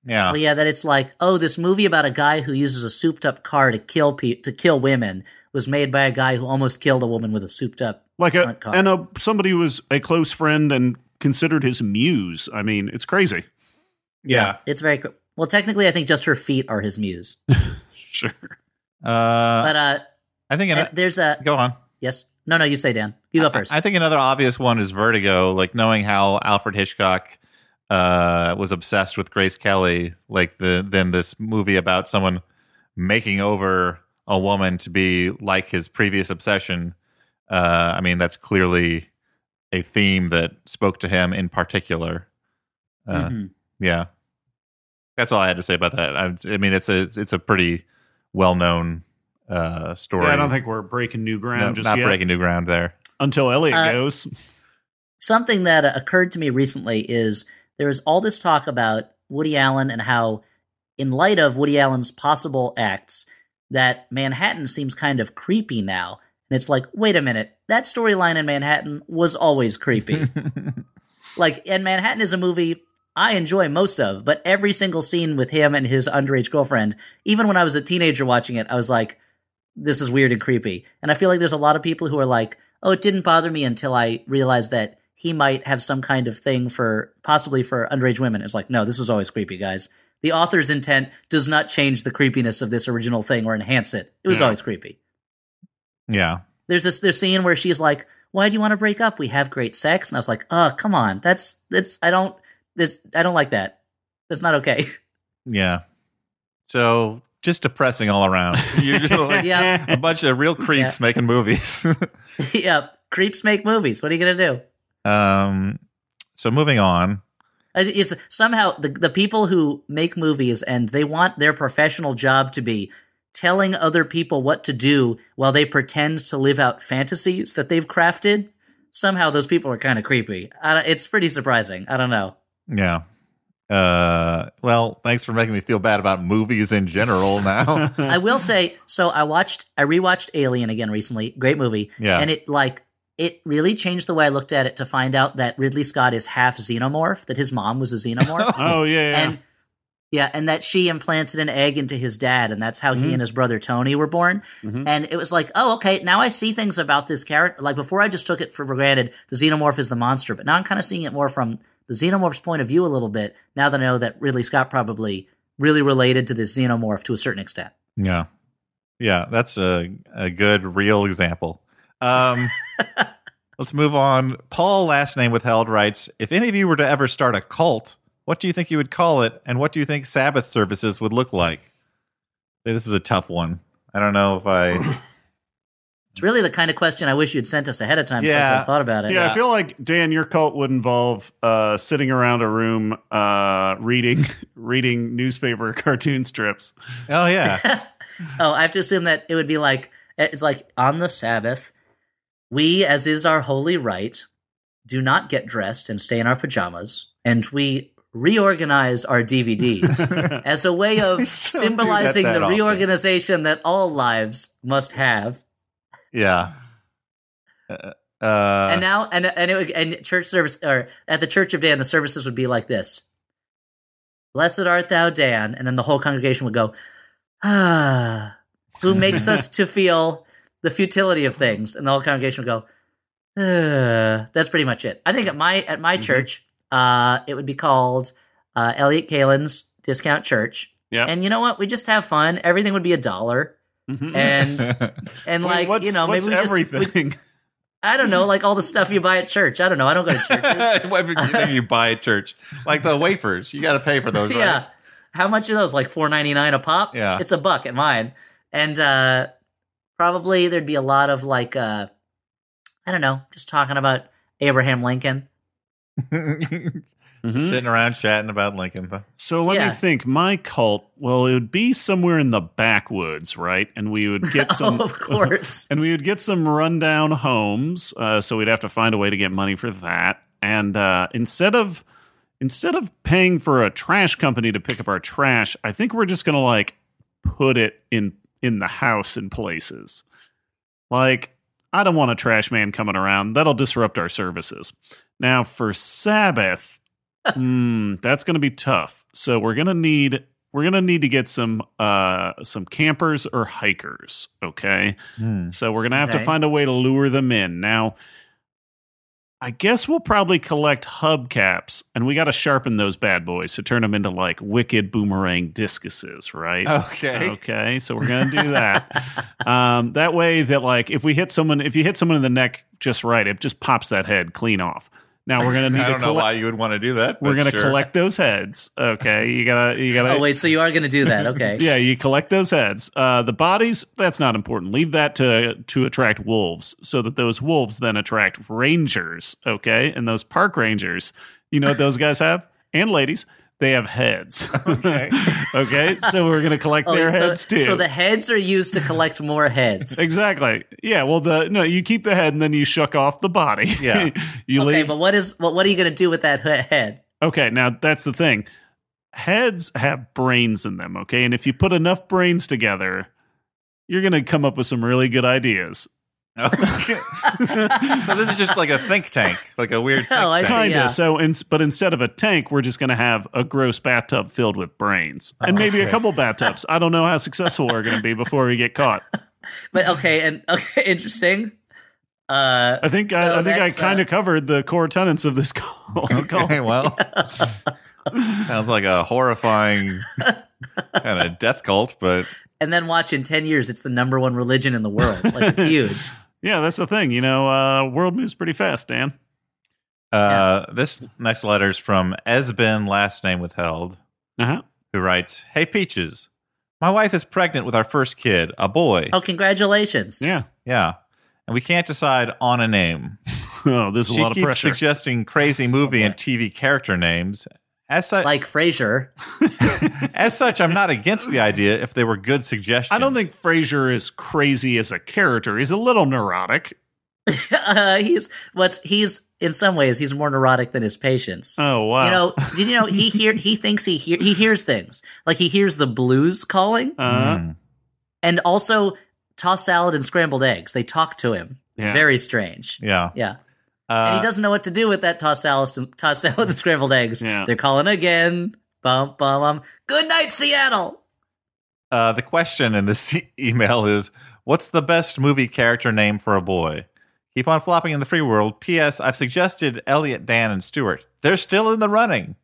Yeah. well, yeah. That it's like, oh, this movie about a guy who uses a souped-up car to kill pe- to kill women was made by a guy who almost killed a woman with a souped-up Like a car. and a somebody who was a close friend and considered his muse. I mean, it's crazy. Yeah. it's very cool. Well, technically, I think just her feet are his muse. Sure. Uh, But uh, I think. An- there's a go on. yes. No, no, you say Dan. You go first. I think another obvious one is Vertigo. Like knowing how Alfred Hitchcock uh, was obsessed with Grace Kelly, like the then this movie about someone making over a woman to be like his previous obsession. Uh, I mean, that's clearly a theme that spoke to him in particular. Uh, Mhm. Yeah, that's all I had to say about that. I, I mean, it's a it's a pretty well known uh, story. Yeah, I don't think we're breaking new ground No, just not yet breaking new ground there. until Elliott Uh, goes. something that uh, occurred to me recently is there was all this talk about Woody Allen and how, in light of Woody Allen's possible acts, that Manhattan seems kind of creepy now. And it's like, wait a minute, that storyline in Manhattan was always creepy. like, and Manhattan is a movie I enjoy most of, but every single scene with him and his underage girlfriend, even when I was a teenager watching it, I was like, this is weird and creepy. And I feel like there's a lot of people who are like, oh, it didn't bother me until I realized that he might have some kind of thing for possibly for underage women. It's like, no, this was always creepy, guys. The author's intent does not change the creepiness of this original thing or enhance it. It was Yeah. always creepy. yeah. There's this there's scene where she's like, why do you want to break up? We have great sex. And I was like, oh, come on. That's, that's, I don't, this, I don't like that. That's not okay. Yeah. So just depressing all around. You're just like Yeah. a bunch of real creeps making movies. yeah. Creeps make movies. What are you going to do? Um, so moving on. It's somehow the, the people who make movies and they want their professional job to be telling other people what to do while they pretend to live out fantasies that they've crafted. Somehow those people are kind of creepy. I, it's pretty surprising. I don't know. Yeah. Uh, well, thanks for making me feel bad about movies in general now. I will say, so I watched, I rewatched Alien again recently. Great movie. Yeah. And it like, it really changed the way I looked at it to find out that Ridley Scott is half xenomorph, that his mom was a xenomorph. Oh yeah, yeah. And yeah, and that she implanted an egg into his dad, and that's how he Mhm. and his brother Tony were born. Mhm. And it was like, oh, okay, now I see things about this character. Like before, I just took it for granted the xenomorph is the monster, but now I'm kind of seeing it more from the xenomorph's point of view a little bit. Now that I know that Ridley Scott probably really related to this xenomorph to a certain extent. yeah. Yeah. That's a, a good real example. Um, let's move on. Paul, last name withheld, writes If any of you were to ever start a cult, what do you think you would call it? And what do you think Sabbath services would look like? This is a tough one. I don't know if I. It's really the kind of question I wish you'd sent us ahead of time so I could Yeah. have thought about it. Yeah, I feel like Dan, your cult would involve uh, sitting around a room, uh, reading reading newspaper cartoon strips. Oh yeah, oh, I have to assume that it would be like it's like on the Sabbath, we, as is our holy right, do not get dressed and stay in our pajamas, and we reorganize our DVDs as a way of symbolizing that the often. reorganization that all lives must have. yeah. Uh, uh, and now, and and it and church service or at the Church of Dan, the services would be like this: "Blessed art thou, Dan," and then the whole congregation would go, "Ah, who makes us to feel the futility of things?" And the whole congregation would go. That's pretty much it. I think at my at my church, uh, it would be called uh, Elliott Kalan's Discount Church. Yeah. And you know what? We just have fun. Everything would be a dollar. Mhm. And and Wait, like what's, you know maybe we just, we- everything? I don't know, like all the stuff you buy at church. I don't know. I don't go to churches. you you buy at church? Like the wafers, you got to pay for those, right? yeah. How much are those? Like four ninety nine a pop? Yeah. It's a buck at mine. And uh probably there'd be a lot of like uh I don't know, just talking about Abraham Lincoln. Mhm. Sitting around chatting about Lincoln. So let Yeah. me think. My cult, well, it would be somewhere in the backwoods, right? And we would get some, oh, of course. and we would get some rundown homes. Uh, so we'd have to find a way to get money for that. And uh, instead of instead of paying for a trash company to pick up our trash, I think we're just gonna like put it in in the house in places. Like I don't want a trash man coming around. That'll disrupt our services. Now for Sabbath, hmm, that's going to be tough. So we're going to need we're going to need to get some uh some campers or hikers, okay? Hmm. So we're going to have to find a way to lure them in. Now I guess we'll probably collect hubcaps and we got to sharpen those bad boys to turn them into like wicked boomerang discuses, right? Okay. Okay, so we're gonna do that. um, that way, that like if we hit someone, if you hit someone in the neck just right, it just pops that head clean off. Now we're gonna need I to don't know collect. why you would want to do that. We're gonna sure. collect those heads. Okay, you gotta, you gotta. Oh wait, so you are gonna do that. Okay. Yeah, you collect those heads. Uh, the bodies, that's not important. Leave that to to attract wolves, so that those wolves then attract rangers. Okay, and those park rangers, you know what those guys have, and ladies, they have heads. Okay. okay, so we're gonna collect Oh, their so, heads too. so the heads are used to collect more heads. Exactly. Yeah. Well, the no, you keep the head and then you shuck off the body. Yeah. you okay, leave. but what is what what are you gonna do with that head? okay. Now that's the thing. Heads have brains in them. Okay, and if you put enough brains together, you're gonna come up with some really good ideas. Okay. so this is just like a think tank, like a weird. Think Oh, I see. tank. Kinda. yeah. So, in, but instead of a tank, we're just gonna have a gross bathtub filled with brains, and maybe a couple bathtubs. I don't know how successful we're gonna be before we get caught. But okay, and okay, interesting. Uh, I think So I, I think I uh, kind of covered the core tenets of this call. Okay, well, sounds like a horrifying kind of death cult, but and then watch in ten years, it's the number one religion in the world. Like it's huge. Yeah, that's the thing. You know, uh, world moves pretty fast, Dan. Uh, This next letter is from Esben, last name withheld, Uh-huh. who writes Hey, Peaches, my wife is pregnant with our first kid, a boy. Oh, congratulations. Yeah. Yeah. And we can't decide on a name. Oh, there's a she lot of keeps pressure. suggesting crazy movie and TV character names. As such, Like Frasier. as such, I'm not against the idea if they were good suggestions. I don't think Frasier is crazy as a character. He's a little neurotic. uh, he's what's he's in some ways he's more neurotic than his patients. Oh wow! You know, did you know he hear he thinks he hear he hears things like he hears the blues calling, Uh, Mm. and also tossed salad and scrambled eggs. They talk to him. Yeah. Very strange. Yeah. Yeah. Uh, and he doesn't know what to do with that tossed salad, tossed salad and scrambled eggs. Yeah. They're calling again. Bum bum bum. Good night, Seattle. Uh, the question in this email is What's the best movie character name for a boy? Keep on flopping in the free world. P.S. I've suggested Elliott, Dan, and Stuart. They're still in the running.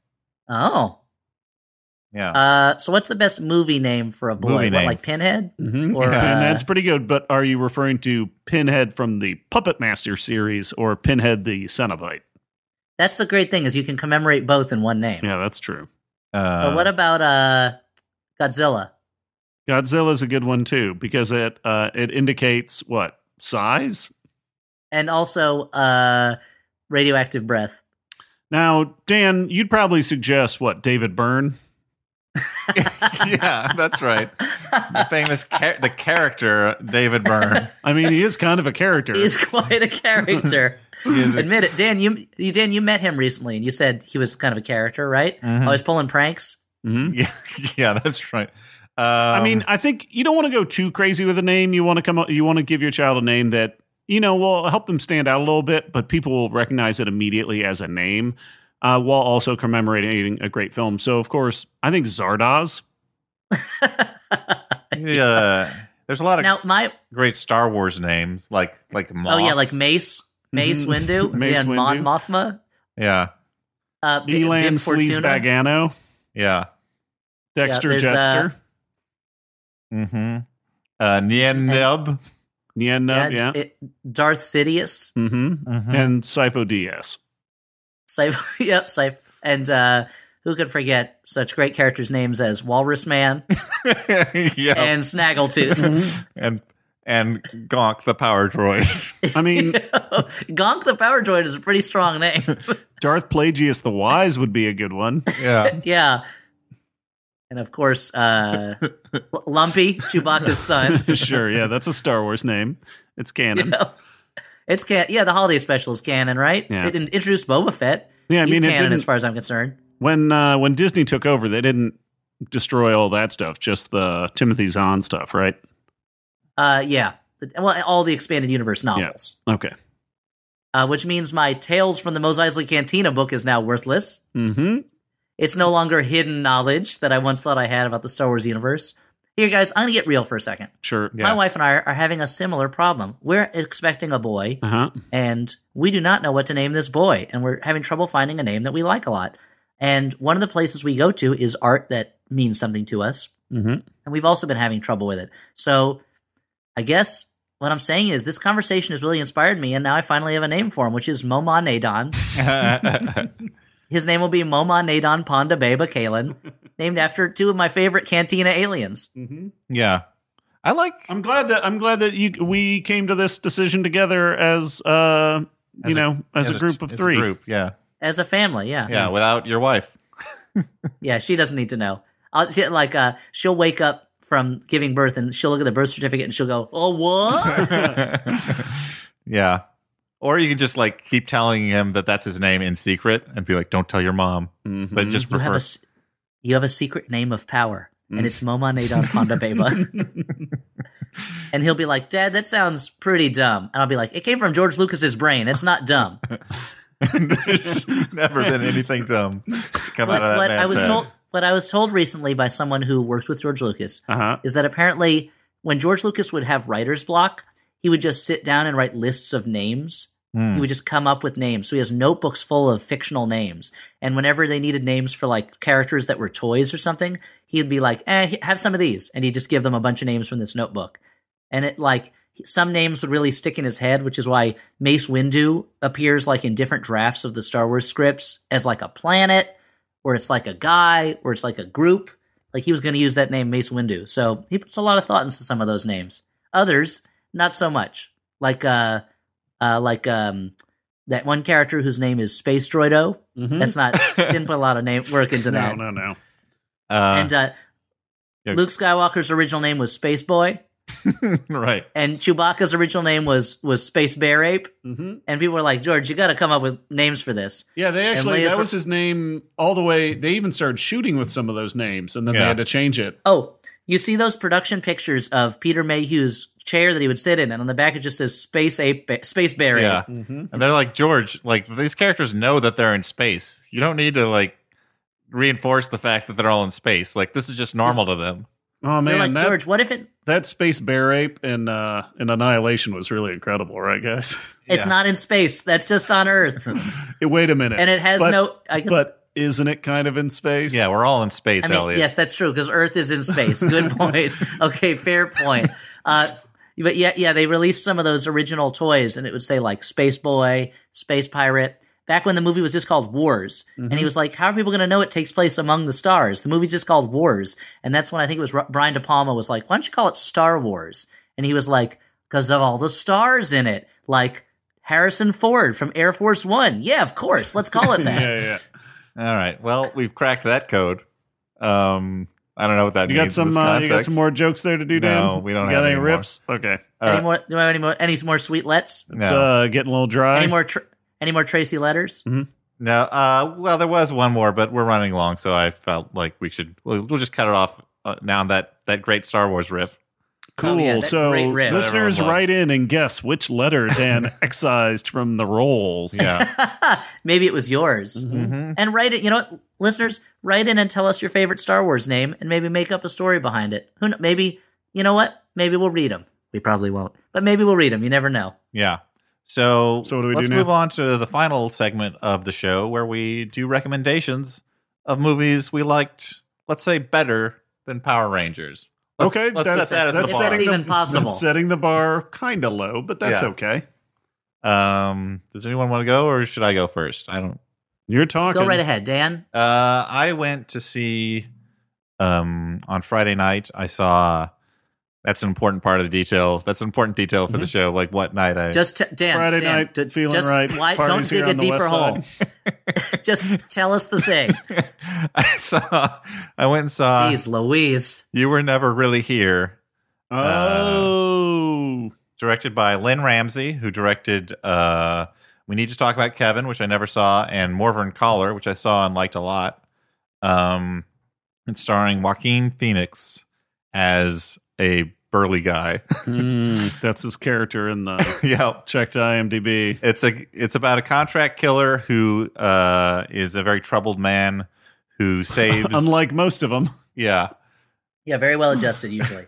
Oh. Yeah. Uh, so what's the best movie name for a boy? Movie What, name. like Pinhead? mhm. Or, uh, Pinhead's pretty good, but are you referring to Pinhead from the Puppet Master series or Pinhead the Cenobite? That's the great thing is you can commemorate both in one name. Yeah, that's true. Uh, But what about uh, Godzilla? Godzilla's a good one too because it uh, it indicates what size. And also uh, radioactive breath. Now, Dan, you'd probably suggest what David Byrne. yeah, that's right. The famous char- the character David Byrne. I mean, he is kind of a character. He's quite a character. He is a- Admit it, Dan. You, you, Dan, you met him recently, and you said he was kind of a character, right? Mhm. Always pulling pranks. Mhm. yeah, yeah, that's right. Um, I mean, I think you don't want to go too crazy with a name. You want to come up, you want to give your child a name that you know will help them stand out a little bit, but people will recognize it immediately as a name, uh, while also commemorating a great film. So, of course, I think Zardoz. uh, there's a lot of Now, my great Star Wars names, like like Moth. oh yeah, like Mace, Mace Mhm. Windu, Mace yeah, and Mon Mothma, yeah, uh, B- Elan Bib Sleaze Fortuna. Bagano, yeah. Dexter there's, uh, Jettster, Mm-hmm. Uh, Nien Nunb. Nien Nunb, yeah, it- Darth Sidious, hmm Mhm. and Sifo Dyas. Sif, yep, Sif, and uh, who could forget such great characters' names as Walrus Man yeah, and Snaggletooth. and and Gonk the Power Droid. I mean, Gonk the Power Droid is a pretty strong name. Darth Plagueis the Wise would be a good one. yeah, yeah. And of course, uh, L- Lumpy, Chewbacca's son. sure, yeah, that's a Star Wars name. It's canon. Yeah. It's can yeah, the holiday special is canon, right? Yeah. It introduced Boba Fett. Yeah, I mean, canon as far as I'm concerned. when uh, when Disney took over, they didn't destroy all that stuff, just the Timothy Zahn stuff, right? Uh, yeah. Well, all the expanded universe novels, Okay. uh, which means my Tales from the Mos Eisley Cantina book is now worthless. Mm-hmm. It's no longer hidden knowledge that I once thought I had about the Star Wars universe. Here, guys, I'm gonna get real for a second. Sure. Yeah. My wife and I are having a similar problem. We're expecting a boy, Uh huh. and we do not know what to name this boy, and we're having trouble finding a name that we like a lot. And one of the places we go to is art that means something to us, Mm-hmm. and we've also been having trouble with it. So, I guess what I'm saying is this conversation has really inspired me, and now I finally have a name for him, which is Momaw Nadon. His name will be Momaw Nadon Ponda Baba Kalan, named after two of my favorite Cantina aliens. Mm-hmm. yeah. I like I'm glad that I'm glad that you we came to this decision together as uh you As a- know as, a group of as three. group, yeah, As a family, yeah. yeah. Without your wife. Yeah, she doesn't need to know. I'll, she, like, uh, she'll wake up from giving birth and she'll look at the birth certificate and she'll go, "Oh, what?" yeah. Or you can just like keep telling him that that's his name in secret and be like, "Don't tell your mom," Mhm. but just you have prefer. a s- you have a secret name of power, and it's Momaw Nadon Ponda Baba. and he'll be like, "Dad, that sounds pretty dumb," and I'll be like, "It came from George Lucas's brain. It's not dumb." There's never been anything dumb to come what, out of that what I was head. told what I was told recently by someone who worked with George Lucas Uh-huh. is that apparently when George Lucas would have writer's block, he would just sit down and write lists of names. Hmm. He would just come up with names. So he has notebooks full of fictional names. And whenever they needed names for like characters that were toys or something, he'd be like, eh, have some of these. And he'd just give them a bunch of names from this notebook. And it like, some names would really stick in his head, which is why Mace Windu appears like in different drafts of the Star Wars scripts as like a planet, or it's like a guy, or it's like a group. Like he was going to use that name Mace Windu, so he puts a lot of thought into some of those names. Others, not so much. Like uh, uh, like um, that one character whose name is Space Droido. Mhm. That's not didn't put a lot of name work into no, that. no, no. Uh, and uh, yeah. Luke Skywalker's original name was Space Boy, right. and Chewbacca's original name was was Space Bear Ape. Mm-hmm. And people were like, George, you got to come up with names for this. Yeah, they actually that was his name all the way. They even started shooting with some of those names, and then they had to change it. Oh, you see those production pictures of Peter Mayhew's chair that he would sit in, and on the back it just says Space Ape, Ba- Space Bear Yeah. Mm-hmm. And they're like, George, like these characters know that they're in space. You don't need to like reinforce the fact that they're all in space. Like this is just normal to them. Oh man, like, that George, what if it? that space bear ape in uh, in Annihilation was really incredible, right, guys? It's Yeah. not in space. That's just on Earth, Wait a minute, and it has But- no. I guess. but isn't it kind of in space? Yeah, we're all in space, I mean, Elliott. yes, that's true because Earth is in space. Good point. okay, fair point. Uh, but yeah, yeah, they released some of those original toys, and it would say like Space Boy, Space Pirate. Back when the movie was just called Wars, and he was like, "How are people going to know it takes place among the stars? The movie's just called Wars." And that's when I think it was Brian De Palma was like, "Why don't you call it Star Wars?" And he was like, "Because of all the stars in it, like." Harrison Ford from Air Force One. Yeah, of course. Let's call it that. yeah, yeah. All right. Well, we've cracked that code. Um, I don't know what that You means. got in some. this Uh, you got some more jokes there to do, Dan? No, we don't You have got any any more. riffs? Okay, any Uh, more? Do I have any more? Any more sweet lets? No. it's uh, getting a little dry. Any more? Tr- any more Tracy letters? No, uh, well, there was one more, but we're running long, so I felt like we should. We'll, we'll just cut it off uh, now. That that great Star Wars riff. Cool. Oh, yeah, so, riff. listeners, Everyone write in and guess which letter Dan excised from the rolls. Yeah, Maybe it was yours. Mhm. And write it. You know what, listeners, write in and tell us your favorite Star Wars name, and maybe make up a story behind it. Who? kn- Maybe you know what? Maybe we'll read them. We probably won't, but maybe we'll read them. You never know. yeah. So, So what do we let's do now? move on to the final segment of the show, where we do recommendations of movies we liked. Let's say better than Power Rangers. Let's, okay, let's that's, set that as that's the bar. That's setting even the, possible. That's setting the bar kind of low, but that's Yeah. okay. Um, does anyone want to go, or should I go first? I don't. You're talking. Go right ahead, Dan. Uh, I went to see um on Friday night. I saw. That's an important part of the detail. That's an important detail for the show. Like what night I Just t- Dan. Friday Dan, night, d- feeling just right. Why, don't Parties dig a deeper hole. just tell us the thing. I saw. I went and saw. Jeez, Louise. You were never really here. Oh, Directed by Lynne Ramsay, who directed. uh We need to talk about Kevin, which I never saw, and Morvern Callar, which I saw and liked a lot. Um, and starring Joaquin Phoenix as a burly guy. Hmm, that's his character in the yeah, check to IMDb. it's a it's about a contract killer who uh is a very troubled man who saves Unlike most of them. yeah Yeah, very well adjusted usually.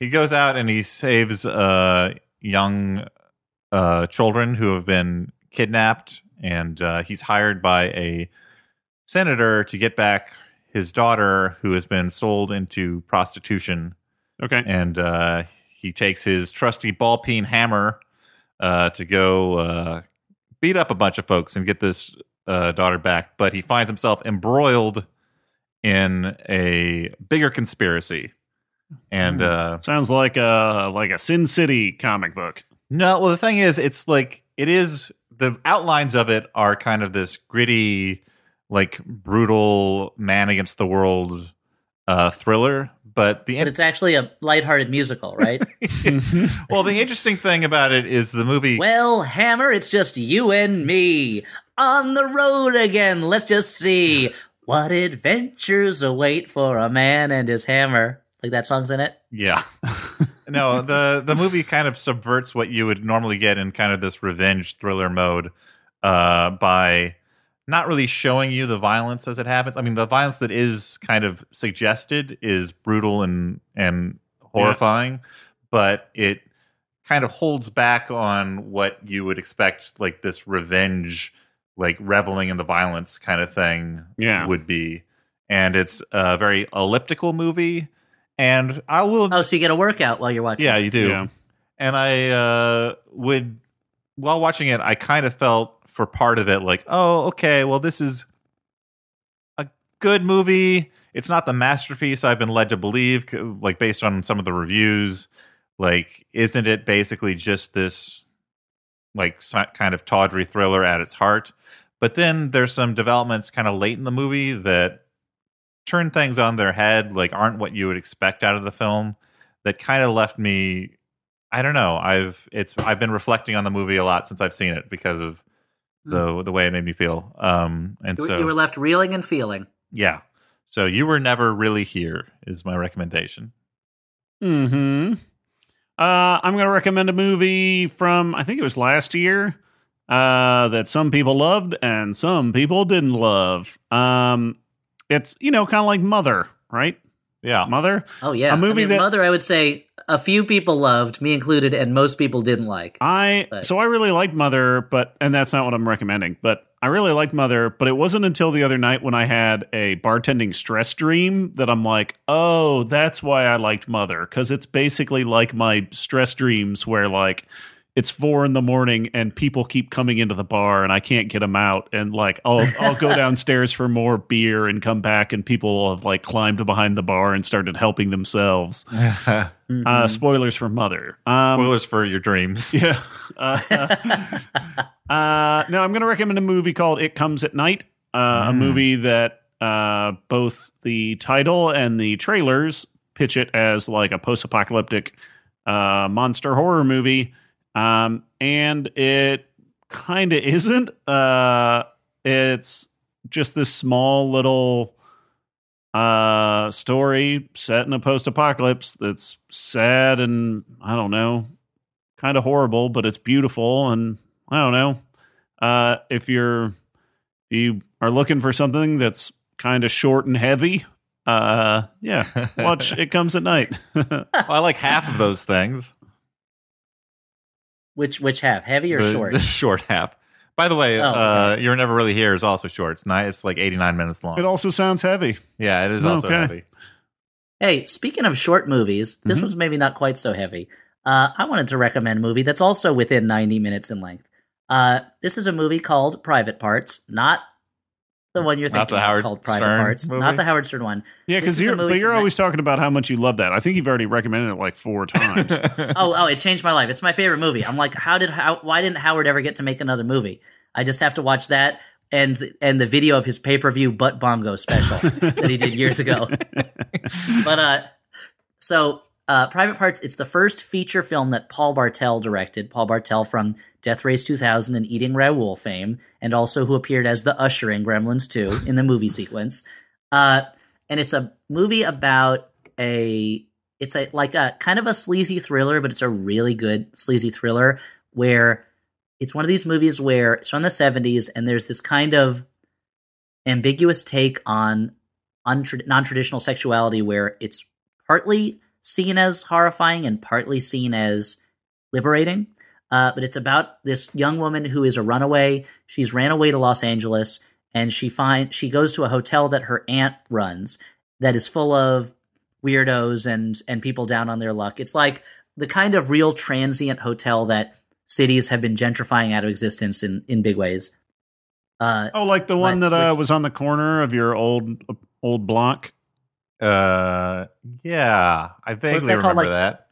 he goes out and he saves uh young uh children who have been kidnapped and uh he's hired by a senator to get back his daughter who has been sold into prostitution Okay. and uh, he takes his trusty ball peen hammer uh, to go uh, beat up a bunch of folks and get this uh, daughter back. But he finds himself embroiled in a bigger conspiracy. And uh, Sounds like a like a Sin City comic book. No, well, the thing is, it's like it is the outlines of it are kind of this gritty, like brutal man against the world uh, thriller. But the But it's actually a lighthearted musical, right? well, the interesting thing about it is the movie. well, Hammer, it's just you and me on the road again. Let's just see what adventures await for a man and his hammer. Like that song's in it. Yeah. no, the the movie kind of subverts what you would normally get in kind of this revenge thriller mode uh, by not really showing you the violence as it happens. I mean, the violence that is kind of suggested is brutal and and horrifying, but it kind of holds back on what you would expect like this revenge like reveling in the violence kind of thing Yeah. would be. And it's a very elliptical movie and I will Oh, so you get a workout while you're watching. yeah, you do. Yeah. and I uh, would while watching it, I kind of felt for part of it like, oh, okay, well, this is a good movie. It's not the masterpiece I've been led to believe, like based on some of the reviews. Like, isn't it basically just this like kind of tawdry thriller at its heart? But then there's some developments kind of late in the movie that turn things on their head, like aren't what you would expect out of the film. That kind of left me. I don't know. I've it's I've been reflecting on the movie a lot since I've seen it because of the the way it made me feel. Um, and You, so you were left reeling and feeling. yeah. So you were never really here is my recommendation. Hmm. Uh, I'm going to recommend a movie from I think it was last year uh, that some people loved and some people didn't love. Um, it's you know kind of like Mother, right? Yeah, Mother. Oh yeah, a movie I mean, that Mother. I would say a few people loved, me included, and most people didn't like. I But- so I really liked Mother, but and that's not what I'm recommending. But I really liked Mother, but it wasn't until the other night when I had a bartending stress dream that I'm like, oh, that's why I liked Mother because it's basically like my stress dreams where like it's four in the morning and people keep coming into the bar and I can't get them out and like I'll I'll go downstairs for more beer and come back and people have like climbed behind the bar and started helping themselves. Uh, spoilers for Mother. Um, Spoilers for your dreams. yeah. Uh, uh, now I'm going to recommend a movie called It Comes at Night, uh, a Mm. movie that uh, both the title and the trailers pitch it as like a post-apocalyptic uh, monster horror movie, um, and it kind of isn't. Uh, it's just this small little uh story set in a post-apocalypse that's sad and I don't know kind of horrible, but it's beautiful. And I don't know uh, if you're you are looking for something that's kind of short and heavy. Uh, yeah, watch It Comes at Night. Well, I like half of those things. Which which half, heavy or the, short? The short half. By the way, Oh, uh, You're Never Really Here is also short. It's nine, It's like 89 minutes long. it also sounds heavy. yeah, it is also Okay. heavy. Hey, speaking of short movies, this Mm-hmm. one's maybe not quite so heavy. Uh, I wanted to recommend a movie that's also within 90 minutes in length. Uh, this is a movie called Private Parts, not the one you're thinking the of called Private Stern Parts, movie? not the Howard Stern one. Yeah, because you're but you're from- always talking about how much you love that. I think you've already recommended it like four times. oh, oh, it changed my life. It's my favorite movie. I'm like, how did how why didn't Howard ever get to make another movie? I just have to watch that and and the video of his pay per view butt bongo special that he did years ago. but uh, so uh, Private Parts. It's the first feature film that Paul Bartel directed. Paul Bartel from Death Race 2000 and Eating Raoul fame, and also who appeared as the usher in Gremlins 2 in the movie sequence. Uh, and it's a movie about a it's a like a kind of a sleazy thriller, but it's a really good sleazy thriller where it's one of these movies where it's from the 70s and there's this kind of ambiguous take on untra- non-traditional sexuality where it's partly seen as horrifying and partly seen as liberating uh, but it's about this young woman who is a runaway she's ran away to los angeles and she find she goes to a hotel that her aunt runs that is full of weirdos and and people down on their luck it's like the kind of real transient hotel that cities have been gentrifying out of existence in in big ways uh, oh, like the one But that uh, which- was on the corner of your old old block. Uh, yeah, I vaguely remember like- that.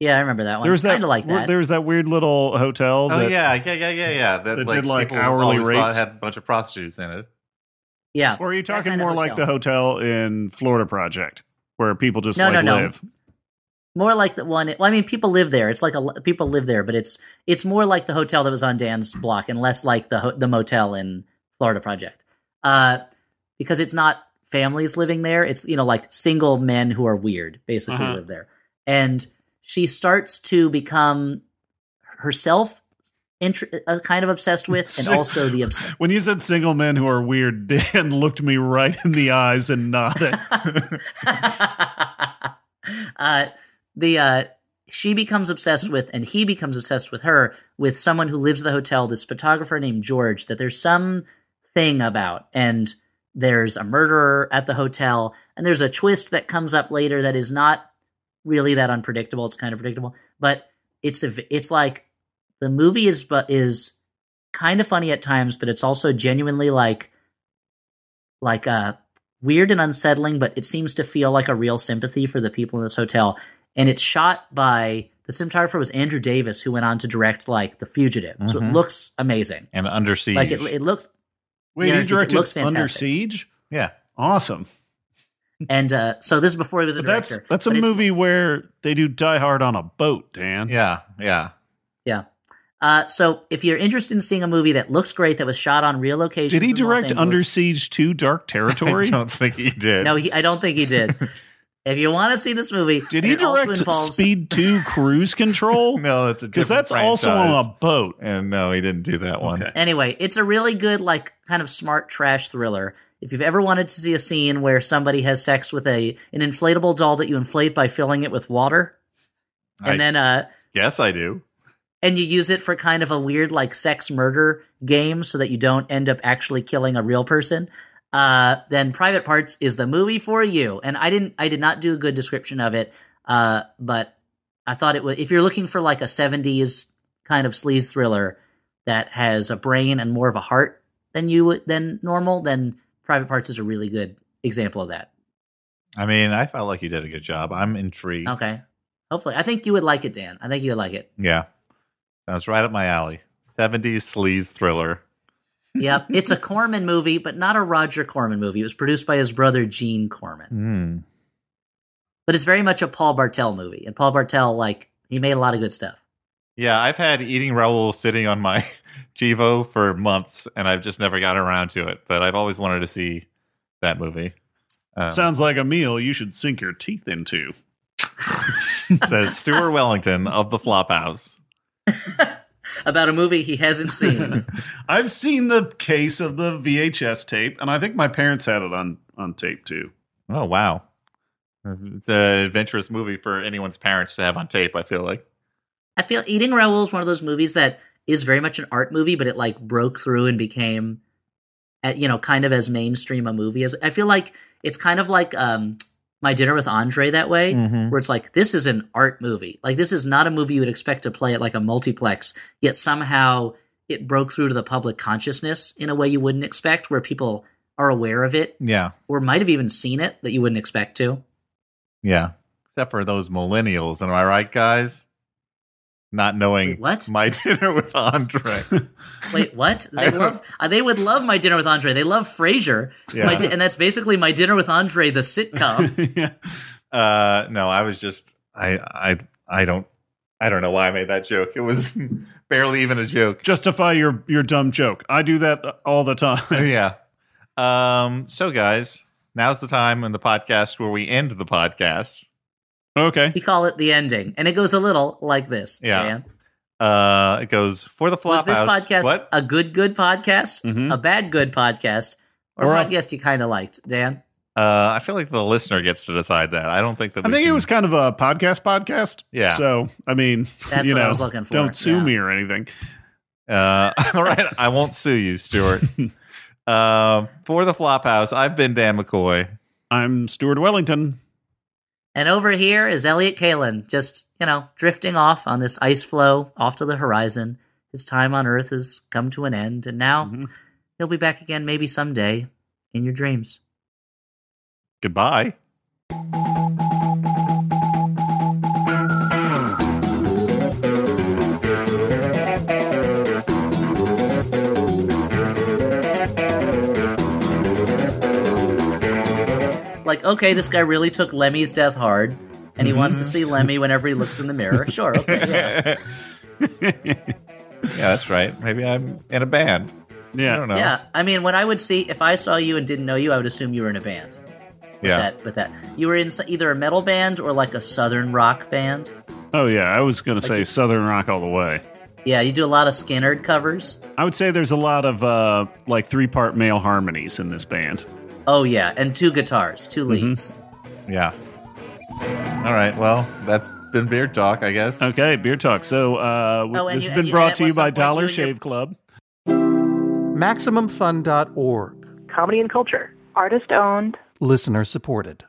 Yeah i remember that one There was that kind of like that There was that weird little hotel. Oh that, yeah, yeah, yeah, yeah, yeah. That, that like, did, like, hourly always thought rates. had a bunch of prostitutes in it. yeah Or are you talking more like the hotel in Florida Project, where people just No, like no, no. live? more like the one well i mean people live there it's like a people live there but it's it's more like the hotel that was on dan's block and less like the the motel in florida project uh because it's not families living there it's you know like single men who are weird basically Uh-huh. live there and she starts to become herself intr- uh, kind of obsessed with and also the obs- When you said single men who are weird, Dan looked me right in the eyes and nodded. uh, the uh, she becomes obsessed with, and he becomes obsessed with her, with someone who lives at the hotel, this photographer named George. That there's some thing about, and there's a murderer at the hotel, and there's a twist that comes up later that is not really that unpredictable. It's kind of predictable, but it's a it's like the movie is but is kind of funny at times, but it's also genuinely like like uh weird and unsettling, but it seems to feel like a real sympathy for the people in this hotel. And it's shot by the cinematographer was Andrew Davis, who went on to direct like The Fugitive. So it Mhm. looks amazing. And Under Siege. Like it, it looks Wait, Yeah, he it directed looks Under. Siege. yeah. Awesome. And uh so this is before he was a director. that's that's a movie where they do Die Hard on a boat, Dan. Yeah. Yeah. Yeah. Uh, so if you're interested in seeing a movie that looks great that was shot on real locations, Did he in Los direct Angeles- Under Siege 2 Dark Territory? I don't think he did. No, he, I don't think he did. if you want to see this movie, Did he direct involves- Speed 2 Cruise Control? no, that's a Because different that's also on a boat. And no, he didn't do that one. Okay. Anyway, it's a really good, like, kind of smart trash thriller. If you've ever wanted to see a scene where somebody has sex with a an inflatable doll that you inflate by filling it with water, and I then uh, Yes, I do. and you use it for kind of a weird like sex murder game so that you don't end up actually killing a real person uh then private parts is the movie for you and i didn't i did not do a good description of it uh but i thought it was if you're looking for like a 70s kind of sleaze thriller that has a brain and more of a heart than you would than normal then private parts is a really good example of that I mean, I felt like you did a good job. I'm intrigued. okay hopefully i think you would like it dan i think you would like it Yeah. Sounds right up my alley. 70s sleaze thriller. Yep, it's a Corman movie, but not a Roger Corman movie. It was produced by his brother Gene Corman, Hmm. but it's very much a Paul Bartel movie. And Paul Bartel, like, he made a lot of good stuff. Yeah, I've had Eating Raoul sitting on my TiVo for months, and I've just never got around to it. But I've always wanted to see that movie. Um, Sounds like a meal you should sink your teeth into. says Stuart Wellington of the Flophouse. About a movie he hasn't seen. I've seen the case of the VHS tape, and I think my parents had it on, on tape too. Oh wow, it's an adventurous movie for anyone's parents to have on tape. I feel like. I feel Eating Raoul is one of those movies that is very much an art movie, but it like broke through and became, uh, you know, kind of as mainstream a movie as. I feel like it's kind of like um, My Dinner with Andre that way, Mhm. where it's like this is an art movie. Like this is not a movie you would expect to play at like a multiplex, yet somehow it broke through to the public consciousness in a way you wouldn't expect, where people are aware of it Yeah, or might have even seen it that you wouldn't expect to. yeah. Except for those millennials, am I right, guys? Not knowing Wait, what? my dinner with Andre. Wait, what? They love. Uh, they would love my dinner with Andre. They love Frasier, Yeah. My Di- and that's basically my dinner with Andre, the sitcom. yeah. Uh, no, I was just I I I don't I don't know why I made that joke. It was barely even a joke. Justify your, your dumb joke. I do that all the time. yeah. Um. So, guys, now's the time in the podcast where we end the podcast. Okay. we call it the ending, and it goes a little like this. Yeah. Dan. Uh, it goes for the flop. Was this house. podcast What? a good good podcast, Mhm. a bad good podcast, or, Or a a- podcast you kind of liked, Dan? Uh, I feel like the listener gets to decide that. I don't think that. I we think it was kind of a podcast podcast. Yeah. So, I mean, That's you what I know, was looking for, don't sue yeah. me or anything. Uh, all right, I won't sue you, Stuart. uh, for the flop house, I've been Dan McCoy. I'm Stuart Wellington. And over here is Elliott Kalan, just, you know, drifting off on this ice floe off to the horizon. His time on Earth has come to an end, and now Mm-hmm. he'll be back again maybe someday in your dreams. Goodbye. Okay, this guy really took Lemmy's death hard, and he wants to Mm-hmm. see Lemmy whenever he looks in the mirror. Sure, okay, yeah. yeah, that's right. Maybe I'm in a band. Yeah. I don't know. Yeah, I mean, when I would see, if I saw you and didn't know you, I would assume you were in a band. Yeah. That, but that you were in either a metal band or like a southern rock band. Oh, yeah. I was going to say Southern Rock all the way. Yeah, you do a lot of Skynyrd covers. I would say there's a lot of uh, like three part male harmonies in this band. Oh yeah, and two guitars, two Mm-hmm. leads. Yeah. All right. Well, that's been beer talk, I guess. Okay, beer talk. So uh, w- Oh, this you- has been you- brought and to you by point Dollar you and your- Shave Club. MaximumFun.org. Comedy and culture. Artist owned. Listener supported.